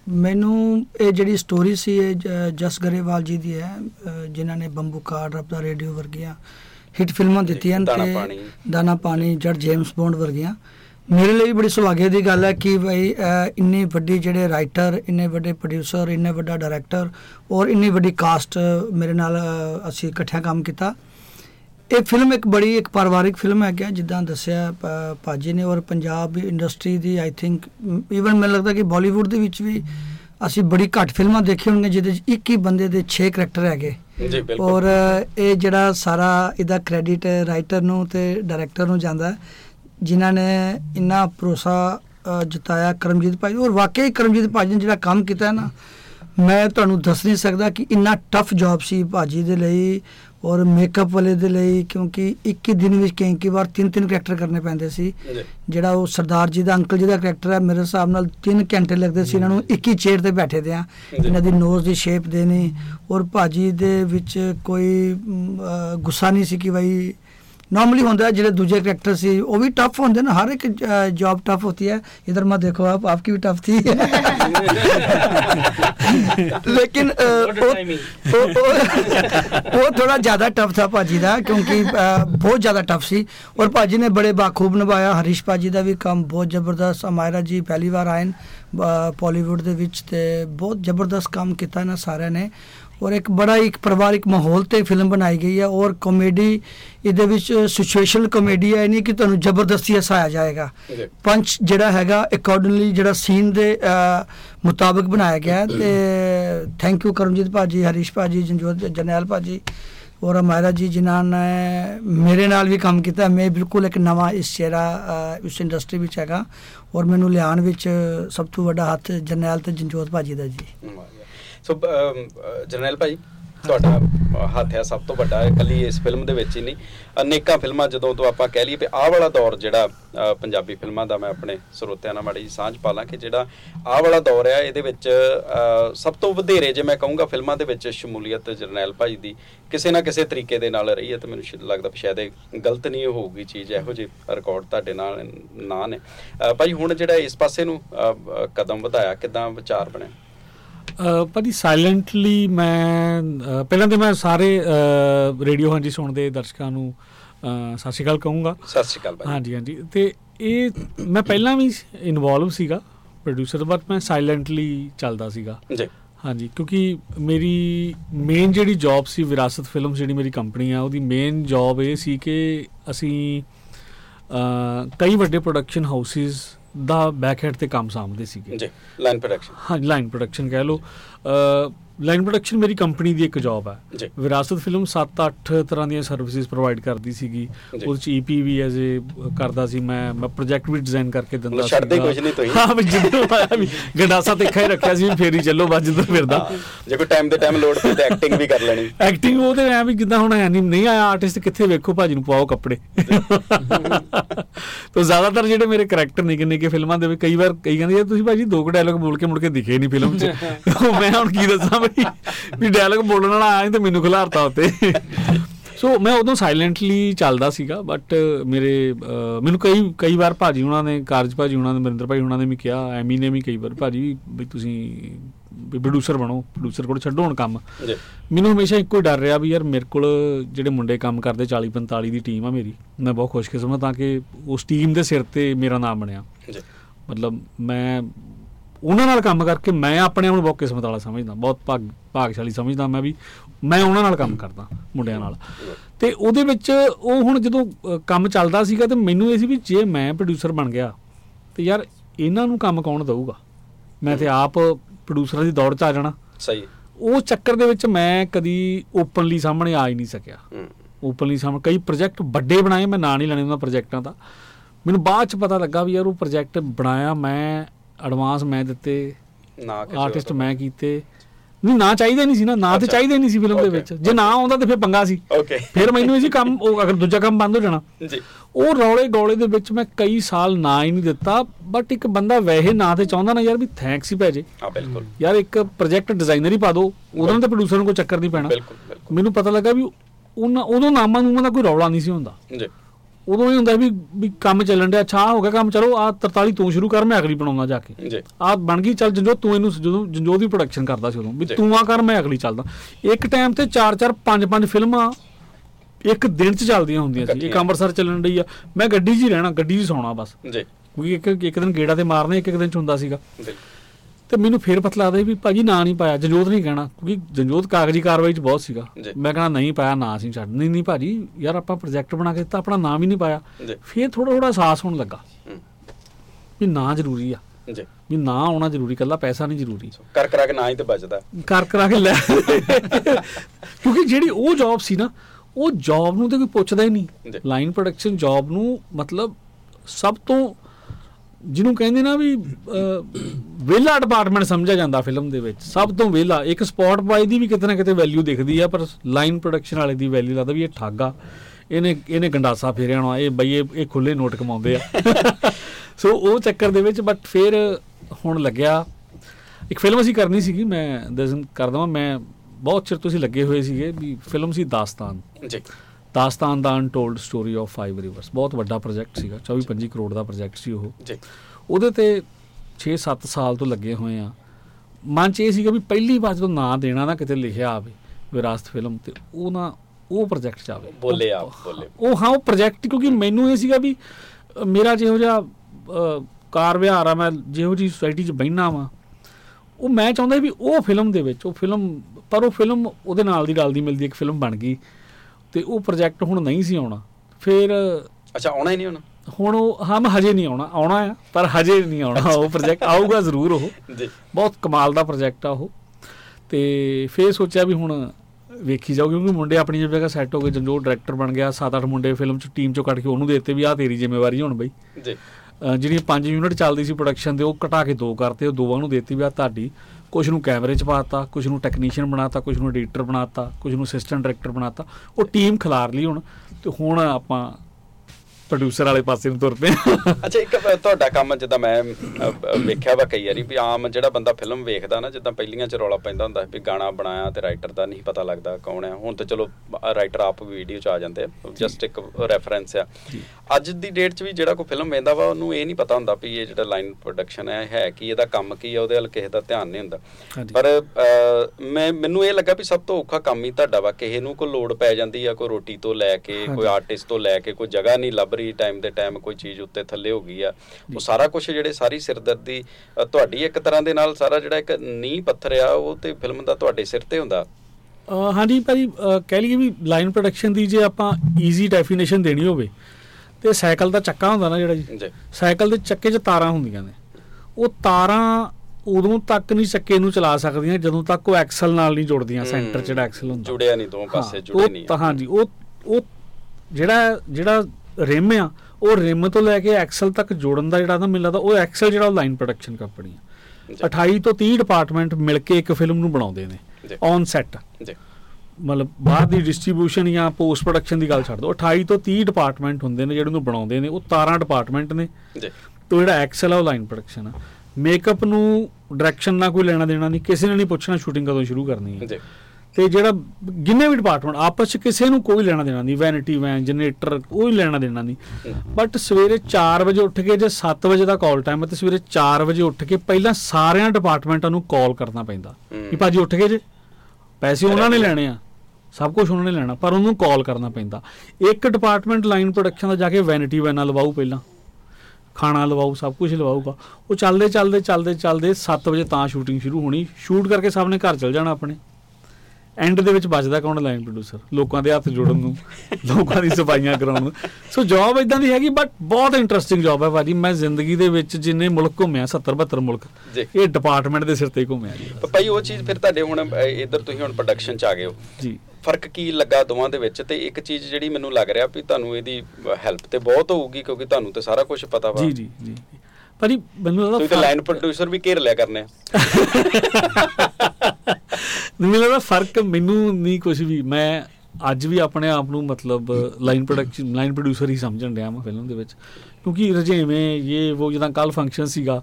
ਮੈਨੂੰ ਇਹ ਜਿਹੜੀ ਸਟੋਰੀ ਸੀ ਇਹ ਜਸ ਗਰੇਵਾਲ ਜੀ ਦੀ ਹੈ ਜਿਨ੍ਹਾਂ ਨੇ ਬੰਬੂ ਕਾਰਡ ਰੱਬ ਦਾ ਰੇਡੀਓ ਵਰਗੀਆਂ ਹਿੱਟ ਫਿਲਮਾਂ ਦਿੱਤੀਆਂ ਤੇ। ਦਾਣਾ ਪਾਣੀ ਜੜ ਜੇਮਸ ਬੌਂਡ ਵਰਗੀਆਂ ਮੇਰੇ ਲਈ ਬੜੀ ਸੁਭਾਗੇ ਦੀ ਗੱਲ ਹੈ ਕਿ ਭਾਈ ਇੰਨੀ ਵੱਡੀ ਜਿਹੜੇ ਰਾਈਟਰ ਇੰਨੇ ਵੱਡੇ ਪ੍ਰੋਡਿਊਸਰ ਇੰਨੇ ਵੱਡਾ ਡਾਇਰੈਕਟਰ ਔਰ ਇੰਨੀ ਵੱਡੀ ਕਾਸਟ ਮੇਰੇ ਨਾਲ ਅਸੀਂ ਇਕੱਠਿਆਂ ਕੰਮ ਕੀਤਾ ਇਹ ਫਿਲਮ ਇੱਕ ਬੜੀ ਇੱਕ ਪਰਿਵਾਰਿਕ ਫਿਲਮ ਹੈ ਕਿ ਜਿੱਦਾਂ ਦੱਸਿਆ ਭਾਜੀ ਨੇ ਔਰ ਪੰਜਾਬ ਇੰਡਸਟਰੀ ਦੀ ਆਈ ਥਿੰਕ ਈਵਨ ਮੈਨੂੰ ਲੱਗਦਾ ਕਿ ਬਾਲੀਵੁੱਡ ਦੇ ਵਿੱਚ ਵੀ ਅਸੀਂ ਬੜੀ ਘੱਟ ਫਿਲਮਾਂ ਦੇਖੀ ਹੋਣਗੀਆਂ ਜਿਹਦੇ ਵਿੱਚ ਇੱਕ ਹੀ ਬੰਦੇ ਦੇ 6 ਕਰੈਕਟਰ ਹੈਗੇ। ਜੀ ਬਿਲਕੁਲ। ਔਰ ਇਹ ਜਿਹੜਾ ਸਾਰਾ ਇਹਦਾ ਕ੍ਰੈਡਿਟ ਰਾਈਟਰ ਨੂੰ ਤੇ ਡਾਇਰੈਕਟਰ ਨੂੰ ਜਾਂਦਾ ਜਿਨ੍ਹਾਂ ਨੇ ਇੰਨਾ ਭਰੋਸਾ ਜਤਾਇਆ ਕਰਮਜੀਤ ਭਾਈ ਔਰ ਵਾਕਈ ਕਰਮਜੀਤ ਭਾਜੀ ਨੇ ਜਿਹੜਾ ਕੰਮ ਕੀਤਾ ਹੈ ਨਾ ਮੈਂ ਤੁਹਾਨੂੰ ਦੱਸ ਨਹੀਂ ਸਕਦਾ ਕਿ ਇੰਨਾ ਟਫ ਜੌਬ ਸੀ ਭਾਜੀ ਦੇ ਲਈ। ਔਰ ਮੇਕਅਪ ਵਾਲੇ ਦੇ ਲਈ ਕਿਉਂਕਿ ਇੱਕ ਹੀ ਦਿਨ ਵਿੱਚ ਕਈ ਕਈ ਵਾਰ ਤਿੰਨ ਤਿੰਨ ਕਰੈਕਟਰ ਕਰਨੇ ਪੈਂਦੇ ਸੀ। ਜਿਹੜਾ ਉਹ ਸਰਦਾਰ ਜੀ ਦਾ ਅੰਕਲ ਜੀ ਦਾ ਕਰੈਕਟਰ ਹੈ ਮੇਰੇ ਹਿਸਾਬ ਨਾਲ 3 ਘੰਟੇ ਲੱਗਦੇ ਸੀ। ਇਹਨਾਂ ਨੂੰ ਇੱਕ ਹੀ ਚੇਅਰ ਤੇ ਬੈਠੇ ਦੇ ਆ। ਜੀ। ਇਹਨਾਂ ਦੀ ਨੋਜ਼ ਦੀ ਸ਼ੇਪ ਦੇਣੀ ਔਰ ਭਾਜੀ ਦੇ ਵਿੱਚ ਕੋਈ ਗੁੱਸਾ ਨਹੀਂ ਸੀ ਕਿ ਭਾਈ ਨਾਰਮਲੀ ਹੁੰਦਾ ਹੈ, ਜਿਹੜੇ ਦੂਜੇ ਕਰੈਕਟਰ ਸੀ ਉਹ ਵੀ ਟਫ ਹੁੰਦੇ ਨੇ हर एक जॉब टफ होती है इधर मत देखो आप आपकी भी टफ थी लेकिन अ, वो वो- वो- वो थोड़ा ज्यादा टफ था ਭਾਜੀ ਦਾ ਕਿਉਂਕਿ ਅ, ਬਹੁਤ ਜ਼ਿਆਦਾ ਟਫ ਸੀ ਔਰ ਭਾਜੀ ਨੇ ਬੜੇ ਬਾਖੂਬ ਨਿਭਾਇਆ ਹਰੀਸ਼ ਭਾਜੀ ਦਾ ਵੀ ਕੰਮ ਬਹੁਤ ਜ਼ਬਰਦਸਤ ਅਮਾਇਰਾ ਜੀ ਪਹਿਲੀ ਵਾਰ ਆਏ ਨੇ ਬਾਲੀਵੁੱਡ ਦੇ ਵਿੱਚ ਤੇ ਬਹੁਤ ਜ਼ਬਰਦਸਤ ਕੰਮ ਕੀਤਾ ਇਹਨਾਂ ਸਾਰਿਆਂ ਨੇ ਔਰ ਇੱਕ ਬੜਾ ਇੱਕ ਪਰਿਵਾਰਿਕ ਮਾਹੌਲ ਤੇ ਫਿਲਮ ਬਣਾਈ ਗਈ ਹੈ ਔਰ ਕਾਮੇਡੀ ਇਹਦੇ ਵਿੱਚ ਸਿਚੁਏਸ਼ਨਲ ਕਾਮੇਡੀ ਹੈ ਨਹੀਂ ਕਿ ਤੁਹਾਨੂੰ ਜ਼ਬਰਦਸਤੀ ਹਸਾਇਆ ਜਾਏਗਾ। ਪੰਚ ਜਿਹੜਾ ਹੈਗਾ ਅਕੋਰਡਿੰਗਲੀ ਜਿਹੜਾ ਸੀਨ ਦੇ ਮੁਤਾਬਕ ਬਣਾਇਆ ਗਿਆ ਹੈ ਤੇ ਥੈਂਕ ਯੂ ਕਰਮਜੀਤ ਭਾਜੀ ਹਰੀਸ਼ ਭਾਜੀ ਜੰਜੋਤ ਜਰਨੈਲ ਭਾਜੀ ਔਰ ਅਮਾਇਰਾ ਜੀ ਜਿਨ੍ਹਾਂ ਨੇ ਮੇਰੇ ਨਾਲ ਵੀ ਕੰਮ ਕੀਤਾ ਮੈਂ ਬਿਲਕੁਲ ਇੱਕ ਨਵਾਂ ਇਸ ਚਿਹਰਾ ਇਸ ਇੰਡਸਟਰੀ ਵਿੱਚ ਹੈਗਾ ਔਰ ਮੈਨੂੰ ਲਿਆਉਣ ਵਿੱਚ ਸਭ ਤੋਂ ਵੱਡਾ ਹੱਥ ਜਰਨੈਲ ਤੇ ਜੰਜੋਤ ਭਾਜੀ ਦਾ ਜੀ। ਸੋ ਅਮ, ਅ, ਜਰਨੈਲ ਭਾਈ ਤੁਹਾਡਾ ਅ, ਹੱਥ ਹੈ ਸਭ ਤੋਂ ਵੱਡਾ ਇਕੱਲੀ ਇਸ ਫਿਲਮ ਦੇ ਵਿੱਚ ਹੀ ਨਹੀਂ। ਅਨੇਕਾਂ ਫਿਲਮਾਂ ਜਦੋਂ ਤੋਂ ਆਪਾਂ ਕਹਿ ਲਈਏ ਵੀ ਆਹ ਵਾਲਾ ਦੌਰ ਜਿਹੜਾ ਅ, ਪੰਜਾਬੀ ਫਿਲਮਾਂ ਦਾ ਮੈਂ ਆਪਣੇ ਸਰੋਤਿਆਂ ਨਾਲ ਮਾੜੀ ਜਿਹੀ ਸਾਂਝ ਪਾ ਲਾਂ ਕਿ ਜਿਹੜਾ ਆਹ ਵਾਲਾ ਦੌਰ ਆ ਇਹਦੇ ਵਿੱਚ ਅ, ਸਭ ਤੋਂ ਵਧੇਰੇ ਜੇ ਮੈਂ ਕਹੂੰਗਾ ਫਿਲਮਾਂ ਦੇ ਵਿੱਚ ਸ਼ਮੂਲੀਅਤ ਜਰਨੈਲ ਭਾਈ ਦੀ ਕਿਸੇ ਨਾ ਕਿਸੇ ਤਰੀਕੇ ਦੇ ਨਾਲ ਰਹੀ ਹੈ ਤੇ ਮੈਨੂੰ ਸ਼ਾਇਦ ਲੱਗਦਾ ਵੀ ਸ਼ਾਇਦ ਇਹ ਗਲਤ ਨਹੀਂ ਹੋਊਗੀ ਚੀਜ਼ ਇਹੋ ਜਿਹੀ ਰਿਕਾਰਡ ਤੁਹਾਡੇ ਨਾਲ ਨਾ ਨੇ। ਅ, ਭਾਈ ਹੁਣ ਜਿਹੜਾ ਇਸ ਪਾਸੇ ਨੂੰ ਅ, ਅ, ਕਦਮ ਵਧਾਇਆ ਕਿਦਾਂ ਵਿਚਾਰ ਬਣਿਆ? ਅ, ਭਾਜੀ ਸਾਇਲੈਂਟਲੀ ਮੈਂ ਪਹਿਲਾਂ ਤੇ ਮੈਂ ਸਾਰੇ ਰੇਡੀਓ ਹਾਂਜੀ ਸੁਣਦੇ ਦਰਸ਼ਕਾਂ ਨੂੰ ਸਤਿ ਸ਼੍ਰੀ ਅਕਾਲ ਕਹੂੰਗਾ। ਸਤਿ ਸ਼੍ਰੀ ਅਕਾਲ ਭਾਈ ਹਾਂਜੀ ਹਾਂਜੀ। ਤੇ ਇਹ ਮੈਂ ਪਹਿਲਾਂ ਵੀ ਇਨਵੋਲਵ ਸੀਗਾ ਪ੍ਰੋਡਿਊਸਰ ਬਟ ਮੈਂ ਸਾਇਲੈਂਟਲੀ ਚੱਲਦਾ ਸੀਗਾ। ਜੀ। ਹਾਂਜੀ ਕਿਉਂਕਿ ਮੇਰੀ ਮੇਨ ਜਿਹੜੀ ਜੌਬ ਸੀ ਵਿਰਾਸਤ ਫਿਲਮਸ ਜਿਹੜੀ ਮੇਰੀ ਕੰਪਨੀ ਆ ਉਹਦੀ ਮੇਨ ਜੌਬ ਇਹ ਸੀ ਕਿ ਅਸੀਂ ਕਈ ਵੱਡੇ ਪ੍ਰੋਡਕਸ਼ਨ ਹਾਊਸਿਸ ਦਾ ਬੈਕ ਹੈਡ ਤੇ ਕੰਮ ਸਾਂਭਦੇ ਸੀਗੇ। ਜੀ ਲਾਈਨ ਪ੍ਰੋਡਕਸ਼ਨ ਹਾਂ ਲਾਈਨ ਪ੍ਰੋਡਕਸ਼ਨ ਕਹਿ ਲਓ। ਲਾਈਨ ਪ੍ਰੋਡਕਸ਼ਨ ਮੇਰੀ ਕੰਪਨੀ ਦੀ ਇੱਕ ਜੌਬ। ਹੈ ਵਿਰਾਸਤ ਫਿਲਮ 7-8 ਤਰ੍ਹਾਂ ਦੀਆਂ ਸਰਵਿਸਿਜ਼ ਪ੍ਰੋਵਾਈਡ ਕਰਦੀ ਸੀਗੀ। ਉਹਦੇ ਚ ਈਪੀ ਵੀ ਐਜ਼ ਏ ਕਰਦਾ ਸੀ ਮੈਂ ਮੈਂ ਪ੍ਰੋਜੈਕਟ ਵੀ ਡਿਜ਼ਾਈਨ ਕਰਕੇ ਦਿੰਦਾ ਮਤਲਬ ਛੱਡਦੇ। ਕੁਛ ਨਹੀਂ ਤੁਸੀਂ। ਹਾਂ ਵੀ ਜਦੋਂ ਆਇਆ ਵੀ ਗੰਡਾਸਾ ਤਿੱਖਾ ਹੀ ਰੱਖਿਆ ਸੀ ਫੇਰ ਹੀ ਚੱਲੋ ਬਸ ਜਿੱਦਾਂ ਫਿਰਦਾ ਜੇ ਕੋਈ ਟਾਈਮ ਦੇ ਟਾਈਮ ਪਈ ਤਾਂ ਐਕਟਿੰਗ ਵੀ ਕਰ ਲੈਣੀ ਐਕਟਿੰਗ ਉਹ ਤੇ ਐ ਵੀ ਜਿੱਦਾਂ ਹੁਣ ਐ ਨਹੀਂ ਨਹੀਂ ਆਇਆ ਆਰਟਿਸਟ ਕਿੱਥੇ ਵੇਖੋ ਭਾਜੀ ਨੂੰ ਪਵਾਓ ਕੱਪੜੇ ਤਾਂ ਜ਼ਿਆਦਾਤਰ ਜਿਹੜੇ ਮੇਰੇ ਕੈਰੈਕਟਰ ਨਿੱਕੇ ਨਿੱਕੇ ਫਿਲਮਾਂ ਦੇ ਵਿੱਚ ਕਈ ਵਾਰ ਕਈ ਕਹਿੰਦੇ ਯਾਰ ਤੁਸੀਂ ਭਾਜੀ ਦੋ ਕੁ ਡਾਇਲੌਗ ਬੋਲ ਕੇ ਮੁੜ ਕੇ ਦਿਖੇ ਨਹੀਂ ਫਿਲਮ 'ਚ ਮੈਂ ਹੁਣ ਕੀ ਦੱਸਾਂ ਵੀ ਡਾਇਲੌਗ ਬੋਲਣ ਵਾਲਾ ਆਇਆ ਤੇ ਮੈਨੂੰ ਖਿਲਾਰਤਾ ਉੱਤੇ। ਸੋ ਮੈਂ ਉਦੋਂ ਸਾਇਲੈਂਟਲੀ ਚੱਲਦਾ ਸੀਗਾ ਬਟ ਮੇਰੇ ਮੈਨੂੰ ਕਈ ਕਈ ਵਾਰ ਭਾਜੀ ਉਹਨਾਂ ਨੇ ਕਾਰਜ ਭਾਜੀ ਉਹਨਾਂ ਨੇ ਮਰਿੰਦਰ ਭਾਈ ਉਹਨਾਂ ਨੇ ਵੀ ਕਿਹਾ ਐਮੀ ਨੇ ਵੀ ਕਈ ਵਾਰ ਭਾਜੀ ਵੀ ਤੁਸੀਂ ਪ੍ਰੋਡਿਊਸਰ ਬਣੋ ਪ੍ਰੋਡਿਊਸਰ ਕੋਲ ਛੱਡੋ ਹੁਣ ਕੰਮ। ਮੈਨੂੰ ਹਮੇਸ਼ਾ ਇੱਕੋ ਡਰ ਰਿਹਾ ਵੀ ਯਾਰ ਮੇਰੇ ਕੋਲ ਜਿਹੜੇ ਮੁੰਡੇ ਕੰਮ ਕਰਦੇ 40 45 ਦੀ ਟੀਮ ਆ ਮੇਰੀ ਮੈਂ ਬਹੁਤ ਖੁਸ਼ਕਿਸਮਤ ਹਾਂ ਕਿ ਉਸ ਟੀਮ ਦੇ ਸਿਰ ਤੇ ਮੇਰਾ ਨਾਮ ਬਣਿਆ। ਜੀ। ਮਤਲਬ ਮੈਂ ਉਹਨਾਂ ਨਾਲ ਕੰਮ ਕਰਕੇ ਮੈਂ ਆਪਣੇ ਆਪ ਨੂੰ ਬਹੁਤ ਕਿਸਮਤ ਵਾਲਾ ਸਮਝਦਾ ਬਹੁਤ ਭਾਗ ਭਾਗਸ਼ਾਲੀ ਸਮਝਦਾ ਮੈਂ ਵੀ ਮੈਂ ਉਹਨਾਂ ਨਾਲ ਕੰਮ ਕਰਦਾ ਮੁੰਡਿਆਂ ਨਾਲ। ਤੇ ਉਹਦੇ ਵਿੱਚ ਉਹ ਹੁਣ ਜਦੋਂ ਕੰਮ ਚੱਲਦਾ ਸੀਗਾ ਤੇ ਮੈਨੂੰ ਇਹ ਸੀ ਵੀ ਜੇ ਮੈਂ ਪ੍ਰੋਡਿਊਸਰ ਬਣ ਗਿਆ ਤੇ ਯਾਰ ਇਹਨਾਂ ਨੂੰ ਕੰਮ ਕੌਣ ਦਊਗਾ? ਮੈਂ ਤੇ ਆਪ ਪ੍ਰੋਡਿਊਸਰਾਂ ਦੀ ਦੌੜ 'ਚ ਆ ਜਾਣਾ। ਸਹੀ ਉਹ ਚੱਕਰ ਦੇ ਵਿੱਚ ਮੈਂ ਕਦੀ ਓਪਨਲੀ ਸਾਹਮਣੇ ਆ ਹੀ ਨਹੀਂ ਸਕਿਆ। ਓਪਨਲੀ ਸਾਹਮਣੇ ਕਈ ਪ੍ਰੋਜੈਕਟ ਵੱਡੇ ਬਣਾਏ ਮੈਂ ਨਾਂ ਨਹੀਂ ਲੈਣੇ ਉਹਨਾਂ ਪ੍ਰੋਜੈਕਟਾਂ ਦਾ। ਮੈਨੂੰ ਬਾਅਦ ਚ ਪਤਾ ਲੱਗਾ ਵੀ ਯਾਰ ਉਹ ਪ੍ਰੋਜੈਕਟ ਬਣਾਇਆ ਮੈਂ ਐਡਵਾਂਸ ਮੈਂ ਦਿੱਤੇ ਨਾ ਕਿਸੇ ਆਰਟਿਸਟ ਮੈਂ ਕੀਤੇ। ਨਹੀਂ ਨਾ ਚਾਹੀਦਾ ਨਹੀਂ ਸੀ ਨਾ ਨਾ ਤੇ। ਚਾਹੀਦਾ ਨਹੀਂ ਸੀ ਫਿਲਮ ਦੇ ਵਿੱਚ। ਜੇ ਨਾ ਆਉਂਦਾ ਤੇ ਫਿਰ ਪੰਗਾ ਸੀ। ਓਕੇ ਫਿਰ ਮੈਨੂੰ ਇਹ ਸੀ ਕੰਮ ਉਹ ਅਗਰ ਦੂਜਾ ਕੰਮ ਬੰਦ ਹੋ ਜਾਣਾ। ਜੀ। ਉਹ ਰੌਲੇ ਗੋਲੇ ਦੇ ਵਿੱਚ ਮੈਂ ਕਈ ਸਾਲ ਨਾ ਹੀ ਨਹੀਂ ਦਿੱਤਾ ਬਟ ਇੱਕ ਬੰਦਾ ਵੈਸੇ ਨਾ ਤੇ ਚਾਹੁੰਦਾ ਨਾ ਯਾਰ ਵੀ ਥੈਂਕਸ ਹੀ ਪੈ ਜੇ। ਹਾਂ ਬਿਲਕੁਲ। ਯਾਰ ਇੱਕ ਪ੍ਰੋਜੈਕਟ ਡਿਜ਼ਾਈਨਰ ਹੀ ਪਾ ਦਿਓ ਉਹਦੇ ਨਾਲ ਤੇ ਪ੍ਰੋਡਿਊਸਰ ਨੂੰ ਕੋਈ ਚੱਕਰ ਨਹੀਂ ਪੈਣਾ। ਮੈਨੂੰ ਪਤਾ ਲੱਗਾ ਵੀ ਉਹਨਾਂ ਉਦੋਂ ਨਾਮਾਂ ਨੂਮਾਂ ਦਾ ਕੋਈ ਰੌਲਾ ਨਹੀਂ ਸੀ ਹੁੰਦਾ। ਜੀ। ਉਦੋਂ ਇਹ ਹੁੰਦਾ ਵੀ ਵੀ ਕੰਮ ਚੱਲਣ ਡਿਆ ਅੱਛਾ ਹੋ ਗਿਆ ਕੰਮ ਚਲੋ ਆ 43 ਤੋਂ ਸ਼ੁਰੂ ਕਰ ਮੈਂ ਅਗਲੀ ਬਣਾਉਣਾ ਜਾ ਕੇ। ਜੀ। ਆ ਬਣ ਗਈ ਚੱਲ ਜੰਜੋ ਤੂੰ ਇਹਨੂੰ ਜਦੋਂ ਜੰਜੋ ਦੀ ਪ੍ਰੋਡਕਸ਼ਨ ਕਰਦਾ ਸੀ ਉਦੋਂ ਵੀ ਜੀ। ਤੂੰ ਆ ਕਰ ਮੈਂ ਅਗਲੀ ਚੱਲਦਾ। ਇੱਕ ਟਾਈਮ ਤੇ 4 4 5 5 ਫਿਲਮਾਂ ਇੱਕ ਦਿਨ ਚ ਚੱਲਦੀਆਂ ਹੁੰਦੀਆਂ ਸੀ। ਇੱਕ। ਅੰਮ੍ਰਿਤਸਰ ਚੱਲਣ ਡਈ ਆ। ਮੈਂ ਗੱਡੀ 'ਚ ਹੀ ਰਹਿਣਾ ਗੱਡੀ 'ਚ ਸੌਣਾ ਬਸ। ਜੀ। ਕਿਉਂਕਿ ਇੱਕ ਇੱਕ ਦਿਨ ਗੇੜਾ ਤੇ ਮਾਰਨਾ ਇੱਕ ਇੱਕ ਦਿਨ ਚ ਹੁੰਦਾ ਸੀਗਾ। ਬਿਲਕੁਲ ਤੇ ਮੈਨੂੰ ਫੇਰ ਪਤਾ ਲੱਗਦਾ ਸੀ ਵੀ ਭਾਜੀ ਨਾਂ ਨਹੀਂ ਪਾਇਆ ਜੰਜੋਤ ਨਹੀਂ ਕਹਿਣਾ ਕਿਉਂਕਿ ਜੰਜੋਤ ਕਾਗਜ਼ੀ ਕਾਰਵਾਈ 'ਚ ਬਹੁਤ ਸੀਗਾ। ਮੈਂ ਕਹਣਾ ਨਹੀਂ ਪਾਇਆ ਨਾਂ ਅਸੀਂ ਛੱਡ ਨਹੀਂ ਨਹੀਂ ਭਾਜੀ ਯਾਰ ਆਪਾਂ ਪ੍ਰੋਜੈਕਟ ਬਣਾ ਕੇ ਦਿੱਤਾ ਆਪਣਾ ਨਾਮ ਹੀ ਨਹੀਂ ਪਾਇਆ। ਫੇਰ ਥੋੜਾ ਥੋੜਾ ਅਹਿਸਾਸ ਹੋਣ ਲੱਗਾ। ਵੀ ਨਾਂ ਜ਼ਰੂਰੀ ਆ। ਜੀ। ਵੀ ਨਾਂ ਆਉਣਾ ਜ਼ਰੂਰੀ ਕੱਲਾ ਪੈਸਾ ਨਹੀਂ ਜ਼ਰੂਰੀ। ਕਰ ਕਰਾ ਕੇ ਨਾ ਹੀ ਤੇ ਬਚਦਾ। ਕਰ ਕਰਾ ਕੇ ਲੈ। ਕਿਉਂਕਿ ਜਿਹੜੀ ਉਹ ਜੌਬ ਸੀ ਨਾ ਉਹ ਜੌਬ ਨੂੰ ਤੇ ਕੋਈ ਪੁੱਛਦਾ ਹੀ ਨਹੀਂ। ਲਾਈਨ ਪ੍ਰੋਡਕਸ਼ਨ ਜੌਬ ਨੂੰ ਮਤਲਬ ਸਭ ਤੋਂ ਜਿਹਨੂੰ ਕਹਿੰਦੇ ਨਾ ਵੀ ਵਿਹਲਾ ਡਿਪਾਰਟਮੈਂਟ ਸਮਝਿਆ ਜਾਂਦਾ ਫਿਲਮ ਦੇ ਵਿੱਚ। ਸਭ ਤੋਂ ਵਿਹਲਾ ਇੱਕ ਸਪੌਟ ਬਾਈ ਦੀ ਵੀ ਕਿਤੇ ਨਾ ਕਿਤੇ ਵੈਲਿਊ ਦਿਖਦੀ ਆ ਪਰ ਲਾਈਨ ਪ੍ਰੋਡਕਸ਼ਨ ਵਾਲੇ ਦੀ ਵੈਲਿਊ ਲੱਗਦਾ ਵੀ ਇਹ ਠੱਗ ਇਹਨੇ ਇਹਨੇ ਗੰਡਾਸਾ ਫੇਰਿਆ ਹੋਣਾ ਇਹ ਬਈ ਇਹ ਖੁੱਲੇ ਨੋਟ ਕਮਾਉਂਦੇ ਆ। ਸੋ ਉਹ ਚੱਕਰ ਦੇ ਵਿੱਚ ਬਟ ਫਿਰ ਹੁਣ ਲੱਗਿਆ ਇੱਕ ਫਿਲਮ ਅਸੀਂ ਕਰਨੀ ਸੀਗੀ ਮੈਂ ਦਸਨ ਕਰ ਦਵਾਂ ਮੈਂ ਬਹੁਤ ਚਿਰ ਤੋਂ ਅਸੀਂ ਲੱਗੇ ਹੋਏ ਸੀਗੇ ਵੀ ਫਿਲਮ ਸੀ ਦਾਸਤਾਨ। ਜੀ। Dastaan the untold story of five rivers ਬਹੁਤ ਵੱਡਾ ਪ੍ਰੋਜੈਕਟ ਸੀਗਾ 24 25 ਕਰੋੜ ਦਾ ਪ੍ਰੋਜੈਕਟ ਸੀ ਉਹ। ਜੀ। ਉਹਦੇ ਤੇ 6-7 ਸਾਲ ਤੋਂ ਲੱਗੇ ਹੋਏ ਆ। ਮਨ ਚ ਇਹ ਸੀਗਾ ਵੀ ਪਹਿਲੀ ਵਾਰ ਜਦੋਂ ਨਾਂ ਦੇਣਾ ਨਾ ਕਿਤੇ ਲਿਖਿਆ ਆਵੇ ਵਿਰਾਸਤ ਫਿਲਮ ਤੇ ਉਹ ਨਾ ਉਹ ਪ੍ਰੋਜੈਕਟ ਚ ਆਵੇ। ਬੋਲੇ ਆਪ ਬੋਲੇ। ਉਹ ਹਾਂ ਉਹ ਪ੍ਰੋਜੈਕਟ ਕਿਉਂਕਿ ਮੈਨੂੰ ਇਹ ਸੀਗਾ ਵੀ ਮੇਰਾ ਜਿਹੋ ਜਿਹਾ ਕਾਰ ਵਿਹਾਰ ਆ ਮੈਂ ਜਿਹੋ ਜੀ ਸੋਸਾਇਟੀ 'ਚ ਬਹਿਣਾ ਵਾਂ ਉਹ ਮੈਂ ਚਾਹੁੰਦਾ ਵੀ ਉਹ ਫਿਲਮ ਦੇ ਵਿੱਚ ਉਹ ਫਿਲਮ ਪਰ ਉਹ ਫਿਲਮ ਉਹਦੇ ਨਾਲ ਦੀ ਰਲਦੀ ਮਿਲਦੀ ਇੱਕ ਫਿਲਮ ਬਣ ਗਈ ਤੇ ਉਹ ਪ੍ਰੋਜੈਕਟ ਹੁਣ ਨਹੀਂ ਸੀ ਆਉਣਾ। ਫਿਰ ਅੱਛਾ ਆਉਣਾ ਹੀ ਨਹੀਂ ਹੁਣ? ਹੁਣ ਉਹ ਹਾਂ ਮੈਂ ਹਜੇ ਨਹੀਂ ਆਉਣਾ ਆਉਣਾ ਆ ਪਰ ਹਜੇ ਨਹੀਂ ਆਉਣਾ ਉਹ ਪ੍ਰੋਜੈਕਟ ਆਊਗਾ ਜ਼ਰੂਰ ਉਹ। ਜੀ। ਬਹੁਤ ਕਮਾਲ ਦਾ ਪ੍ਰੋਜੈਕਟ ਆ ਉਹ। ਤੇ ਫੇਰ ਸੋਚਿਆ ਵੀ ਹੁਣ ਵੇਖੀ ਜਾਓ ਕਿਉਂਕਿ ਮੁੰਡੇ ਆਪਣੀ ਜਗ੍ਹਾ ਸੈੱਟ ਹੋ ਗਏ ਜੰਜੋ ਡਾਇਰੈਕਟਰ ਬਣ ਗਿਆ 7-8 ਮੁੰਡੇ ਫਿਲਮ ਚ ਟੀਮ ਚੋਂ ਕੱਢ ਕੇ ਉਹਨੂੰ ਦੇ ਦਿੱਤੇ ਵੀ ਆਹ ਤੇਰੀ ਜ਼ਿੰਮੇਵਾਰੀ ਹੁਣ ਬਈ। ਜੀ। ਜਿਹੜੀਆਂ 5 ਯੂਨਿਟ ਚੱਲਦੀ ਸੀ ਪ੍ਰੋਡਕਸ਼ਨ ਦੇ ਉਹ ਘਟਾ ਕੇ ਦੋ ਕਰਤੇ ਉਹ ਦੋਵਾਂ ਨੂੰ ਦੇਤੀ ਵੀ ਆ ਤੁਹਾਡੀ। ਕੁਝ ਨੂੰ ਕੈਮਰੇ 'ਚ ਪਾਤਾ ਕੁਝ ਨੂੰ ਟੈਕਨੀਸ਼ੀਅਨ ਬਣਾਤਾ ਕੁਝ ਨੂੰ ਐਡੀਟਰ ਬਣਾਤਾ ਕੁਝ ਨੂੰ ਅਸਿਸਟੈਂਟ ਡਾਇਰੈਕਟਰ ਬਣਾਤਾ ਉਹ ਟੀਮ ਖਿਲਾਰ ਲਈ ਹੁਣ। ਤੇ ਹੁਣ ਆਪਾਂ ਪ੍ਰੋਡਿਊਸਰ ਵਾਲੇ ਪਾਸੇ ਨੂੰ ਤੁਰ ਪਏ ਅੱਛਾ ਇੱਕ ਤੁਹਾਡਾ ਕੰਮ ਜਿੱਦਾਂ ਮੈਂ ਵੇਖਿਆ ਵਾ ਕਈ ਵਾਰੀ ਵੀ ਆਮ ਜਿਹੜਾ ਬੰਦਾ ਫਿਲਮ ਵੇਖਦਾ ਨਾ ਜਿੱਦਾਂ ਪਹਿਲੀਆਂ ਚ ਰੌਲਾ ਪੈਂਦਾ ਹੁੰਦਾ ਵੀ ਗਾਣਾ ਬਣਾਇਆ ਤੇ ਰਾਈਟਰ ਦਾ ਨਹੀਂ ਪਤਾ ਲੱਗਦਾ ਕੌਣ ਹੈ। ਹੁਣ ਤੇ ਚਲੋ ਰਾਈਟਰ ਆਪ ਵੀਡੀਓ ਚ ਆ ਜਾਂਦੇ ਜਸਟ ਇੱਕ ਰੈਫਰੈਂਸ ਆ। ਅੱਜ ਦੀ ਡੇਟ 'ਚ ਵੀ ਜਿਹੜਾ ਕੋਈ ਫਿਲਮ ਵੇਂਦਾ ਵਾ ਉਹਨੂੰ ਇਹ ਨਹੀਂ ਪਤਾ ਹੁੰਦਾ ਵੀ ਇਹ ਜਿਹੜਾ ਲਾਈਨ ਪ੍ਰੋਡਕਸ਼ਨ ਹੈ ਹੈ ਕੀ ਇਹਦਾ ਕੰਮ ਕੀ ਹੈ ਉਹਦੇ ਵੱਲ ਕਿਸੇ ਦਾ ਧਿਆਨ ਨਹੀਂ ਹੁੰਦਾ। ਪਰ ਮੈਂ ਮੈਨੂੰ ਇਹ ਲੱਗਾ ਵੀ ਸਭ ਤੋਂ ਔਖਾ ਕੰਮ ਹੀ ਤੁਹਾਡਾ ਵਾ ਕਿਸੇ ਨੂੰ ਕੋਈ ਲੋੜ ਪੈ ਜਾਂਦੀ ਆ ਕੋਈ ਰੋਟੀ ਤੋਂ ਲੈ ਕੇ ਕੋਈ। ਆਰਟਿਸਟ ਤੋਂ ਲੈ ਕੇ ਕੋਈ ਜਗ੍ਹਾ ਨਹੀਂ ਲੱਭ ਰਹੀ ਟਾਈਮ ਦੇ ਟਾਈਮ ਕੋਈ ਚੀਜ਼ ਉੱਤੇ ਥੱਲੇ ਹੋ ਗਈ ਆ ਉਹ ਸਾਰਾ ਕੁਝ ਜਿਹੜੇ ਸਾਰੀ ਸਿਰਦਰਦੀ ਤੁਹਾਡੀ ਇੱਕ ਤਰ੍ਹਾਂ ਦੇ ਨਾਲ ਸਾਰਾ ਜਿਹੜਾ ਇੱਕ ਨੀਂਹ ਪੱਥਰ ਆ ਉਹ ਤੇ ਫਿਲਮ ਦਾ ਤੁਹਾਡੇ ਸਿਰ ਤੇ ਹੁੰਦਾ? ਹਾਂਜੀ ਅਹ ਕਹਿ ਲਈਏ ਵੀ ਲਾਈਨ ਪ੍ਰੋਡਕਸ਼ਨ ਦੀ ਜੇ ਆਪਾਂ ਈਜ਼ੀ ਡੈਫੀਨੇਸ਼ਨ ਦੇਣੀ ਹੋਵੇ ਤੇ ਸਾਈਕਲ ਦਾ ਚੱਕਾ ਹੁੰਦਾ ਨਾ ਜਿਹੜਾ ਜੀ ਸਾਈਕਲ ਦੇ ਚੱਕੇ 'ਚ ਤਾਰਾਂ ਹੁੰਦੀਆਂ ਨੇ। ਉਹ ਤਾਰਾਂ ਉਦੋਂ ਤੱਕ ਨਹੀਂ ਚੱਕੇ ਨੂੰ ਚਲਾ ਸਕਦੀਆਂ ਜਦੋਂ ਤੱਕ ਉਹ ਐਕਸਲ ਨਾਲ ਨਹੀਂ ਜੁੜਦੀਆਂ ਸੈਂਟਰ 'ਚ ਜਿਹੜਾ ਐਕਸਲ ਹੁੰਦਾ। ਜੁੜਿਆ ਨਹੀਂ ਦੋ ਪਾਸੇ ਜੁੜੇ ਨਹੀਂ ਤਾਂ ਹਾਂਜੀ ਉਹ ਉਹ ਜਿਹੜਾ ਜਿਹੜਾ ਰਿਮ ਆ ਉਹ ਰਿਮ ਤੋਂ ਲੈ ਕੇ ਐਕਸਲ ਤੱਕ ਜੋੜਨ ਦਾ ਜਿਹੜਾ ਨਾ ਮੈਨੂੰ ਲੱਗਦਾ ਉਹ ਐਕਸਲ ਜਿਹੜਾ ਲਾਈਨ ਪ੍ਰੋਡਕਸ਼ਨ ਕੰਪਨੀ ਆ। 28 ਤੋਂ 30 ਡਿਪਾਰਟਮੈਂਟ ਮਿਲ ਕੇ ਇੱਕ ਫਿਲਮ ਨੂੰ ਬਣਾਉਂਦੇ ਨੇ। On set ji. ਮਤਲਬ ਬਾਹਰ ਦੀ ਡਿਸਟ੍ਰੀਬਿਊਸ਼ਨ ਜਾਂ ਪੋਸਟ ਪ੍ਰੋਡਕਸ਼ਨ ਦੀ ਗੱਲ ਛੱਡ ਦਿਓ 28 ਤੋਂ 30 ਡਿਪਾਰਟਮੈਂਟ ਹੁੰਦੇ ਨੇ ਜਿਹੜੇ ਨੂੰ ਬਣਾਉਂਦੇ ਨੇ ਉਹ 17 ਡਿਪਾਰਟਮੈਂਟ ਨੇ। ਜੀ। ਤੋਂ ਜਿਹੜਾ ਐਕਸਲ ਆ ਉਹ ਲਾਈਨ ਪ੍ਰੋਡਕਸ਼ਨ ਆ। ਮੇਕਅਪ ਨੂੰ ਡਾਇਰੈਕਸ਼ਨ ਨਾਲ ਕੋਈ ਲੈਣਾ ਦੇਣਾ ਨਹੀਂ ਕਿਸੇ ਨੇ ਨਹੀਂ ਪੁੱਛਣਾ ਸ਼ੂਟਿੰਗ ਕਦੋਂ ਸ਼ੁਰੂ ਕਰਨੀ ਹੈ ਜੀ। ਤੇ ਜਿਹੜਾ ਜਿੰਨੇ ਵੀ ਡਿਪਾਰਟਮੈਂਟ ਆਪਸ ਚ ਕਿਸੇ ਨੂੰ ਕੋਈ ਲੈਣਾ ਦੇਣਾ ਨਹੀਂ ਵੈਨਿਟੀ ਵੈਨ ਜਨਰੇਟਰ ਕੋਈ ਲੈਣਾ ਦੇਣਾ ਨਹੀਂ। ਬਟ ਸਵੇਰੇ 4 ਵਜੇ ਉੱਠ ਕੇ ਜੇ 7 ਵਜੇ ਦਾ ਕਾਲ ਟਾਈਮ ਹੈ ਤੇ ਸਵੇਰੇ 4 ਵਜੇ ਉੱਠ ਕੇ ਪਹਿਲਾਂ ਸਾਰਿਆਂ ਡਿਪਾਰਟਮੈਂਟਾਂ ਨੂੰ ਕਾਲ ਕਰਨਾ ਪੈਂਦਾ। ਕਿ ਭਾਜੀ ਉੱਠ ਗਏ ਜੇ। ਪੈਸੇ ਉਹਨਾਂ ਨੇ ਲੈਣੇ ਆ ਸਭ ਕੁਝ ਉਹਨਾਂ ਨੇ ਲੈਣਾ ਪਰ ਉਹਨੂੰ ਕਾਲ ਕਰਨਾ ਪੈਂਦਾ। ਇੱਕ ਡਿਪਾਰਟਮੈਂਟ ਲਾਈਨ ਪ੍ਰੋਡਕਸ਼ਨ ਦਾ ਜਾ ਕੇ ਵੈਨਿਟੀ ਵੈਨਾਂ ਲਵਾਉ ਪਹਿਲਾਂ। ਖਾਣਾ ਲਵਾਉ ਸਭ ਕੁਝ ਲਵਾਊਗਾ। ਉਹ ਚੱਲਦੇ ਚੱਲਦੇ ਚੱਲਦੇ ਚੱਲਦੇ 7 ਵਜੇ ਤਾਂ ਸ਼ੂਟਿੰਗ ਸ਼ੁਰੂ ਹੋਣੀ। ਸ਼ੂਟ ਕਰਕੇ ਸਭ ਨੇ ਘਰ ਚਲ ਜਾਣਾ ਆਪਣੇ। ਐਂਡ ਦੇ ਵਿੱਚ ਬਚਦਾ ਕੌਣ ਲਾਈਨ ਪ੍ਰੋਡਿਊਸਰ ਲੋਕਾਂ ਦੇ ਹੱਥ ਜੋੜਨ ਨੂੰ ਲੋਕਾਂ ਦੀ ਸਫਾਈਆਂ ਕਰਾਉਣ ਨੂੰ। ਸੋ ਜੌਬ ਇਦਾਂ ਦੀ ਹੈਗੀ ਬਟ ਬਹੁਤ ਇੰਟਰਸਟਿੰਗ ਜੌਬ ਹੈ ਭਾਜੀ। ਮੈਂ ਜ਼ਿੰਦਗੀ ਦੇ ਵਿੱਚ ਜਿੰਨੇ ਮੁਲਕ ਘੁੰਮਿਆ 70 72 ਮੁਲਕ। ਇਹ ਡਿਪਾਰਟਮੈਂਟ ਦੇ ਸਿਰ ਤੇ ਘੁੰਮਿਆ ਜੀ। ਭਾਈ ਉਹ ਚੀਜ਼ ਫਿਰ ਤੁਹਾਡੇ ਹੁਣ ਇੱਧਰ ਤੁਸੀਂ ਹੁਣ ਪ੍ਰੋਡਕਸ਼ਨ ਚ ਆ ਗਏ ਹੋ। ਜੀ। ਫ਼ਰਕ ਕੀ ਲੱਗਾ ਦੋਵਾਂ ਦੇ ਵਿੱਚ? ਤੇ ਇੱਕ ਚੀਜ਼ ਜਿਹੜੀ ਮੈਨੂੰ ਲੱਗ ਰਿਹਾ ਵੀ ਤੁਹਾਨੂੰ ਇਹਦੀ ਹੈਲਪ ਤੇ ਬਹੁਤ ਹੋਊਗੀ ਕਿਉਂਕਿ ਤੁਹਾਨੂੰ ਤੇ ਸਾਰਾ ਕੁਝ ਪਤਾ ਵਾ। ਜੀ ਜੀ ਜੀ। ਭਾਜੀ ਮੈਨੂੰ ਲੱਗਦਾ ਤੁਸੀਂ ਤਾਂ ਲਾਈਨ ਪ੍ਰੋਡਿਊਸਰ ਵੀ ਘੇਰ ਲਿਆ ਕਰਨੇ ਮੈਨੂੰ ਲੱਗਦਾ ਫ਼ਰਕ ਮੈਨੂੰ ਨਹੀਂ ਕੁਝ ਵੀ ਮੈਂ ਅੱਜ ਵੀ ਆਪਣੇ ਆਪ ਨੂੰ ਮਤਲਬ ਲਾਈਨ ਪ੍ਰੋਡਕਸ਼ਨ ਲਾਈਨ ਪ੍ਰੋਡਿਊਸਰ ਹੀ ਸਮਝਣ ਡਿਆ ਮੈਂ ਫਿਲਮ ਦੇ ਵਿੱਚ। ਕਿਉਂਕਿ ਰਜੇਵੇਂ ਇਹ ਉਹ ਜਦੋਂ ਕੱਲ ਫੰਕਸ਼ਨ ਸੀਗਾ।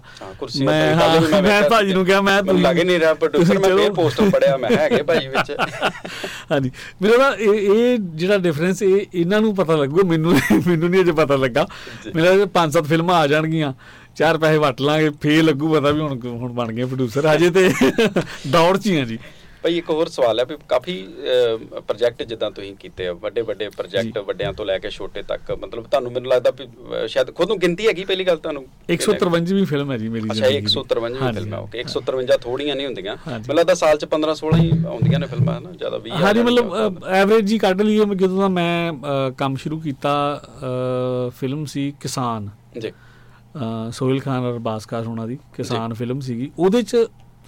ਮੈਂ ਮੈਂ ਭਾਜੀ ਨੂੰ ਕਿਹਾ ਮੈਂ ਮੈਨੂੰ ਲੱਗ ਨਹੀਂ ਰਿਹਾ ਪ੍ਰੋਡਿਊਸਰ ਮੈਂ ਫੇਰ ਪੋਸਟਰ ਪੜਿਆ ਮੈਂ ਹੈਗੇ ਭਾਜੀ ਵਿੱਚ। ਹਾਂਜੀ। ਮੇਰਾ ਨਾ ਇਹ ਜਿਹੜਾ ਡਿਫਰੈਂਸ ਇਹ ਇਹਨਾਂ ਨੂੰ ਪਤਾ ਲੱਗੂਗਾ ਮੈਨੂੰ ਮੈਨੂੰ ਨਹੀਂ ਅਜੇ ਪਤਾ ਲੱਗਾ। ਮੇਰਾ ਪੰਜ ਸੱਤ ਫਿਲਮਾਂ ਆ ਜਾਣਗੀਆਂ। ਚਾਰ ਪੈਸੇ ਵਟ ਲਾਂਗੇ ਫੇਰ ਲੱਗੂ ਪਤਾ ਵੀ ਹੁਣ ਹੁਣ ਬਣ ਗਏ ਪ੍ਰੋਡਿਊਸਰ ਹਜੇ ਤੇ ਦੌੜ 'ਚ ਹੀ ਆ ਜੀ। ਭਾਈ ਇੱਕ ਹੋਰ ਸਵਾਲ ਹੈ ਵੀ ਕਾਫੀ ਪ੍ਰੋਜੈਕਟ ਜਿੱਦਾਂ ਤੁਸੀਂ ਕੀਤੇ ਆ ਵੱਡੇ ਵੱਡੇ ਪ੍ਰੋਜੈਕਟ ਵੱਡਿਆਂ ਤੋਂ ਲੈ ਕੇ ਛੋਟੇ ਤੱਕ ਮਤਲਬ ਤੁਹਾਨੂੰ ਮੈਨੂੰ ਲੱਗਦਾ ਵੀ ਸ਼ਾਇਦ ਖੁਦ ਨੂੰ ਗਿਣਤੀ ਹੈਗੀ ਪਹਿਲੀ ਗੱਲ ਤੁਹਾਨੂੰ? 153ਵੀਂ ਫਿਲਮ ਹੈ ਜੀ ਮੇਰੀ ਅੱਛਾ ਇਹ ਜ਼ਿੰਦਗੀ ਦੀ। 153ਵੀਂ ਹਾਂਜੀ। ਫਿਲਮ ਹੈ ਓਕੇ 153 ਥੋੜੀਆਂ ਨਹੀਂ ਹੁੰਦੀਆਂ। ਮੈਨੂੰ ਲੱਗਦਾ ਸਾਲ ਚ 15 16 ਹੀ ਆਉਂਦੀਆਂ ਨੇ ਫਿਲਮਾਂ ਨਾ ਜ਼ਿਆਦਾ 20 ਹਾਂਜੀ ਮਤਲਬ ਐਵਰੇਜ ਹੀ ਕੱਢ ਲਈਏ ਜਦੋਂ ਦਾ ਮੈਂ ਕੰਮ ਸ਼ੁਰੂ ਕੀਤਾ ਫਿਲਮ ਸੀ ਕਿਸਾਨ। ਜੀ। ਸੋਹਿਲ ਖਾਨ ਔਰ ਬਾਸਕਾਰ ਹੋਣਾ ਦੀ ਕਿਸਾਨ ਫਿਲਮ ਸੀਗੀ। ਉਹਦੇ ਚ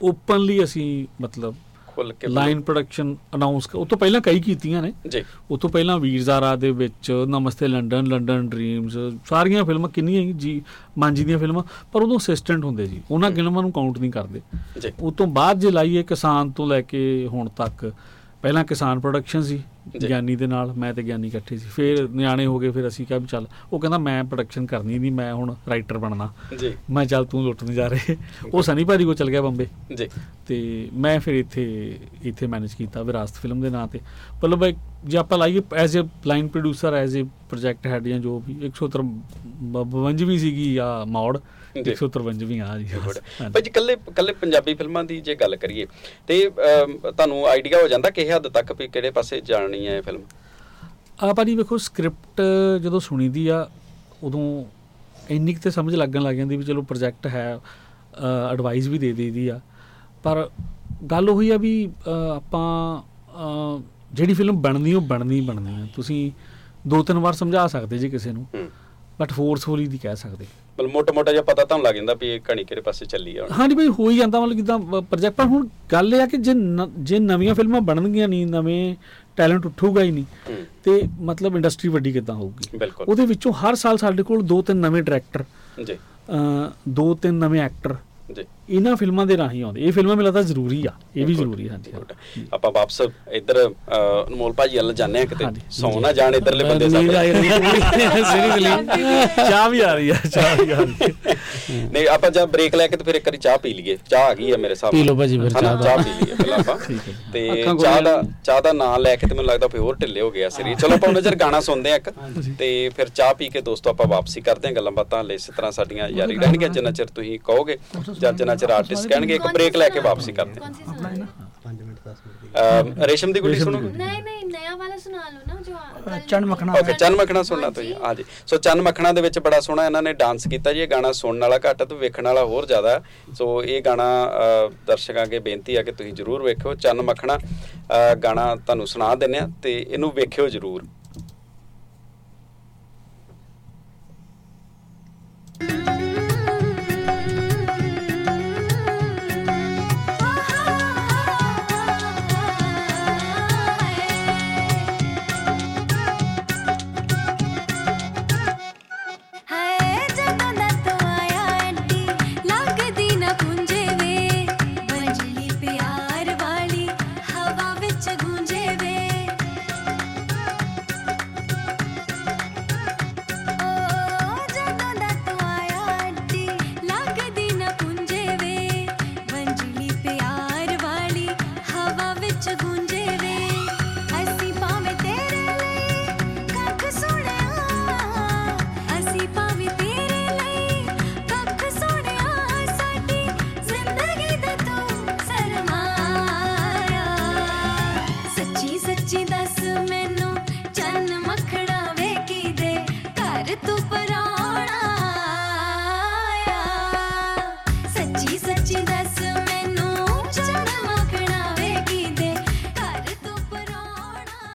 ਓਪਨਲੀ ਅਸੀਂ ਮਤਲਬ ਖੁੱਲ ਕੇ ਲਾਈਨ ਪ੍ਰੋਡਕਸ਼ਨ ਅਨਾਉਂਸ ਉਹ ਤੋਂ ਪਹਿਲਾਂ ਕਈ ਕੀਤੀਆਂ ਨੇ। ਜੀ। ਉਹ ਤੋਂ ਪਹਿਲਾਂ ਵੀਰ ਜ਼ਾਰਾ ਦੇ ਵਿੱਚ ਨਮਸਤੇ ਲੰਡਨ ਲੰਡਨ ਡ੍ਰੀਮਸ ਸਾਰੀਆਂ ਫਿਲਮਾਂ ਕਿੰਨੀਆਂ ਹੀ ਜੀ ਮਾਂਜੀ ਦੀਆਂ ਫਿਲਮਾਂ ਪਰ ਉਦੋਂ ਅਸਿਸਟੈਂਟ ਹੁੰਦੇ ਸੀ ਉਹਨਾਂ ਫਿਲਮਾਂ ਨੂੰ ਕਾਊਂਟ ਨਹੀਂ ਕਰਦੇ। ਜੀ। ਉਹ ਤੋਂ ਬਾਅਦ ਜੇ ਲਾਈਏ ਕਿਸਾਨ ਤੋਂ ਲੈ ਕੇ ਹੁਣ ਤੱਕ ਪਹਿਲਾਂ ਕਿਸਾਨ ਪ੍ਰੋਡਕਸ਼ਨ ਸੀ। ਗਿਆਨੀ ਦੇ ਨਾਲ ਮੈਂ ਤੇ ਗਿਆਨੀ ਇਕੱਠੇ ਸੀ। ਫਿਰ ਨਿਆਣੇ ਹੋ ਗਏ ਫਿਰ ਅਸੀਂ ਕਿਹਾ ਵੀ ਚੱਲ ਉਹ ਕਹਿੰਦਾ ਮੈਂ ਪ੍ਰੋਡਕਸ਼ਨ ਕਰਨੀ ਨਹੀਂ ਮੈਂ ਹੁਣ ਰਾਈਟਰ ਬਣਨਾ। ਜੀ। ਮੈਂ ਚੱਲ ਤੂੰ ਲੁੱਟਣ ਜਾ ਰਹੇ। ਉਹ ਸਨੀ ਭਾਜੀ ਕੋ ਚਲ ਗਿਆ ਬੰਬੇ। ਜੀ। ਤੇ ਮੈਂ ਫਿਰ ਇੱਥੇ ਇੱਥੇ ਮੈਨੇਜ ਕੀਤਾ ਵਿਰਾਸਤ ਫਿਲਮ ਦੇ ਨਾਂ ਤੇ। ਮਤਲਬ ਜੇ ਆਪਾਂ ਲਾਈਏ as a line producer as a project head ਜਾਂ ਜੋ ਵੀ 153 ਵੀ ਸੀਗੀ ਆ ਮੌੜ। ਜੀ। 153 ਆ ਜੀ ਹਾਂਜੀ। ਭਾਈ ਜੀ ਕੱਲੇ ਕੱਲੇ ਪੰਜਾਬੀ ਫਿਲਮਾਂ ਦੀ ਜੇ ਗੱਲ ਕਰੀਏ ਤੇ ਤੁਹਾਨੂੰ ਆਈਡੀਆ ਹੋ ਜਾਂਦਾ ਕਿ ਹੱਦ ਤੱਕ ਵੀ ਕਿਹੜੇ ਪਾਸੇ ਜਾਣੀ ਹੈ ਇਹ ਫਿਲਮ? ਆ ਭਾਜੀ ਵੇਖੋ ਸਕ੍ਰਿਪਟ ਜਦੋਂ ਸੁਣੀਦੀ ਆ ਉਦੋਂ ਇੰਨੀ ਕੁ ਤੇ ਸਮਝ ਲੱਗਣ ਲੱਗ ਜਾਂਦੀ ਵੀ ਚਲੋ ਪ੍ਰੋਜੈਕਟ ਹੈ ਐਡਵਾਈਸ ਵੀ ਦੇ ਦੇਈਦੀ ਆ। ਪਰ ਗੱਲ ਉਹੀ ਆ ਵੀ ਆਪਾਂ ਜਿਹੜੀ ਫਿਲਮ ਬਣਨੀ ਉਹ ਬਣਨੀ ਹੀ ਬਣਨੀ ਆ। ਤੁਸੀਂ ਦੋ ਤਿੰਨ ਵਾਰ ਸਮਝਾ ਸਕਦੇ ਜੀ ਕਿਸੇ ਨੂੰ। ਹੂੰ। ਬਟ ਫੋਰਸਫੁਲੀ ਨਹੀਂ ਕਹਿ ਸਕਦੇ। ਮਤਲਬ ਮੋਟਾ ਮੋਟਾ ਜਿਹਾ ਪਤਾ ਤੁਹਾਨੂੰ ਲੱਗ ਜਾਂਦਾ ਵੀ ਇਹ ਕਹਾਣੀ ਕਿਹੜੇ ਪਾਸੇ ਚੱਲੀ ਆ ਹੁਣ। ਹਾਂਜੀ ਭਾਈ ਹੋ ਹੀ ਜਾਂਦਾ ਮਤਲਬ ਜਿੱਦਾਂ ਪ੍ਰੋਜੈਕਟ ਪਰ ਹੁਣ ਗੱਲ ਇਹ ਆ ਕਿ ਜੇ ਜੇ ਨਵੀਆਂ ਫਿਲਮਾਂ ਬਣਨਗੀਆਂ ਨਹੀਂ ਨਵੇਂ ਟੈਲੈਂਟ ਉੱਠੂਗਾ ਹੀ ਨਹੀਂ ਤੇ ਮਤਲਬ ਇੰਡਸਟਰੀ ਵੱਡੀ ਕਿੱਦਾਂ ਹੋਊਗੀ। ਉਹਦੇ ਵਿੱਚੋਂ ਹਰ ਸਾਲ ਸਾਡੇ ਕੋਲ ਦੋ ਤਿੰਨ ਨਵੇਂ ਡਾਇਰੈਕਟਰ ਜੀ। ਅ, ਦੋ ਤਿੰਨ ਨਵੇਂ ਐਕਟਰ ਜੀ। ਇਹਨਾਂ ਫਿਲਮਾਂ ਦੇ ਰਾਹੀਂ ਆਉਂਦੇ। ਇਹ ਫਿਲਮਾਂ ਮੈਨੂੰ ਲੱਗਦਾ ਜ਼ਰੂਰੀ ਆ। ਇਹ ਵੀ ਜ਼ਰੂਰੀ ਹਾਂਜੀ। ਆਪਾਂ ਵਾਪਸ ਇੱਧਰ ਅਨਮੋਲ ਭਾਜੀ ਵੱਲ ਜਾਂਦੇ ਆ ਕਿਤੇ। ਸੌ ਨਾ ਜਾਣ ਇੱਧਰਲੇ ਬੰਦੇ ਸਾਡੇ ਚਾਹ ਵੀ ਆ ਰਹੀ ਆ ਚਾਹ ਵੀ ਆ ਰਹੀ ਆ। ਨਹੀਂ ਆਪਾਂ ਜਦ ਬ੍ਰੇਕ ਲੈ ਕੇ ਤੇ ਫਿਰ ਇੱਕ ਵਾਰੀ ਚਾਹ ਪੀ ਲਈਏ। ਚਾਹ ਆ ਗਈ ਹੈ ਮੇਰੇ ਸਾਹਮਣੇ ਪੀ ਲਓ ਭਾਜੀ ਫਿਰ? ਚਾਹ ਦਾ। ਚਾਹ ਪੀ ਲਈਏ ਪਹਿਲਾਂ ਆਪਾਂ। ਤੇ ਚਾਹ ਦਾ। ਚਾਹ ਦਾ ਨਾਂ ਲੈ ਕੇ ਤੇ ਮੈਨੂੰ ਲੱਗਦਾ ਫਿਰ ਹੋਰ ਢਿੱਲੇ ਹੋ ਗਿਆ ਸਰੀਰ ਚਲੋ ਆਪਾਂ ਉਹਨਾਂ ਚਿਰ ਗਾਣਾ ਸੁਣਦੇ ਆ ਇੱਕ। ਤੇ ਫਿਰ ਚਾਹ ਪੀ ਕੇ ਦੋਸਤੋ ਆਪਾਂ ਵਾਪਸੀ ਕਰਦੇ ਆ ਗੱਲਾਂ ਬਾਤਾਂ ਹਲੇ ਇਸੇ ਤਰ੍ਹਾਂ ਸਾਡੀਆਂ ਜਾਰੀ ਰਹਿਣਗੀਆਂ। ਜਿੰਨਾ ਚਿਰ ਤੁਸੀਂ ਕਹੋਗੇ ਜਾਂ ਜਿੰਨਾ ਚਿਰ ਆਰਟਿਸਟ ਕਹਿਣਗੇ ਇੱਕ ਬ੍ਰੇਕ ਲੈ ਕੇ ਵਾਪਸੀ ਕਰਦੇ ਆ 5 ਮਿੰਟ 10 ਮਿੰਟ ਅ, ਰੇਸ਼ਮ ਦੀ ਗੁੱਡੀ ਸੁਣੋਗੇ नहीं नहीं नया वाला सुना लो ना जो कल- ਚੰਨ ਮੱਖਣਾ ਓਕੇ ਚੰਨ ਮੱਖਣਾ ਸੁਣਨਾ ਤੁਸੀਂ ਹਾਂਜੀ ਸੋ ਚੰਨ ਮੱਖਣਾ ਦੇ ਵਿੱਚ ਬੜਾ ਸੋਹਣਾ ਇਹਨਾਂ ਨੇ ਡਾਂਸ ਕੀਤਾ ਜੀ ਇਹ ਗਾਣਾ ਸੁਣਨ ਵਾਲਾ ਘੱਟ ਤੇ ਵੇਖਣ ਵਾਲਾ ਹੋਰ ਜ਼ਿਆਦਾ ਹੈ। ਸੋ ਇਹ ਗਾਣਾ ਅ, ਦਰਸ਼ਕਾਂ ਅੱਗੇ ਬੇਨਤੀ ਆ ਕਿ ਤੁਸੀਂ ਜਰੂਰ ਵੇਖਿਓ ਚੰਨ ਮੱਖਣਾ ਅ, ਗਾਣਾ ਤੁਹਾਨੂੰ ਸੁਣਾ ਦਿੰਨੇ ਆ ਤੇ ਇਹਨੂੰ ਵੇਖਿਓ ਜਰੂਰ